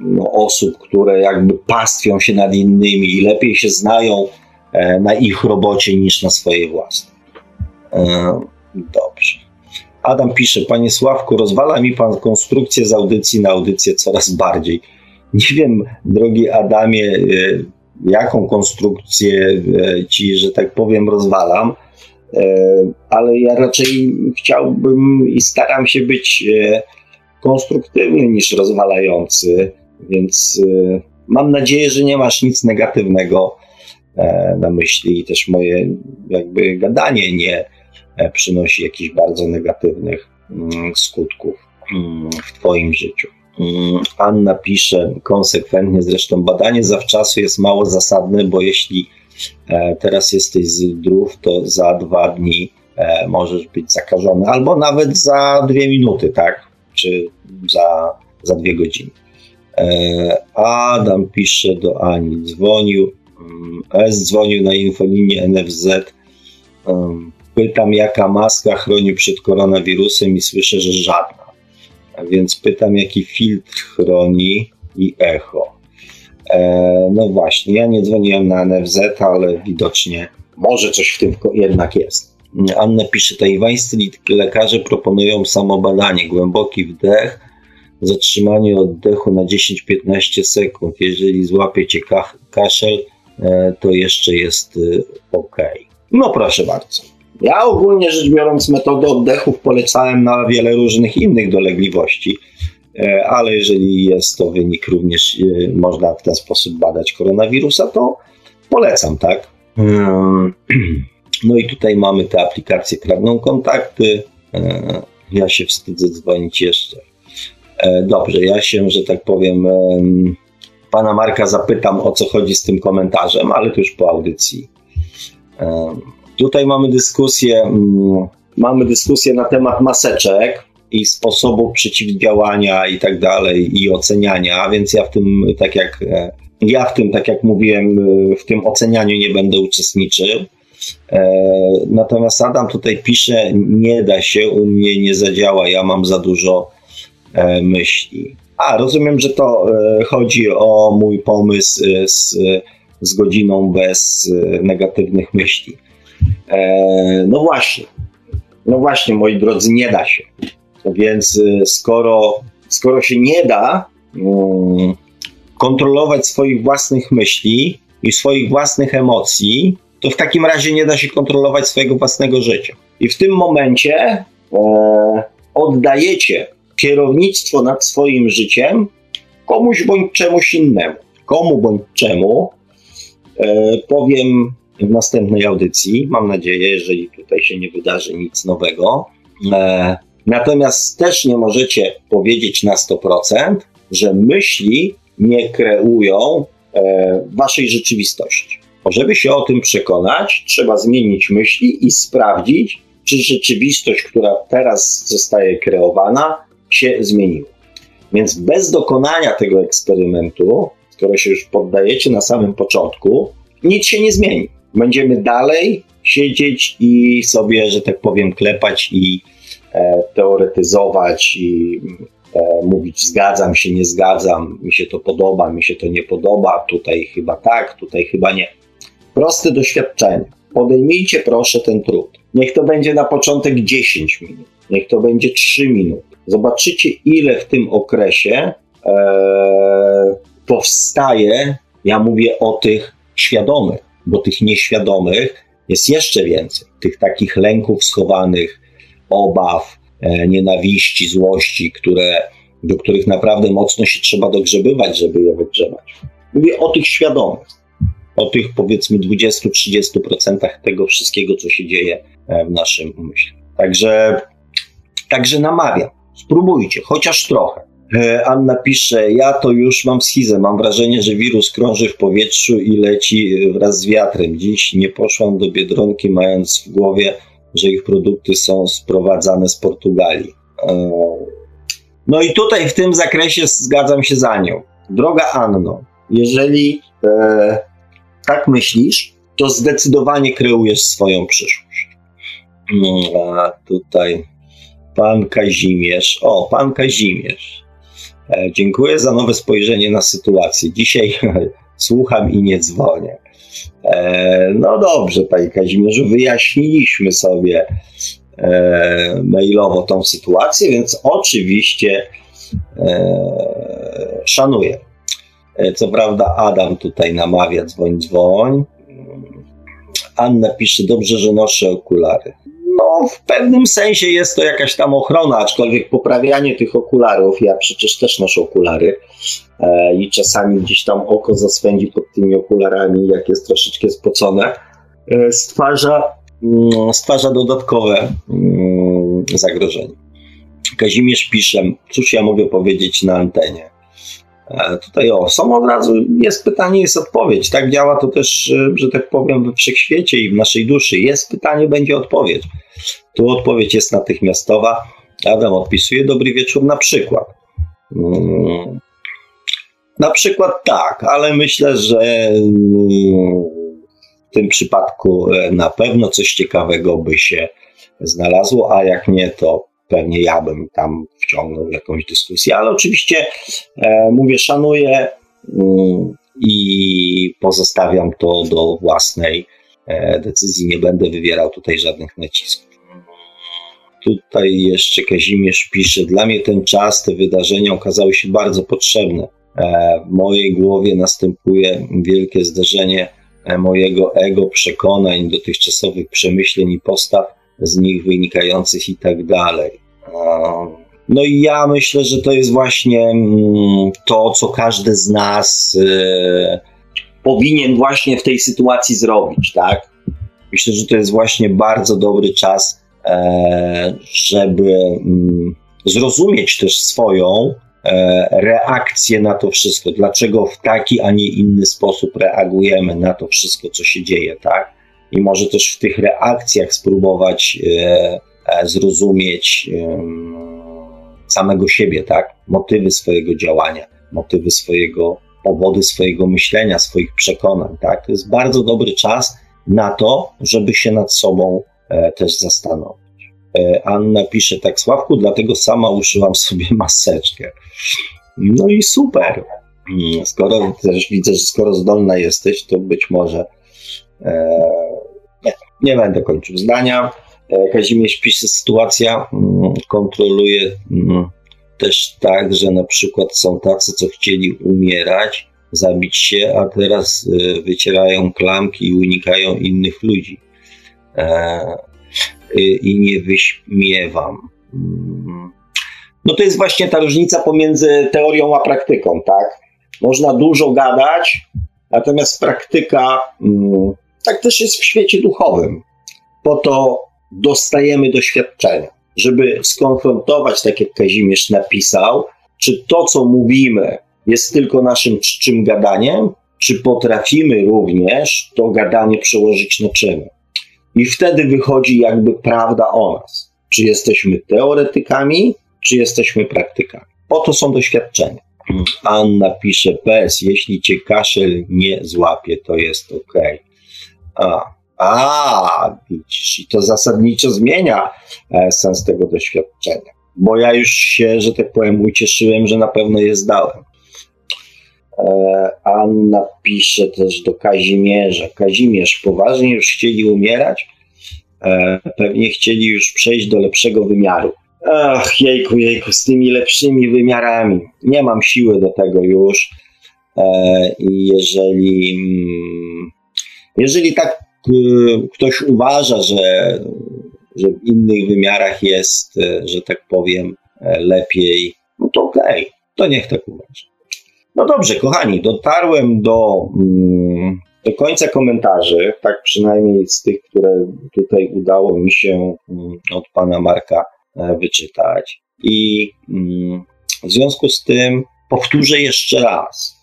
no, osób, które jakby pastwią się nad innymi i lepiej się znają na ich robocie niż na swojej własnej. Dobrze. Adam pisze, panie Sławku, rozwala mi pan konstrukcję z audycji na audycję coraz bardziej. Nie wiem, drogi Adamie, e, jaką konstrukcję e, ci, że tak powiem, rozwalam, e, ale ja raczej chciałbym i staram się być konstruktywny niż rozwalający, więc mam nadzieję, że nie masz nic negatywnego na myśli i też moje jakby gadanie nie E, przynosi jakichś bardzo negatywnych mm, skutków mm, w Twoim życiu. Mm, Anna pisze konsekwentnie, zresztą badanie zawczasu jest mało zasadne, bo jeśli e, teraz jesteś zdrów, to za dwa dni e, możesz być zakażony, albo nawet za dwie minuty, tak? Czy za, za dwie godziny. Adam pisze do Ani, dzwonił, S dzwonił na infolinię NFZ, Pytam, jaka maska chroni przed koronawirusem i słyszę, że żadna. A więc pytam, jaki filtr chroni i echo. E, no właśnie, ja nie dzwoniłem na NFZ, ale widocznie może coś w tym jednak jest. Anna pisze, tajwańscy lekarze proponują samobadanie, głęboki wdech, zatrzymanie oddechu na 10-15 sekund. Jeżeli złapiecie kaszel, e, to jeszcze jest y, ok. No proszę bardzo. Ja ogólnie rzecz biorąc metodę oddechów polecałem na wiele różnych innych dolegliwości, e, ale jeżeli jest to wynik również, e, można w ten sposób badać koronawirusa, to polecam, tak? Hmm. No i tutaj mamy te aplikacje kradną kontakty. E, ja się wstydzę dzwonić jeszcze. Dobrze, ja się, że tak powiem, pana Marka zapytam o co chodzi z tym komentarzem, ale to już po audycji. Tutaj mamy dyskusję, mm, mamy dyskusję na temat maseczek i sposobu przeciwdziałania i tak dalej i oceniania, więc ja w tym, tak jak e, ja w tym, tak jak mówiłem, e, w tym ocenianiu nie będę uczestniczył. E, natomiast Adam tutaj pisze, nie da się, u mnie nie zadziała, ja mam za dużo myśli. A, rozumiem, że to chodzi o mój pomysł z, z godziną bez negatywnych myśli. E, no właśnie, no właśnie, moi drodzy, nie da się. Więc y, skoro, skoro się nie da um, kontrolować swoich własnych myśli, i swoich własnych emocji, to w takim razie nie da się kontrolować swojego własnego życia. I w tym momencie e, oddajecie kierownictwo nad swoim życiem komuś bądź czemuś innemu. Komu bądź czemu e, powiem w następnej audycji. Mam nadzieję, jeżeli tutaj się nie wydarzy nic nowego. E, natomiast też nie możecie powiedzieć na 100%, że myśli nie kreują e, waszej rzeczywistości. Żeby się o tym przekonać, trzeba zmienić myśli i sprawdzić, czy rzeczywistość, która teraz zostaje kreowana, się zmieniła. Więc bez dokonania tego eksperymentu, skoro się już poddajecie na samym początku, nic się nie zmieni. Będziemy dalej siedzieć i sobie, że tak powiem, klepać i e, teoretyzować i e, mówić zgadzam się, nie zgadzam, mi się to podoba, mi się to nie podoba, tutaj chyba tak, tutaj chyba nie. Proste doświadczenie. Podejmijcie proszę ten trud. Niech to będzie na początek 10 minut, niech to będzie 3 minuty. Zobaczycie, ile w tym okresie e, powstaje, ja mówię o tych świadomych, bo tych nieświadomych jest jeszcze więcej. Tych takich lęków schowanych, obaw, e, nienawiści, złości, które, do których naprawdę mocno się trzeba dogrzebywać, żeby je wygrzebać. Mówię o tych świadomych, o tych powiedzmy 20-30% tego wszystkiego, co się dzieje e, w naszym umyśle. Także, także namawiam, spróbujcie, chociaż trochę. E, Anna pisze, ja to już mam schizę, mam wrażenie, że wirus krąży w powietrzu i leci wraz z wiatrem. Dziś nie poszłam do Biedronki mając w głowie, że ich produkty są sprowadzane z Portugalii. E, no i tutaj w tym zakresie zgadzam się za nią. Droga Anno, jeżeli e, tak myślisz, to zdecydowanie kreujesz swoją przyszłość. No, a tutaj pan Kazimierz. O, pan Kazimierz. E, dziękuję za nowe spojrzenie na sytuację. Dzisiaj słucham i nie dzwonię. E, no dobrze, panie Kazimierzu, wyjaśniliśmy sobie e, mailowo tą sytuację, więc oczywiście szanuję. Co prawda Adam tutaj namawia dzwoń, dzwoń. Anna pisze, dobrze, że noszę okulary no, w pewnym sensie jest to jakaś tam ochrona, aczkolwiek poprawianie tych okularów, ja przecież też noszę okulary e, i czasami gdzieś tam oko zaswędzi pod tymi okularami, jak jest troszeczkę spocone, e, stwarza, mm, stwarza dodatkowe mm, zagrożenie. Kazimierz pisze, cóż ja mogę powiedzieć na antenie? E, tutaj o, są od razu, jest pytanie, jest odpowiedź. Tak działa to też, e, że tak powiem, we wszechświecie i w naszej duszy. Jest pytanie, będzie odpowiedź. Tu odpowiedź jest natychmiastowa. Adam odpisuje dobry wieczór na przykład. Hmm. Na przykład tak, ale myślę, że mm, w tym przypadku e, na pewno coś ciekawego by się znalazło, a jak nie, to pewnie ja bym tam wciągnął jakąś dyskusję, ale oczywiście e, mówię, szanuję mm, i pozostawiam to do własnej e, decyzji. Nie będę wywierał tutaj żadnych nacisków. Tutaj jeszcze Kazimierz pisze: Dla mnie ten czas, te wydarzenia okazały się bardzo potrzebne. E, w mojej głowie następuje wielkie zdarzenie e, mojego ego, przekonań, dotychczasowych przemyśleń i postaw z nich wynikających i tak dalej. No i ja myślę, że to jest właśnie mm, to, co każdy z nas e, powinien właśnie w tej sytuacji zrobić, tak? Myślę, że to jest właśnie bardzo dobry czas, e, żeby mm, zrozumieć też swoją e, reakcję na to wszystko. Dlaczego w taki, a nie inny sposób reagujemy na to wszystko, co się dzieje, tak? I może też w tych reakcjach spróbować E, zrozumieć samego siebie, tak? Motywy swojego działania, motywy swojego, powody swojego myślenia, swoich przekonań, tak? To jest bardzo dobry czas na to, żeby się nad sobą e, też zastanowić. E, Anna pisze tak, Sławku, dlatego sama uszyłam sobie maseczkę. No i super. Mm, skoro też widzę, że skoro zdolna jesteś, to być może e, nie, będę kończył zdania. E, Kazimierz pisze, sytuacja mm, kontroluje mm, też tak, że na przykład są tacy, co chcieli umierać, zabić się, a teraz y, wycierają klamki i unikają innych ludzi. E, I nie wyśmiewam. Mm. No to jest właśnie ta różnica pomiędzy teorią a praktyką, tak? Można dużo gadać, natomiast praktyka tak też jest w świecie duchowym. Po to dostajemy doświadczenia, żeby skonfrontować, tak jak Kazimierz napisał, czy to, co mówimy, jest tylko naszym czczym gadaniem, czy potrafimy również to gadanie przełożyć na czyny. I wtedy wychodzi jakby prawda o nas. Czy jesteśmy teoretykami, czy jesteśmy praktykami. Oto są doświadczenia. Anna pisze bez, jeśli cię kaszel nie złapie, to jest ok. A, a, widzisz, i to zasadniczo zmienia e, sens tego doświadczenia. Bo ja już się, że tak powiem, ucieszyłem, że na pewno je zdałem. E, Anna pisze też do Kazimierza. Kazimierz, poważnie już chcieli umierać? E, pewnie chcieli już przejść do lepszego wymiaru. Ach, jejku, jejku, z tymi lepszymi wymiarami. Nie mam siły do tego już. I jeżeli, mm, jeżeli tak ktoś uważa, że, że w innych wymiarach jest, że tak powiem, lepiej, no to okej, okay, to niech tak uważa. No dobrze, kochani, dotarłem do, mm, do końca komentarzy, tak przynajmniej z tych, które tutaj udało mi się mm, od pana Marka e, wyczytać. I mm, w związku z tym powtórzę jeszcze raz.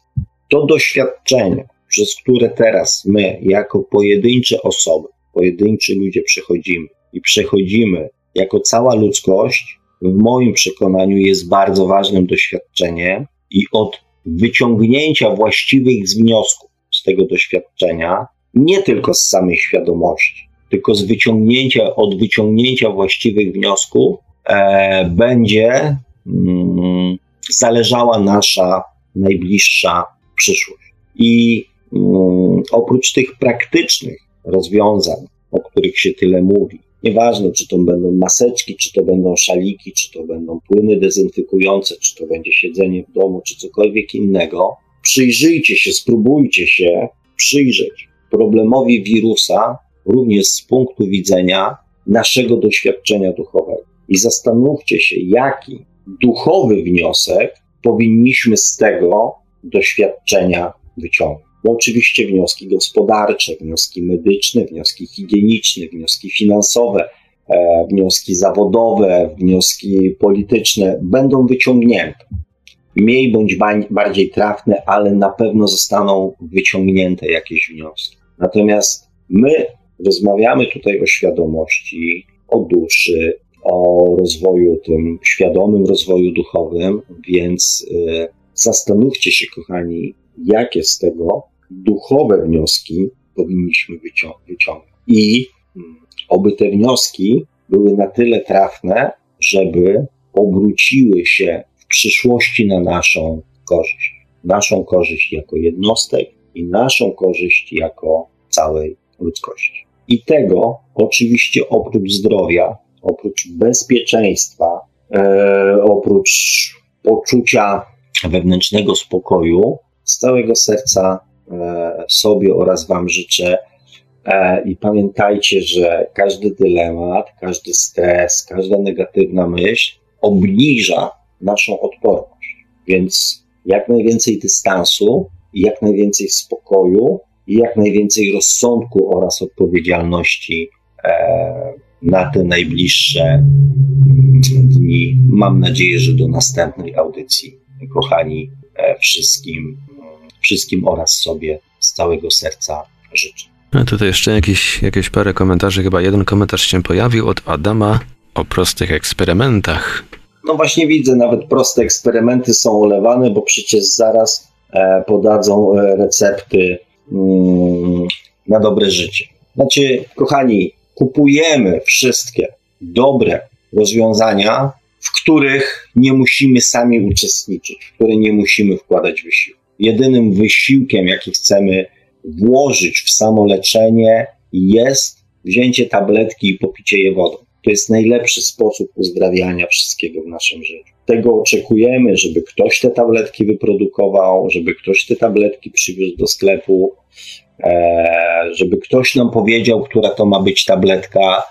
To doświadczenie, przez które teraz my, jako pojedyncze osoby, pojedynczy ludzie przechodzimy i przechodzimy jako cała ludzkość, w moim przekonaniu jest bardzo ważnym doświadczeniem i od wyciągnięcia właściwych wniosków z tego doświadczenia, nie tylko z samej świadomości, tylko z wyciągnięcia, od wyciągnięcia właściwych wniosków e, będzie mm, zależała nasza najbliższa przyszłość. I oprócz tych praktycznych rozwiązań, o których się tyle mówi, Nieważne, czy to będą maseczki, czy to będą szaliki, czy to będą płyny dezynfekujące, czy to będzie siedzenie w domu, czy cokolwiek innego. Przyjrzyjcie się, spróbujcie się przyjrzeć problemowi wirusa również z punktu widzenia naszego doświadczenia duchowego. I zastanówcie się, jaki duchowy wniosek powinniśmy z tego doświadczenia wyciągnąć bo oczywiście wnioski gospodarcze, wnioski medyczne, wnioski higieniczne, wnioski finansowe, e, wnioski zawodowe, wnioski polityczne będą wyciągnięte. Mniej bądź bardziej trafne, ale na pewno zostaną wyciągnięte jakieś wnioski. Natomiast my rozmawiamy tutaj o świadomości, o duszy, o rozwoju tym świadomym rozwoju duchowym, więc y, zastanówcie się, kochani, jakie z tego duchowe wnioski powinniśmy wyciągnąć. I mm, oby te wnioski były na tyle trafne, żeby obróciły się w przyszłości na naszą korzyść. Naszą korzyść jako jednostek i naszą korzyść jako całej ludzkości. I tego oczywiście oprócz zdrowia, oprócz bezpieczeństwa, e, oprócz poczucia wewnętrznego spokoju, z całego serca E, sobie oraz Wam życzę. E, I pamiętajcie, że każdy dylemat, każdy stres, każda negatywna myśl obniża naszą odporność. Więc jak najwięcej dystansu, jak najwięcej spokoju i jak najwięcej rozsądku oraz odpowiedzialności e, na te najbliższe dni. Mam nadzieję, że do następnej audycji, kochani, wszystkim wszystkim oraz sobie z całego serca życzę. A tutaj jeszcze jakieś, jakieś parę komentarzy, chyba jeden komentarz się pojawił od Adama o prostych eksperymentach. No właśnie widzę, nawet proste eksperymenty są olewane, bo przecież zaraz e, podadzą e, recepty mm, na dobre życie. Znaczy, kochani, kupujemy wszystkie dobre rozwiązania, w których nie musimy sami uczestniczyć, w które nie musimy wkładać wysiłku jedynym wysiłkiem, jaki chcemy włożyć w samo leczenie, jest wzięcie tabletki i popicie je wodą. to jest najlepszy sposób uzdrawiania wszystkiego w naszym życiu. Tego oczekujemy, żeby ktoś te tabletki wyprodukował, żeby ktoś te tabletki przywiózł do sklepu, e, żeby ktoś nam powiedział, która to ma być tabletka,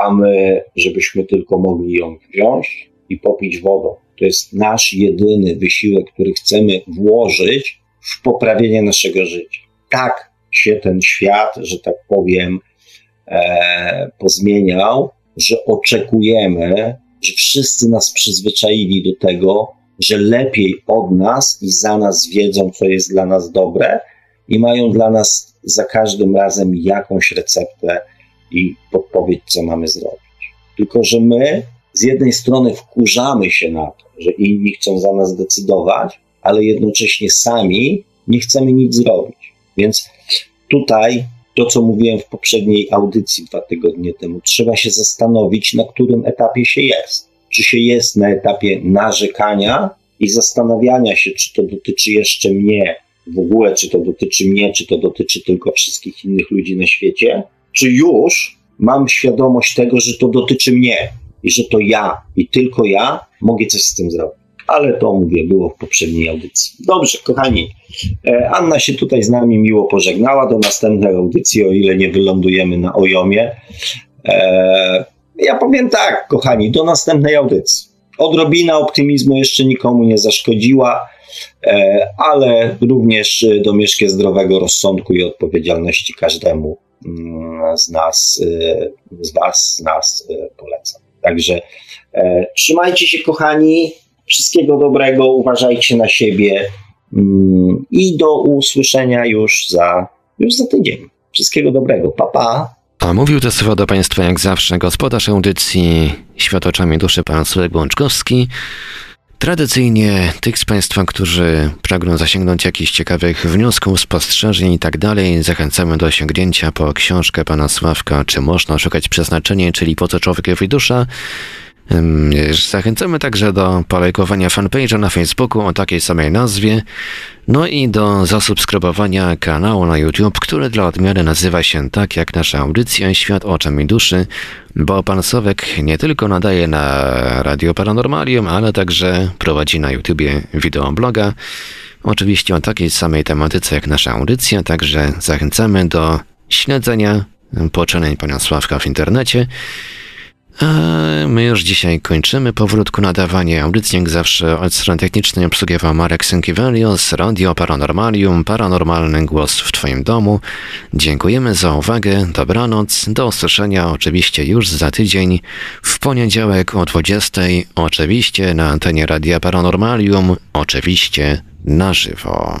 e, a my, żebyśmy tylko mogli ją wziąć i popić wodą. To jest nasz jedyny wysiłek, który chcemy włożyć w poprawienie naszego życia. Tak się ten świat, że tak powiem, e, pozmieniał, że oczekujemy, że wszyscy nas przyzwyczaili do tego, że lepiej od nas i za nas wiedzą, co jest dla nas dobre i mają dla nas za każdym razem jakąś receptę i podpowiedź, co mamy zrobić. Tylko, że my z jednej strony wkurzamy się na to, że inni chcą za nas decydować, ale jednocześnie sami nie chcemy nic zrobić. Więc tutaj to, co mówiłem w poprzedniej audycji dwa tygodnie temu, trzeba się zastanowić, na którym etapie się jest. Czy się jest na etapie narzekania i zastanawiania się, czy to dotyczy jeszcze mnie w ogóle, czy to dotyczy mnie, czy to dotyczy tylko wszystkich innych ludzi na świecie, czy już mam świadomość tego, że to dotyczy mnie i że to ja i tylko ja mogę coś z tym zrobić. Ale to mówię, było w poprzedniej audycji. Dobrze, kochani. E, Anna się tutaj z nami miło pożegnała. Do następnej audycji, o ile nie wylądujemy na Ojomie. E, ja powiem tak, kochani, do następnej audycji. Odrobina optymizmu jeszcze nikomu nie zaszkodziła, e, ale również domieszkę zdrowego rozsądku i odpowiedzialności każdemu z nas, z Was, z nas polecam. Także e, trzymajcie się, kochani. Wszystkiego dobrego, uważajcie na siebie mm, i do usłyszenia już za, już za tydzień. Wszystkiego dobrego. Pa, pa. A mówił te słowa do Państwa jak zawsze gospodarz audycji Świat oczami duszy pan Sławek Błączkowski. Tradycyjnie tych z Państwa, którzy pragną zasięgnąć jakichś ciekawych wniosków, spostrzeżeń i tak zachęcamy do sięgnięcia po książkę pana Sławka, czy można szukać przeznaczenia, czyli po co człowiekowi dusza. Zachęcamy także do polajkowania fanpage'a na Facebooku o takiej samej nazwie, no i do zasubskrybowania kanału na YouTube, który dla odmiany nazywa się tak jak nasza audycja Świat oczami duszy, bo pan Sowek nie tylko nadaje na Radio Paranormalium, ale także prowadzi na YouTubie wideobloga, oczywiście o takiej samej tematyce jak nasza audycja, także zachęcamy do śledzenia poczynań pana Sławka w internecie. A my już dzisiaj kończymy powrótku nadawanie audycji, jak zawsze od strony technicznej obsługiwał Marek Sękiewelios, Radio Paranormalium, Paranormalny Głos w Twoim domu. Dziękujemy za uwagę, dobranoc, do usłyszenia oczywiście już za tydzień, w poniedziałek o 20, oczywiście na antenie Radia Paranormalium, oczywiście na żywo.